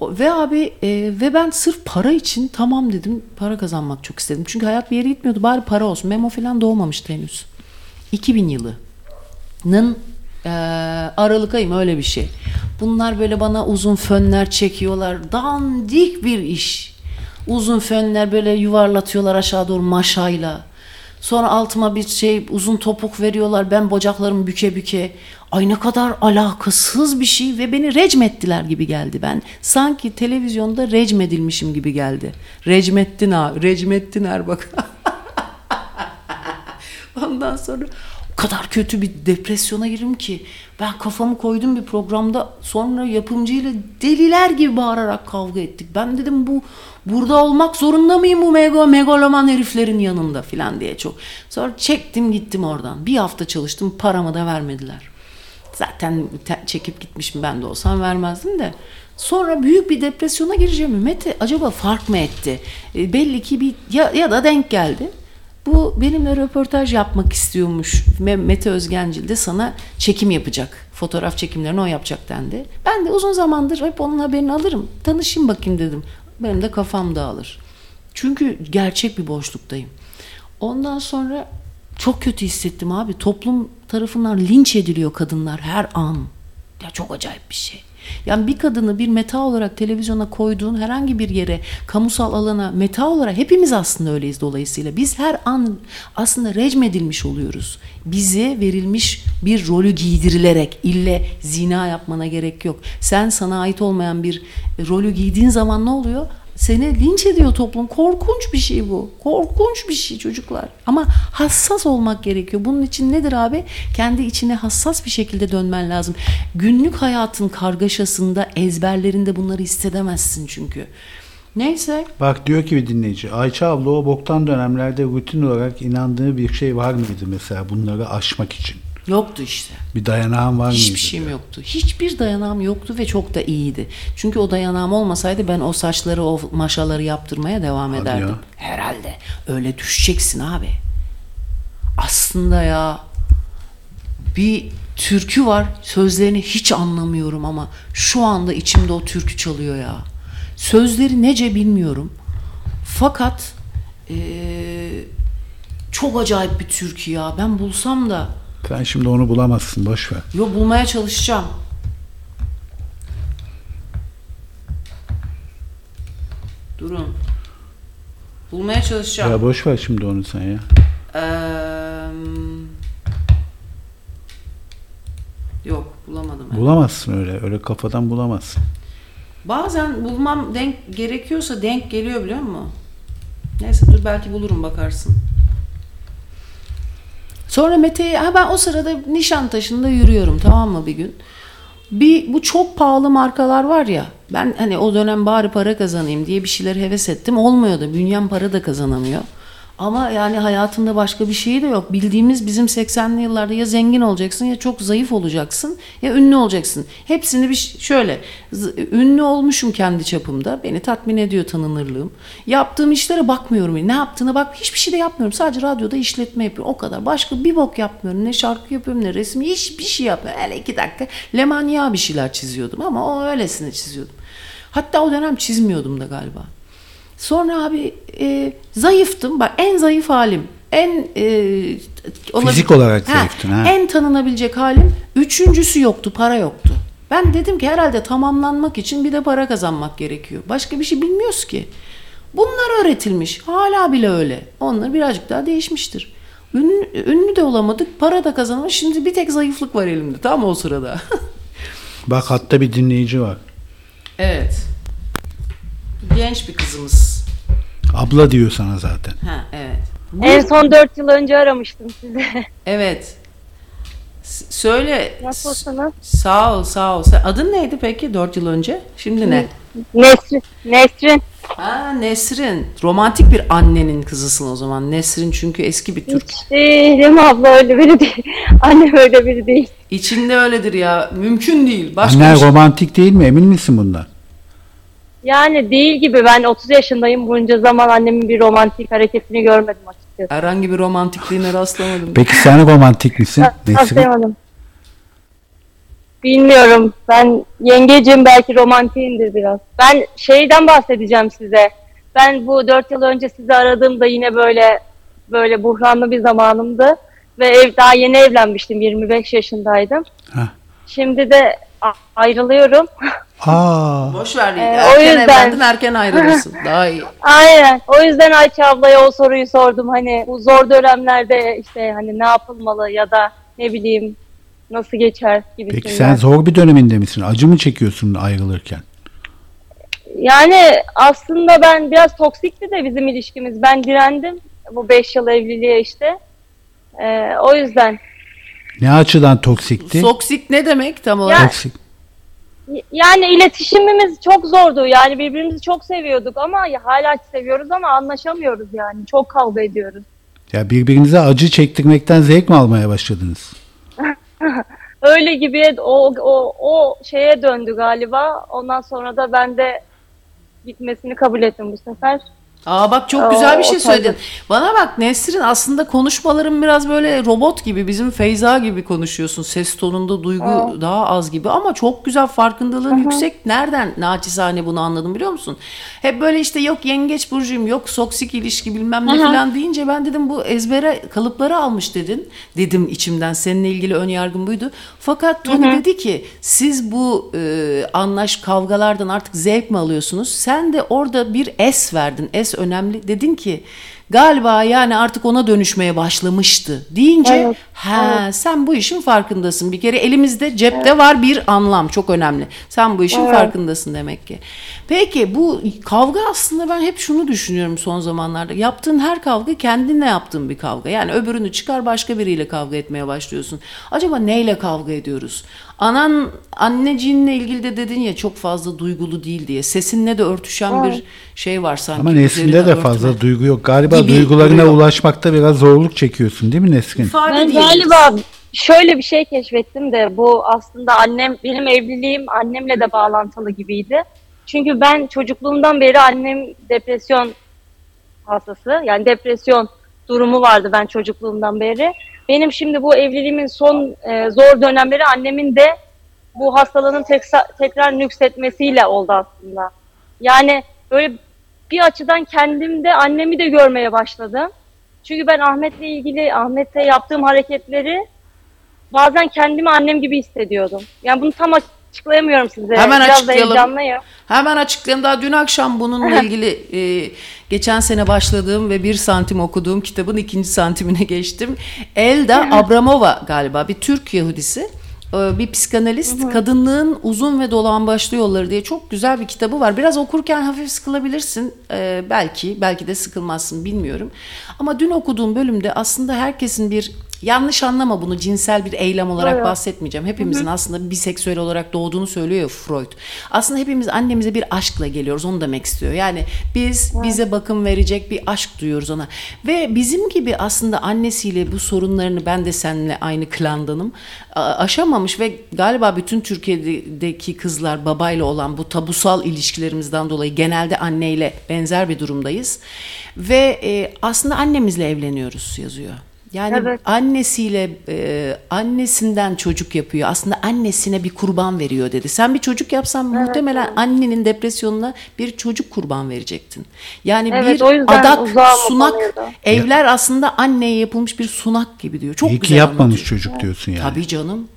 [SPEAKER 2] o- ve abi e, ve ben sırf para için tamam dedim para kazanmak çok istedim. Çünkü hayat bir yere gitmiyordu bari para olsun. Memo falan doğmamıştı henüz. 2000 yılının e, Aralık ayı mı öyle bir şey. Bunlar böyle bana uzun fönler çekiyorlar. Dandik bir iş. Uzun fönler böyle yuvarlatıyorlar aşağı doğru maşayla. Sonra altıma bir şey uzun topuk veriyorlar. Ben bacaklarımı büke büke. Ay ne kadar alakasız bir şey ve beni recmettiler gibi geldi. Ben sanki televizyonda recmedilmişim gibi geldi. Recmettin ha, Recmettin Erbak. Ondan sonra kadar kötü bir depresyona girdim ki ben kafamı koydum bir programda sonra yapımcıyla deliler gibi bağırarak kavga ettik. Ben dedim bu burada olmak zorunda mıyım bu mega megaloman heriflerin yanında filan diye çok. Sonra çektim gittim oradan. Bir hafta çalıştım paramı da vermediler. Zaten te- çekip gitmişim ben de olsam vermezdim de. Sonra büyük bir depresyona gireceğim. Mete acaba fark mı etti? E, belli ki bir ya, ya da denk geldi. Bu benimle röportaj yapmak istiyormuş. Me- Mete Özgencil de sana çekim yapacak. Fotoğraf çekimlerini o yapacak dendi. Ben de uzun zamandır hep onun haberini alırım. Tanışayım bakayım dedim. Benim de kafam dağılır. Çünkü gerçek bir boşluktayım. Ondan sonra çok kötü hissettim abi. Toplum tarafından linç ediliyor kadınlar her an. Ya çok acayip bir şey. Yani bir kadını bir meta olarak televizyona koyduğun herhangi bir yere, kamusal alana meta olarak hepimiz aslında öyleyiz dolayısıyla. Biz her an aslında recmedilmiş oluyoruz. Bize verilmiş bir rolü giydirilerek ille zina yapmana gerek yok. Sen sana ait olmayan bir rolü giydiğin zaman ne oluyor? Seni linç ediyor toplum. Korkunç bir şey bu. Korkunç bir şey çocuklar. Ama hassas olmak gerekiyor. Bunun için nedir abi? Kendi içine hassas bir şekilde dönmen lazım. Günlük hayatın kargaşasında, ezberlerinde bunları hissedemezsin çünkü. Neyse.
[SPEAKER 3] Bak diyor ki bir dinleyici. Ayça abla o boktan dönemlerde rutin olarak inandığı bir şey var mıydı mesela bunları aşmak için?
[SPEAKER 2] Yoktu işte.
[SPEAKER 3] Bir dayanağın var mıydı?
[SPEAKER 2] Hiçbir şeyim yoktu. Hiçbir dayanağım yoktu ve çok da iyiydi. Çünkü o dayanağım olmasaydı ben o saçları, o maşaları yaptırmaya devam
[SPEAKER 3] Hadi
[SPEAKER 2] ederdim.
[SPEAKER 3] ya.
[SPEAKER 2] Herhalde. Öyle düşeceksin abi. Aslında ya bir türkü var. Sözlerini hiç anlamıyorum ama şu anda içimde o türkü çalıyor ya. Sözleri nece bilmiyorum. Fakat eee, çok acayip bir türkü ya. Ben bulsam da
[SPEAKER 3] Sen şimdi onu bulamazsın boş ver.
[SPEAKER 2] Yo bulmaya çalışacağım. Durun. Bulmaya çalışacağım.
[SPEAKER 3] Ya boş ver şimdi onu sen ya.
[SPEAKER 2] Eee, yok bulamadım.
[SPEAKER 3] Bulamazsın öyle. Öyle kafadan bulamazsın.
[SPEAKER 2] Bazen bulmam denk gerekiyorsa denk geliyor biliyor musun? Neyse dur belki bulurum bakarsın. Sonra Mete'ye ben o sırada Nişantaşı'nda yürüyorum tamam mı bir gün. Bir bu çok pahalı markalar var ya. Ben hani o dönem bari para kazanayım diye bir şeyler heves ettim. Olmuyor da bünyem para da kazanamıyor. Ama yani hayatında başka bir şey de yok. Bildiğimiz bizim 80'li yıllarda ya zengin olacaksın ya çok zayıf olacaksın ya ünlü olacaksın. Hepsini bir şöyle ünlü olmuşum kendi çapımda. Beni tatmin ediyor tanınırlığım. Yaptığım işlere bakmıyorum. Ne yaptığına bak hiçbir şey de yapmıyorum. Sadece radyoda işletme yapıyorum. O kadar. Başka bir bok yapmıyorum. Ne şarkı yapıyorum ne resim. Hiçbir şey yapmıyorum. Hele iki dakika lemanya bir şeyler çiziyordum ama o öylesine çiziyordum. Hatta o dönem çizmiyordum da galiba. Sonra abi e, zayıftım. Bak en zayıf halim. En e, olabil-
[SPEAKER 3] Fizik olarak zayıftın, ha.
[SPEAKER 2] En tanınabilecek halim. Üçüncüsü yoktu. Para yoktu. Ben dedim ki herhalde tamamlanmak için bir de para kazanmak gerekiyor. Başka bir şey bilmiyoruz ki. Bunlar öğretilmiş. Hala bile öyle. Onlar birazcık daha değişmiştir. Ünlü, ünlü de olamadık. Para da kazanamadık. Şimdi bir tek zayıflık var elimde. Tam o sırada.
[SPEAKER 3] Bak hatta bir dinleyici var.
[SPEAKER 2] evet. Genç bir kızımız.
[SPEAKER 3] Abla diyor sana zaten.
[SPEAKER 2] Ha evet. Bu-
[SPEAKER 4] En son 4 yıl önce aramıştım size.
[SPEAKER 2] Evet. S- söyle.
[SPEAKER 4] Nasılsınız?
[SPEAKER 2] Sağ ol, sağ ol. Adın neydi peki 4 yıl önce? Şimdi ne?
[SPEAKER 4] Nesrin. Nesrin.
[SPEAKER 2] Ha Nesrin. Romantik bir annenin kızısın o zaman. Nesrin çünkü eski bir Türk.
[SPEAKER 4] Hiç değilim abla öyle biri değil. Annem öyle biri değil.
[SPEAKER 2] İçinde öyledir ya. Mümkün değil. Başka
[SPEAKER 3] Annen
[SPEAKER 2] bir şey-
[SPEAKER 3] romantik değil mi? Emin misin bundan?
[SPEAKER 4] Yani değil gibi ben 30 yaşındayım. Bunca zaman annemin bir romantik hareketini görmedim açıkçası.
[SPEAKER 2] Herhangi bir romantikliğine rastlamadım.
[SPEAKER 3] Peki sen romantik misin? Nesrin?
[SPEAKER 4] Rastlayamadım. Bilmiyorum. Ben yengecim belki romantiğimdir biraz. Ben şeyden bahsedeceğim size. Ben bu 4 yıl önce sizi aradığımda yine böyle böyle buhranlı bir zamanımdı. Ve ev daha yeni evlenmiştim. 25 yaşındaydım.
[SPEAKER 3] Heh.
[SPEAKER 4] Şimdi de ayrılıyorum.
[SPEAKER 3] Aa,
[SPEAKER 2] Boş ver.
[SPEAKER 4] Ee,
[SPEAKER 2] erken
[SPEAKER 4] o yüzden-
[SPEAKER 2] evlendin, erken ayrılırsın. Daha iyi.
[SPEAKER 4] Aynen. O yüzden Ayça ablaya o soruyu sordum. Hani bu zor dönemlerde işte hani ne yapılmalı ya da ne bileyim nasıl geçer gibisinden.
[SPEAKER 3] peki sen zor bir döneminde misin? Acı mı çekiyorsun ayrılırken?
[SPEAKER 4] Yani aslında ben biraz toksikti de bizim ilişkimiz. Ben direndim bu 5 yıl evliliğe işte. Ee, o yüzden
[SPEAKER 3] Ne açıdan toksikti?
[SPEAKER 2] Toksik ne demek tam olarak?
[SPEAKER 3] Toksik.
[SPEAKER 4] Yani iletişimimiz çok zordu. Yani birbirimizi çok seviyorduk ama hala seviyoruz ama anlaşamıyoruz yani. Çok kavga ediyoruz.
[SPEAKER 3] Ya birbirinize acı çektirmekten zevk mi almaya başladınız?
[SPEAKER 4] Öyle gibi o, o, o şeye döndü galiba. Ondan sonra da ben de gitmesini kabul ettim bu sefer.
[SPEAKER 2] Aa bak çok güzel bir şey söyledin.
[SPEAKER 4] tabii.
[SPEAKER 2] Bana bak Nesrin aslında konuşmaların biraz böyle robot gibi bizim Feyza gibi konuşuyorsun. Ses tonunda duygu daha az gibi ama çok güzel farkındalığın yüksek. Nereden naçizane bunu anladım biliyor musun? Hep böyle işte yok yengeç burcuyum yok soksik ilişki bilmem ne falan deyince ben dedim bu ezbere kalıpları almış dedin. Dedim içimden seninle ilgili ön yargım buydu. Fakat Tony dedi ki siz bu e, anlaş kavgalardan artık zevk mi alıyorsunuz? Sen de orada bir es verdin. Es önemli. Dedin ki galiba yani artık ona dönüşmeye başlamıştı deyince
[SPEAKER 4] Evet,
[SPEAKER 2] ha sen bu işin farkındasın. Bir kere elimizde cepte var bir anlam çok önemli. Sen bu işin
[SPEAKER 4] Evet.
[SPEAKER 2] farkındasın demek ki. Peki bu kavga aslında ben hep şunu düşünüyorum son zamanlarda. Yaptığın her kavga kendinle yaptığın bir kavga. Yani öbürünü çıkar başka biriyle kavga etmeye başlıyorsun. Acaba neyle kavga ediyoruz? Anan anneciğinle ilgili de dedin ya çok fazla duygulu değil diye. Sesinle de örtüşen bir şey var sanki.
[SPEAKER 3] Ama Nesrin'de de
[SPEAKER 2] örtme.
[SPEAKER 3] fazla duygu yok. Galiba
[SPEAKER 2] Gibi
[SPEAKER 3] duygularına
[SPEAKER 2] duruyor.
[SPEAKER 3] ulaşmakta biraz zorluk çekiyorsun değil mi Nesrin?
[SPEAKER 2] İfade
[SPEAKER 4] Ben galiba şöyle bir şey keşfettim de bu aslında annem benim evliliğim annemle de bağlantılı gibiydi. Çünkü ben çocukluğumdan beri annem depresyon hastası. Yani depresyon durumu vardı ben çocukluğumdan beri. Benim şimdi bu evliliğimin son e, zor dönemleri annemin de bu hastalığının teksa- tekrar nüksetmesiyle oldu aslında. Yani böyle bir açıdan kendimde annemi de görmeye başladım. Çünkü ben Ahmet'le ilgili Ahmet'le yaptığım hareketleri bazen kendimi annem gibi hissediyordum. Yani bunu tam açıklayamıyorum size.
[SPEAKER 2] Hemen
[SPEAKER 4] Biraz
[SPEAKER 2] açıklayalım.
[SPEAKER 4] heyecanlıyım.
[SPEAKER 2] Hemen açıklayayım. Daha dün akşam bununla ilgili e, geçen sene başladığım ve bir santim okuduğum kitabın ikinci santimine geçtim. Elda Abramova galiba bir Türk Yahudisi. e, Bir psikanalist kadınlığın uzun ve dolambaçlı yolları diye çok güzel bir kitabı var. Biraz okurken hafif sıkılabilirsin e, belki belki de sıkılmazsın bilmiyorum. Ama dün okuduğum bölümde aslında herkesin bir yanlış anlama bunu cinsel bir eylem olarak
[SPEAKER 4] Evet.
[SPEAKER 2] bahsetmeyeceğim. Hepimizin aslında biseksüel olarak doğduğunu söylüyor ya Freud. Aslında hepimiz annemize bir aşkla geliyoruz onu demek istiyor. Yani biz bize bakım verecek bir aşk duyuyoruz ona. Ve bizim gibi aslında annesiyle bu sorunlarını ben de seninle aynı klandanım aşamamış ve galiba bütün Türkiye'deki kızlar babayla olan bu tabusal ilişkilerimizden dolayı genelde anneyle benzer bir durumdayız. Ve e, aslında annemizle evleniyoruz yazıyor. Yani
[SPEAKER 4] Evet.
[SPEAKER 2] annesiyle e, annesinden çocuk yapıyor. Aslında annesine bir kurban veriyor dedi. Sen bir çocuk yapsan muhtemelen annenin depresyonuna bir çocuk kurban verecektin. Yani
[SPEAKER 4] Evet,
[SPEAKER 2] bir adak, sunak, evler aslında anneye yapılmış bir sunak gibi diyor. Çok
[SPEAKER 3] İyi ki
[SPEAKER 2] güzel
[SPEAKER 3] yapmamış
[SPEAKER 2] anlatıyor.
[SPEAKER 3] çocuk diyorsun yani.
[SPEAKER 2] Tabii canım.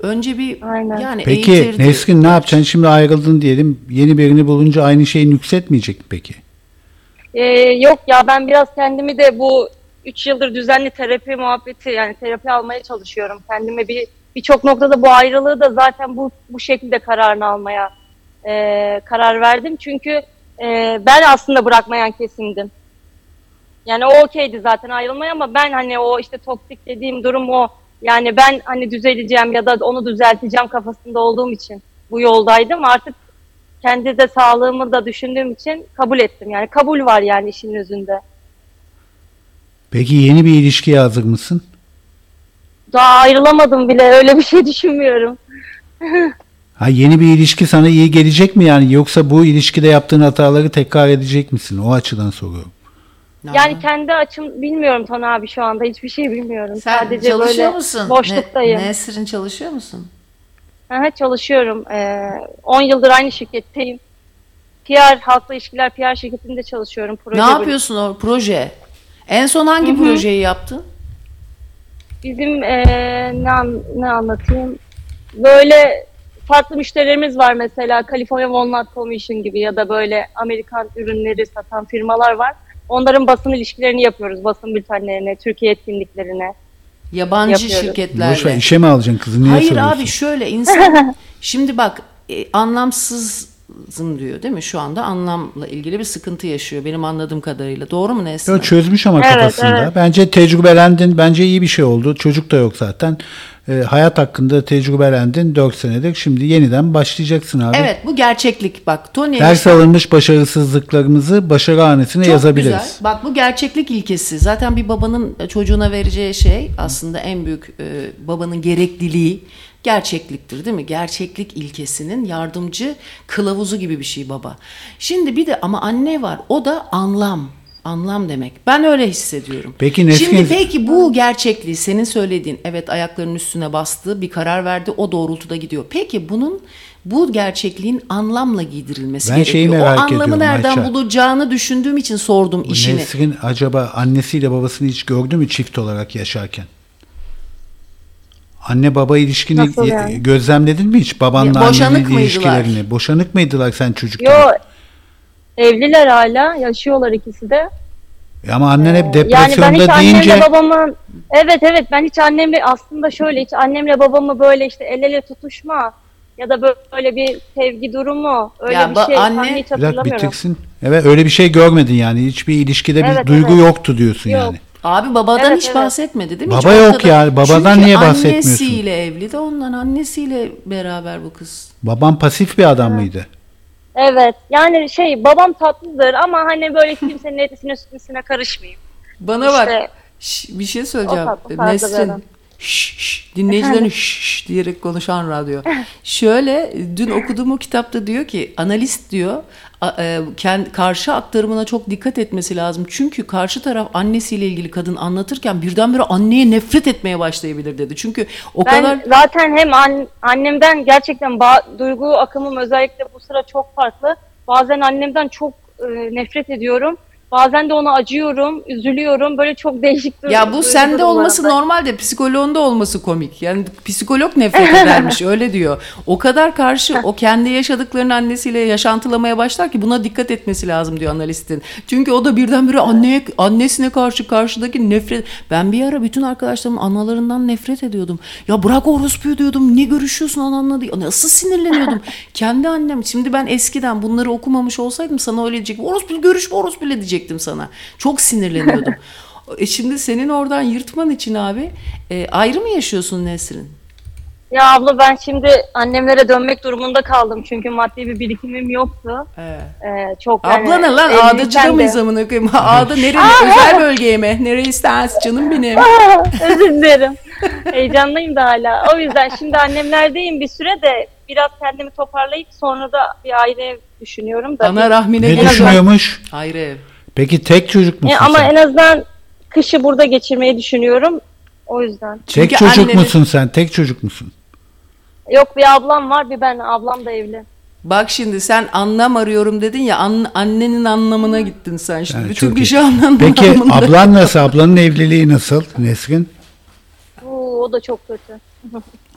[SPEAKER 2] Önce bir
[SPEAKER 4] Aynen.
[SPEAKER 2] yani
[SPEAKER 3] Peki. Nesrin ne yapacaksın? Şimdi ayrıldın diyelim. Yeni birini bulunca aynı şeyi nüksetmeyecek mi peki?
[SPEAKER 4] Ee, yok ya ben biraz kendimi de bu 3 yıldır düzenli terapi muhabbeti yani terapi almaya çalışıyorum. Kendime bir birçok noktada bu ayrılığı da zaten bu bu şekilde kararını almaya e, karar verdim. Çünkü e, ben aslında bırakmayan kesimdim. Yani o okeydi zaten ayrılmaya ama ben hani o işte toksik dediğim durum o. Yani ben hani düzeleceğim ya da onu düzelteceğim kafasında olduğum için bu yoldaydım. Artık kendi de sağlığımı da düşündüğüm için kabul ettim. Yani kabul var yani işin özünde.
[SPEAKER 3] Peki yeni bir ilişkiye hazır mısın?
[SPEAKER 4] Daha ayrılamadım bile öyle bir şey düşünmüyorum.
[SPEAKER 3] Ha yeni bir ilişki sana iyi gelecek mi yani yoksa bu ilişkide yaptığın hataları tekrar edecek misin? O açıdan soruyorum.
[SPEAKER 4] Yani kendi açım bilmiyorum Tan abi şu anda hiçbir şey bilmiyorum.
[SPEAKER 2] sen
[SPEAKER 4] Sadece
[SPEAKER 2] çalışıyor
[SPEAKER 4] böyle
[SPEAKER 2] musun?
[SPEAKER 4] boşluktayım.
[SPEAKER 2] Ne, Nesrin çalışıyor musun?
[SPEAKER 4] Aha, çalışıyorum. Ee, 10 yıldır aynı şirketteyim. PR, halkla ilişkiler PR şirketinde çalışıyorum. Proje
[SPEAKER 2] ne yapıyorsun o proje? En son hangi projeyi yaptın?
[SPEAKER 4] Bizim ee, ne, ne anlatayım? Böyle farklı müşterilerimiz var mesela California Walnut Commission gibi ya da böyle Amerikan ürünleri satan firmalar var. Onların basın ilişkilerini yapıyoruz. Basın bültenlerine, Türkiye etkinliklerine.
[SPEAKER 2] Yabancı
[SPEAKER 4] Yapıyoruz.
[SPEAKER 3] Boş ver
[SPEAKER 2] şirketlerle.
[SPEAKER 3] işe mi alacaksın kızı? Niye
[SPEAKER 2] Hayır
[SPEAKER 3] soruyorsun?
[SPEAKER 2] abi şöyle insan şimdi bak e, anlamsız lazım diyor değil mi? Şu anda anlamla ilgili bir sıkıntı yaşıyor benim anladığım kadarıyla. Doğru mu Nesrin?
[SPEAKER 3] Yo, çözmüş ama
[SPEAKER 4] Evet,
[SPEAKER 3] kafasında.
[SPEAKER 4] evet.
[SPEAKER 3] Bence tecrübelendin. Bence iyi bir şey oldu. Çocuk da yok zaten. Ee, hayat hakkında tecrübelendin 4 senedir. Şimdi yeniden başlayacaksın abi.
[SPEAKER 2] Evet bu gerçeklik bak. Tony
[SPEAKER 3] Ders alınmış başarısızlıklarımızı başarı hanesine
[SPEAKER 2] Çok
[SPEAKER 3] yazabiliriz.
[SPEAKER 2] güzel. Bak bu gerçeklik ilkesi. Zaten bir babanın çocuğuna vereceği şey aslında en büyük e, babanın gerekliliği gerçekliktir değil mi? Gerçeklik ilkesinin yardımcı kılavuzu gibi bir şey baba. Şimdi bir de ama anne var. O da anlam. Anlam demek. Ben öyle hissediyorum.
[SPEAKER 3] Peki Nesrin-
[SPEAKER 2] Şimdi peki bu gerçekliği senin söylediğin evet ayaklarının üstüne bastı bir karar verdi o doğrultuda gidiyor. Peki bunun bu gerçekliğin anlamla giydirilmesi
[SPEAKER 3] Ben
[SPEAKER 2] gerekiyor.
[SPEAKER 3] şeyi merak
[SPEAKER 2] o anlamı
[SPEAKER 3] ediyorum
[SPEAKER 2] nereden
[SPEAKER 3] Ayça.
[SPEAKER 2] bulacağını düşündüğüm için sordum işini.
[SPEAKER 3] Nesrin acaba annesiyle babasını hiç gördü mü çift olarak yaşarken? Anne baba ilişkini
[SPEAKER 4] Nasıl
[SPEAKER 3] e,
[SPEAKER 4] yani?
[SPEAKER 3] gözlemledin mi hiç? Babanla
[SPEAKER 2] Ya, boşanık
[SPEAKER 3] annenin
[SPEAKER 2] mıydılar?
[SPEAKER 3] ilişkilerini. Boşanık mıydılar sen çocukken?
[SPEAKER 4] Yo evliler hala yaşıyorlar ikisi de.
[SPEAKER 3] E Ama annen hep
[SPEAKER 4] Yani ben
[SPEAKER 3] depresyonda
[SPEAKER 4] hiç
[SPEAKER 3] deyince
[SPEAKER 4] annemle babamın evet evet ben hiç annemle aslında şöyle hiç annemle babamı böyle işte el ele tutuşma ya da böyle bir sevgi durumu öyle
[SPEAKER 2] Ya
[SPEAKER 4] bir şey
[SPEAKER 2] anne-
[SPEAKER 4] anne hiç
[SPEAKER 3] bir
[SPEAKER 4] hatırlamıyorum.
[SPEAKER 3] bitirsin. Evet öyle bir şey görmedin yani. Hiçbir ilişkide bir
[SPEAKER 4] Evet,
[SPEAKER 3] duygu
[SPEAKER 4] evet.
[SPEAKER 3] yoktu diyorsun
[SPEAKER 4] Yok.
[SPEAKER 3] yani.
[SPEAKER 2] Abi babadan
[SPEAKER 4] Evet,
[SPEAKER 2] hiç
[SPEAKER 4] evet.
[SPEAKER 2] bahsetmedi değil mi? Hiç
[SPEAKER 3] Baba yok
[SPEAKER 2] ortada.
[SPEAKER 3] ya, babadan
[SPEAKER 2] Çünkü
[SPEAKER 3] niye bahsetmiyorsun?
[SPEAKER 2] annesiyle evli de ondan annesiyle beraber bu kız.
[SPEAKER 3] Baban pasif bir adam mıydı?
[SPEAKER 4] Evet yani şey babam tatlıdır ama hani böyle kimsenin etisine sütüsüne karışmayayım.
[SPEAKER 2] Bana
[SPEAKER 4] İşte-
[SPEAKER 2] bak. şş, bir şey söyleyeceğim.
[SPEAKER 4] O tat- o tarzda bir
[SPEAKER 2] Nesrin. Şş, şş, dinleyicilerin şş, diyerek konuşan radyo. Şöyle dün okuduğum o kitapta diyor ki analist diyor karşı aktarımına çok dikkat etmesi lazım. Çünkü karşı taraf annesiyle ilgili kadın anlatırken birdenbire anneye nefret etmeye başlayabilir dedi. Çünkü o
[SPEAKER 4] Ben
[SPEAKER 2] kadar
[SPEAKER 4] zaten hem an- annemden gerçekten duygu akımım özellikle bu sıra çok farklı. Bazen annemden çok e, nefret ediyorum. Bazen de ona acıyorum, üzülüyorum. Böyle çok değişik duygu-
[SPEAKER 2] Ya bu sende olması normal de psikoloğunda olması komik. Yani psikolog nefret edermiş öyle diyor. O kadar karşı o kendi yaşadıklarını annesiyle yaşantılamaya başlar ki buna dikkat etmesi lazım diyor analistin. Çünkü o da birdenbire anneye annesine karşı karşıdaki nefret. Ben bir ara bütün arkadaşlarımın analarından nefret ediyordum. Ya bırak orospuyu diyordum. Ne görüşüyorsun ananla diye. Nasıl sinirleniyordum. kendi annem. Şimdi ben eskiden bunları okumamış olsaydım sana öyle diyecektim. Orospu görüşme orospu diyecektim sana. Çok sinirleniyordum. E şimdi senin oradan yırtman için abi e, ayrı mı yaşıyorsun Nesrin?
[SPEAKER 4] Ya abla ben şimdi annemlere dönmek durumunda kaldım. Çünkü maddi bir birikimim yoktu.
[SPEAKER 2] Evet.
[SPEAKER 4] Ee, çok yani
[SPEAKER 2] Abla ne lan? Ağdacıda
[SPEAKER 4] de-
[SPEAKER 2] mıyız amına koyayım? Ağda nereye? Özel bölgeye mi? Nereye istersin canım benim?
[SPEAKER 4] Özür dilerim. Heyecanlıyım da hala. O yüzden şimdi annemlerdeyim bir süre de biraz kendimi toparlayıp sonra da bir aile ev düşünüyorum da.
[SPEAKER 2] Ana rahmine
[SPEAKER 3] Ne
[SPEAKER 2] gel.
[SPEAKER 3] düşünüyormuş?
[SPEAKER 2] Ayrı ev.
[SPEAKER 3] Peki tek çocuk musun
[SPEAKER 4] E, ama
[SPEAKER 3] sen?
[SPEAKER 4] en azından kışı burada geçirmeyi düşünüyorum. O yüzden.
[SPEAKER 3] Tek
[SPEAKER 2] Çünkü
[SPEAKER 3] çocuk
[SPEAKER 2] anneni-
[SPEAKER 3] musun sen? Tek çocuk musun?
[SPEAKER 4] Yok bir ablam var bir ben. Ablam da evli.
[SPEAKER 2] Bak şimdi sen anlam arıyorum dedin ya an- annenin anlamına gittin sen şimdi.
[SPEAKER 3] Yani
[SPEAKER 2] Bütün
[SPEAKER 3] çok
[SPEAKER 2] bir
[SPEAKER 3] iyi.
[SPEAKER 2] şey anlamında.
[SPEAKER 3] Peki ablan nasıl? Ablanın evliliği nasıl Nesrin?
[SPEAKER 4] Oo, o da çok kötü.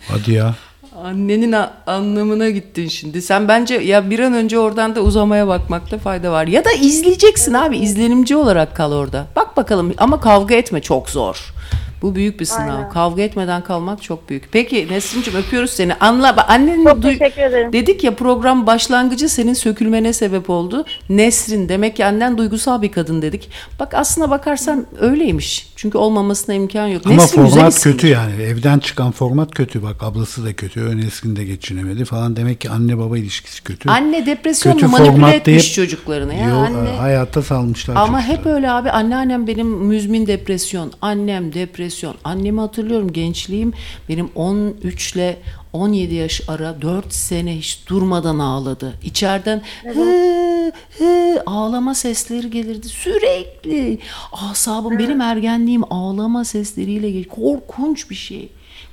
[SPEAKER 3] Hadi ya.
[SPEAKER 2] Annenin anlamına gittin şimdi. Sen bence ya bir an önce oradan da uzamaya bakmakta fayda var. Ya da izleyeceksin abi. izlenimci olarak kal orada. Bak bakalım ama kavga etme çok zor. Bu büyük bir sınav.
[SPEAKER 4] Aynen.
[SPEAKER 2] Kavga etmeden kalmak çok büyük. Peki Nesrin'cim öpüyoruz seni. Anla. bak, Annenin
[SPEAKER 4] Çok
[SPEAKER 2] duy-
[SPEAKER 4] teşekkür ederim.
[SPEAKER 2] Dedik ya program başlangıcı senin sökülmene sebep oldu. Nesrin demek ki annen duygusal bir kadın dedik. Bak aslına bakarsan öyleymiş. Çünkü olmamasına imkan yok.
[SPEAKER 3] Ama
[SPEAKER 2] Nesrin güzel
[SPEAKER 3] format kötü yani. Evden çıkan format kötü. Bak ablası da kötü. Nesrin de geçinemedi falan. Demek ki anne baba ilişkisi kötü.
[SPEAKER 2] Anne depresyonla
[SPEAKER 3] Kötü
[SPEAKER 2] manipüle etmiş
[SPEAKER 3] deyip
[SPEAKER 2] çocuklarını. Ya
[SPEAKER 3] Yo,
[SPEAKER 2] anne.
[SPEAKER 3] Hayatta salmışlar
[SPEAKER 2] Ama
[SPEAKER 3] çocukları.
[SPEAKER 2] hep öyle abi. Anneannem benim müzmin depresyon. Annem depresyon. Annemi hatırlıyorum gençliğim. Benim 13 ile 17 yaş ara 4 sene hiç durmadan ağladı. İçeriden hı hı ağlama sesleri gelirdi sürekli. Asabım benim ergenliğim ağlama sesleriyle. Korkunç bir şey.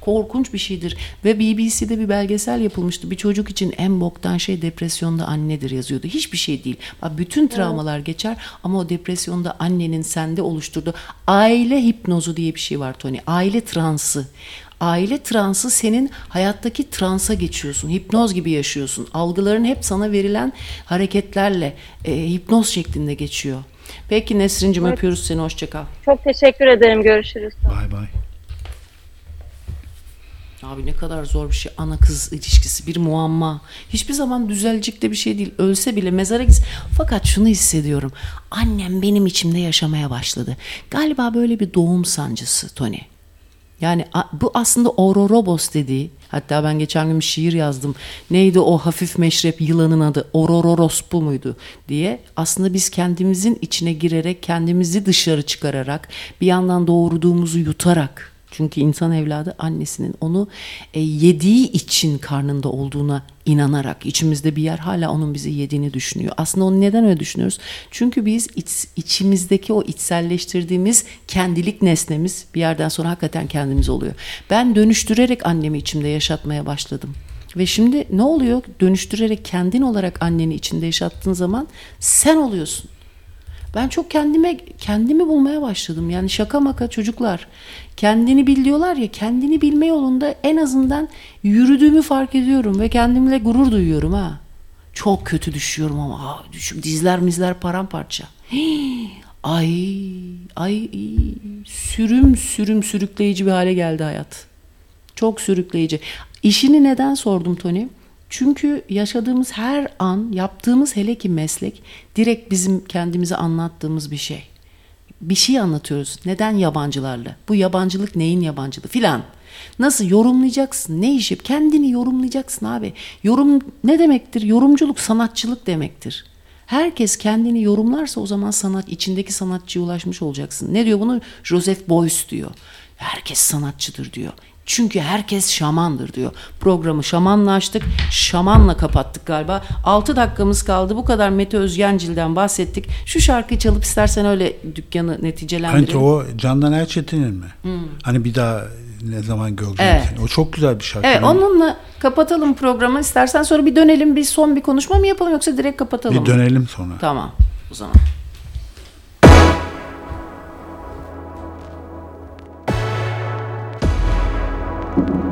[SPEAKER 2] Korkunç bir şeydir. Ve BBC'de bir belgesel yapılmıştı. Bir çocuk için en boktan şey depresyonda annedir yazıyordu. Hiçbir şey değil. Bak bütün travmalar geçer ama o depresyonda annenin sende oluşturduğu aile hipnozu diye bir şey var Tony. Aile transı. Aile transı senin hayattaki transa geçiyorsun. Hipnoz gibi yaşıyorsun. Algıların hep sana verilen hareketlerle e, hipnoz şeklinde geçiyor. Peki Nesrin'cim öpüyoruz seni. Hoşça kal.
[SPEAKER 4] Çok teşekkür ederim. Görüşürüz.
[SPEAKER 3] Bay bay.
[SPEAKER 2] Abi ne kadar zor bir şey ana kız ilişkisi bir muamma. Hiçbir zaman düzelecek de bir şey değil. Ölse bile mezara gitsin. Fakat şunu hissediyorum. Annem benim içimde yaşamaya başladı. Galiba böyle bir doğum sancısı Tony. Yani bu aslında Ororobos dediği hatta ben geçen gün bir şiir yazdım. Neydi o hafif meşrep yılanın adı? Orororospu muydu diye. Aslında biz kendimizin içine girerek kendimizi dışarı çıkararak bir yandan doğurduğumuzu yutarak çünkü insan evladı annesinin onu e, yediği için karnında olduğuna inanarak içimizde bir yer hala onun bizi yediğini düşünüyor. Aslında onu neden öyle düşünüyoruz? Çünkü biz iç, içimizdeki o içselleştirdiğimiz kendilik nesnemiz bir yerden sonra hakikaten kendimiz oluyor. Ben dönüştürerek annemi içimde yaşatmaya başladım. Ve şimdi ne oluyor? Dönüştürerek kendin olarak anneni içinde yaşattığın zaman sen oluyorsun. Ben çok kendime kendimi bulmaya başladım. Yani şaka maka çocuklar. Kendini bil diyorlar ya kendini bilme yolunda en azından yürüdüğümü fark ediyorum ve kendimle gurur duyuyorum ha. Çok kötü düşüyorum ama aa, düşüm, dizler mizler paramparça. Hii, ay ay sürüm sürüm sürükleyici bir hale geldi hayat. Çok sürükleyici. İşini neden sordum Tony? Çünkü yaşadığımız her an, yaptığımız hele ki meslek direkt bizim kendimize anlattığımız bir şey. Bir şey anlatıyoruz. Neden yabancılarla? Bu yabancılık neyin yabancılığı filan. Nasıl yorumlayacaksın? Ne iş yap? Kendini yorumlayacaksın abi. Yorum ne demektir? Yorumculuk sanatçılık demektir. Herkes kendini yorumlarsa o zaman sanat içindeki sanatçıya ulaşmış olacaksın. Ne diyor bunu? Joseph Beuys diyor. Herkes sanatçıdır diyor. Çünkü herkes şamandır diyor. Programı şamanla açtık, şamanla kapattık galiba. 6 dakikamız kaldı. Bu kadar Mete Özgencil'den bahsettik. Şu şarkıyı çalıp istersen öyle dükkanı neticelendirelim.
[SPEAKER 3] Bence o Candan Erçetin'in mi? Hani bir daha ne zaman göreceğim
[SPEAKER 2] Hmm. Evet.
[SPEAKER 3] seni. O çok güzel bir şarkı.
[SPEAKER 2] Evet onunla kapatalım programı. İstersen sonra bir dönelim bir son bir konuşma mı yapalım yoksa direkt kapatalım
[SPEAKER 3] bir dönelim sonra.
[SPEAKER 2] Tamam o zaman.
[SPEAKER 5] Merak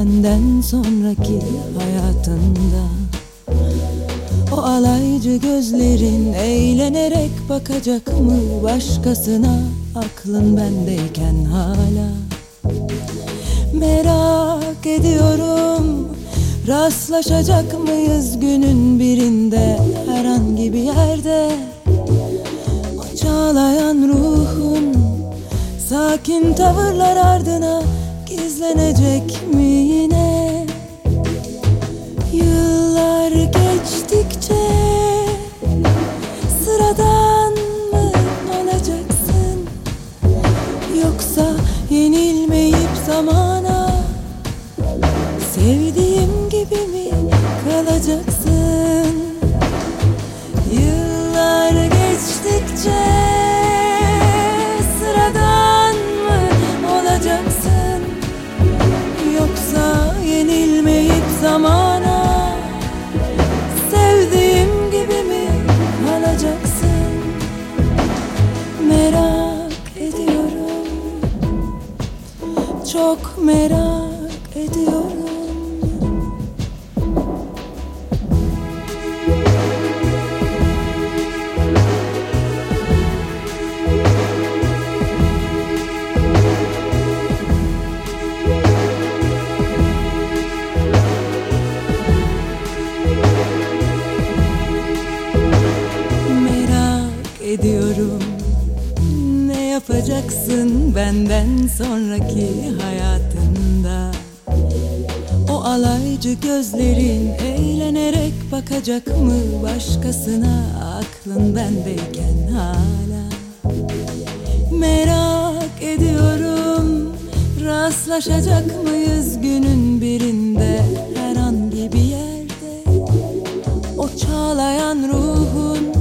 [SPEAKER 5] benden sonraki hayatında. O alaycı gözlerin eğlenerek bakacak mı başkasına? Aklın bendeyken hala. Merak ediyorum Rastlaşacak mıyız günün birinde? Herhangi bir yerde. O çağlayan ruhun Sakin tavırlar ardına Gizlenecek mi yine? Yıllar geçtikçe Sıradan mı olacaksın? Yoksa yenilmeyip zamana Sevdiğim gibi mi kalacaksın Çok merak ediyorum. Merak ediyorum. Ne yapacaksın benden sonraki hayatında O alaycı gözlerin eğlenerek bakacak mı başkasına? Aklın bendeyken hala. Merak ediyorum Rastlaşacak mıyız günün birinde? Herhangi bir yerde. O çağlayan ruhun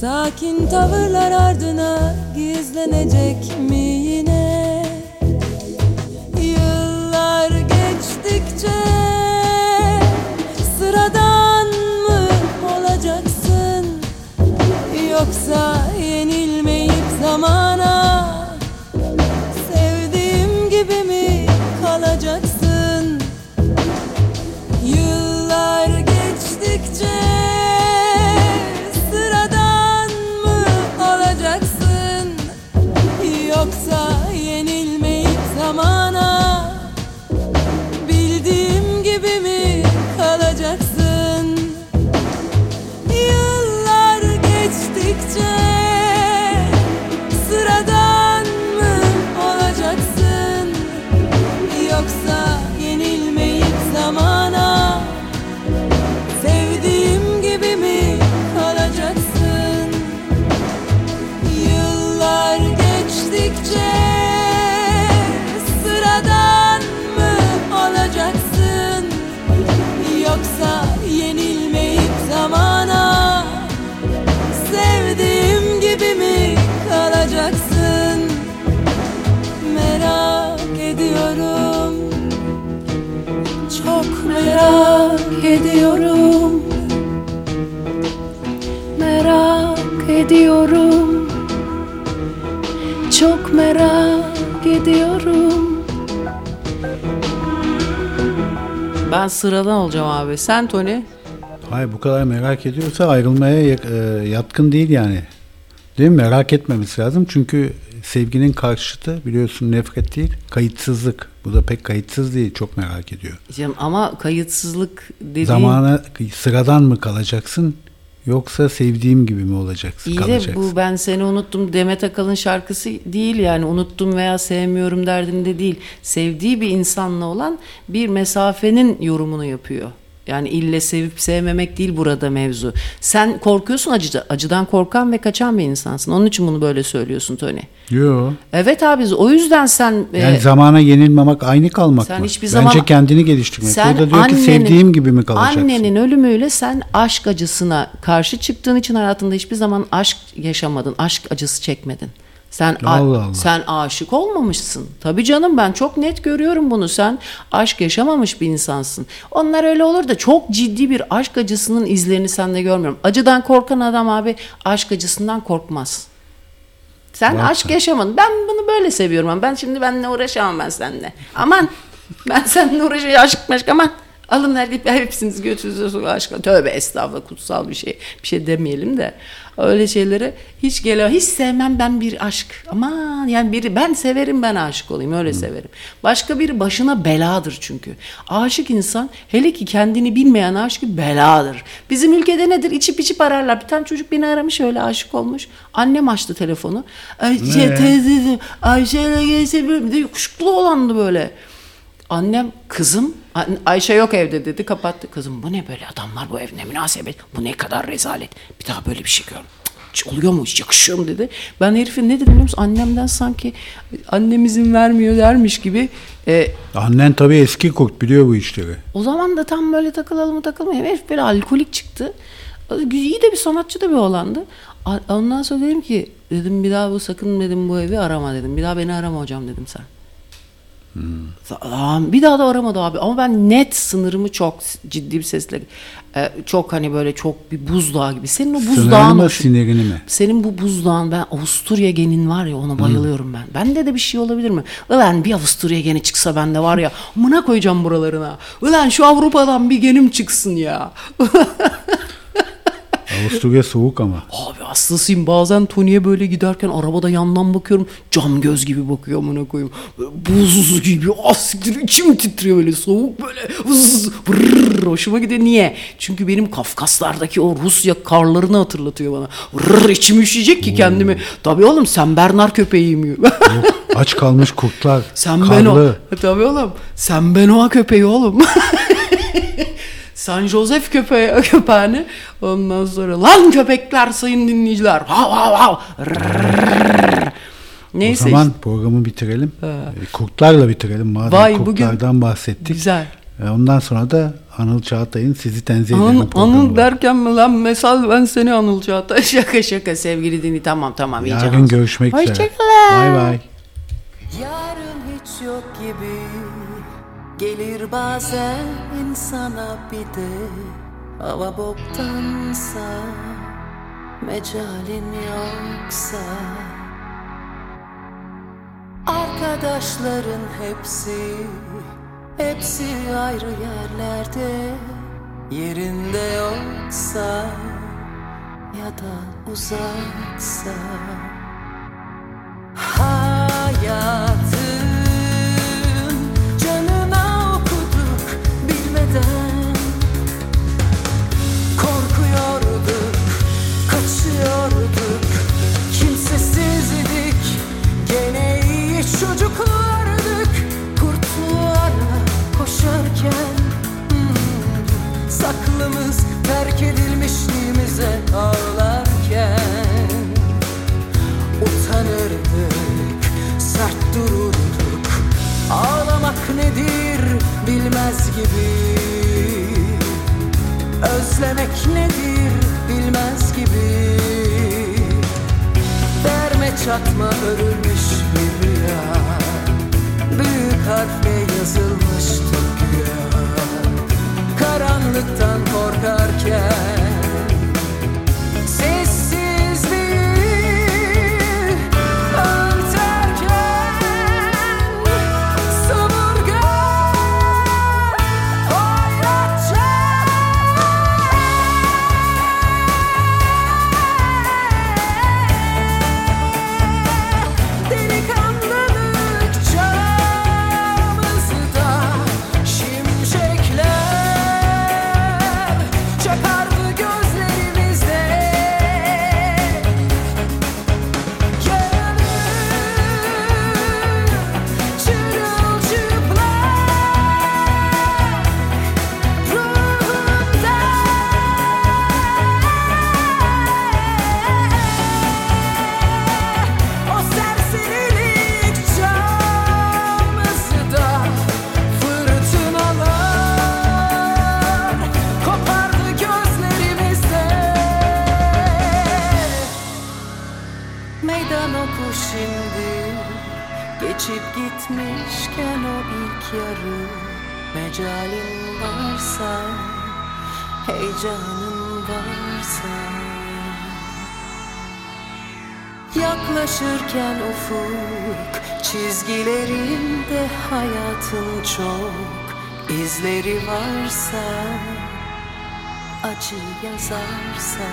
[SPEAKER 5] Sakin tavırlar ardına gizlenecek mi yine?
[SPEAKER 2] Ben sıradan olacağım abi. Sen Tony?
[SPEAKER 3] Hayır bu kadar merak ediyorsa ayrılmaya e, yatkın değil yani. Değil mi? Merak etmemesi lazım. Çünkü sevginin karşıtı biliyorsun nefret değil, kayıtsızlık. Bu da pek kayıtsız değil. Çok merak ediyor.
[SPEAKER 2] Canım ama kayıtsızlık dediğin...
[SPEAKER 3] Zamana sıradan mı kalacaksın yoksa sevdiğim gibi mi olacaksın?
[SPEAKER 2] İyi de
[SPEAKER 3] kalacaksın?
[SPEAKER 2] bu ben seni unuttum Demet Akalın şarkısı değil yani unuttum veya sevmiyorum derdinde değil. Sevdiği bir insanla olan bir mesafenin yorumunu yapıyor. Yani ille sevip sevmemek değil burada mevzu. Sen korkuyorsun acı, acıdan korkan ve kaçan bir insansın. Onun için bunu böyle söylüyorsun Tony.
[SPEAKER 3] Yo.
[SPEAKER 2] Evet abi o yüzden sen
[SPEAKER 3] Yani
[SPEAKER 2] e,
[SPEAKER 3] zamana yenilmemek aynı kalmak
[SPEAKER 2] Sen
[SPEAKER 3] mı?
[SPEAKER 2] hiçbir
[SPEAKER 3] Bence
[SPEAKER 2] zaman-
[SPEAKER 3] kendini geliştirmek.
[SPEAKER 2] Sen
[SPEAKER 3] Burada diyor ki
[SPEAKER 2] annenin-
[SPEAKER 3] sevdiğim gibi mi kalacaksın?
[SPEAKER 2] Annenin ölümüyle sen aşk acısına karşı çıktığın için hayatında hiçbir zaman aşk yaşamadın, aşk acısı çekmedin. Sen
[SPEAKER 3] Allah Allah.
[SPEAKER 2] sen aşık olmamışsın. Tabii canım ben çok net görüyorum bunu. Sen aşk yaşamamış bir insansın. Onlar öyle olur da çok ciddi bir aşk acısının izlerini sende görmüyorum. Acıdan korkan adam abi aşk acısından korkmaz. Sen
[SPEAKER 3] Bak
[SPEAKER 2] aşk yaşamadın. Ben bunu böyle seviyorum. Ben şimdi benimle uğraşamam ben seninle. Aman ben seninle uğraşacağım aşk meşk aman. Alın her hepsiniz götünüze sokun aşkına. Tövbe estağfurullah kutsal bir şey. Bir şey demeyelim de. Öyle şeylere hiç gele hiç sevmem ben bir aşk. Aman yani biri ben severim ben aşık olayım öyle severim. Başka biri başına beladır çünkü. Aşık insan hele ki kendini bilmeyen aşık beladır. Bizim ülkede nedir? İçip içip ararlar. Bir tane çocuk beni aramış öyle aşık olmuş. Annem açtı telefonu. Ayşe teyze Ayşe'yle böyle bir de yakışıklı olandı böyle. Annem kızım Ayşe yok evde dedi kapattı. Kızım bu ne böyle adamlar bu ev ne münasebet bu ne kadar rezalet bir daha böyle bir şey görmem. Hiç oluyor mu hiç yakışıyor mu dedi. Ben herifin ne dedim biliyor musun? Annemden sanki annem izin vermiyor dermiş gibi. E,
[SPEAKER 3] Annen tabii eski kurt biliyor bu işleri.
[SPEAKER 2] o zaman da tam böyle takılalım mı takılmayalım. Herif böyle alkolik çıktı. İyi de bir sanatçı da bir oğlandı. A- Ondan sonra dedim ki dedim bir daha bu sakın dedim bu evi arama dedim. Bir daha beni arama hocam dedim sen. Tamam, Bir daha da aramadı abi ama ben net sınırımı çok ciddi bir sesle e, çok hani böyle çok bir buzdağı gibi. Senin o buzdağın
[SPEAKER 3] mı sinirini mi?
[SPEAKER 2] senin bu buzdağın ben Avusturya genin var ya ona bayılıyorum ben. Bende de bir şey olabilir mi? Ulan bir Avusturya geni çıksa bende var ya mına koyacağım buralarına. Ulan şu Avrupa'dan bir genim çıksın ya.
[SPEAKER 3] Avusturya soğuk ama.
[SPEAKER 2] Abi hastasıyım bazen Tony'ye böyle giderken arabada yandan bakıyorum cam göz gibi bakıyor amına koyayım. Buz gibi asiktir içim titriyor böyle soğuk böyle vız, vrrr, hoşuma gidiyor. Niye? Çünkü benim Kafkaslardaki o Rusya karlarını hatırlatıyor bana. Vrrr, içim üşüyecek ki kendimi. Tabii oğlum sen Bernard köpeğiyim.
[SPEAKER 3] Aç kalmış kurtlar.
[SPEAKER 2] Sen ben
[SPEAKER 3] karlı.
[SPEAKER 2] o. Tabii oğlum. Sen ben o köpeği oğlum. San Josef köpeği, köpeğini ondan sonra lan köpekler sayın dinleyiciler hav hav hav Rrrr. Neyse o
[SPEAKER 3] zaman
[SPEAKER 2] işte.
[SPEAKER 3] programı bitirelim. Ha. E, kurtlarla bitirelim. Madem
[SPEAKER 2] Vay,
[SPEAKER 3] kurtlardan bugün... bahsettik.
[SPEAKER 2] Güzel.
[SPEAKER 3] E, ondan sonra da Anıl Çağatay'ın sizi tenzih ederim.
[SPEAKER 6] Anıl, Anıl derken mi lan mesal ben seni Anıl Çağatay. Şaka şaka sevgili dini tamam tamam.
[SPEAKER 3] Yarın görüşmek üzere.
[SPEAKER 6] Hoşçakalın.
[SPEAKER 3] Bay bay.
[SPEAKER 2] Yarın hiç yok gibi Gelir bazen insana bir de Hava boktansa Mecalin yoksa. Arkadaşların hepsi Hepsi ayrı yerlerde. Yerinde yoksa Ya da uzaksa. Hayatın aklımız terk edilmişliğimize ağlarken Utanırdık, sert dururduk. Ağlamak nedir bilmez gibi. Özlemek nedir bilmez gibi. Derme çatma örülmüş bir rüya. Büyük harfle yazılmıştı karanlıktan korkarken Gözleri varsa acı yazarsa.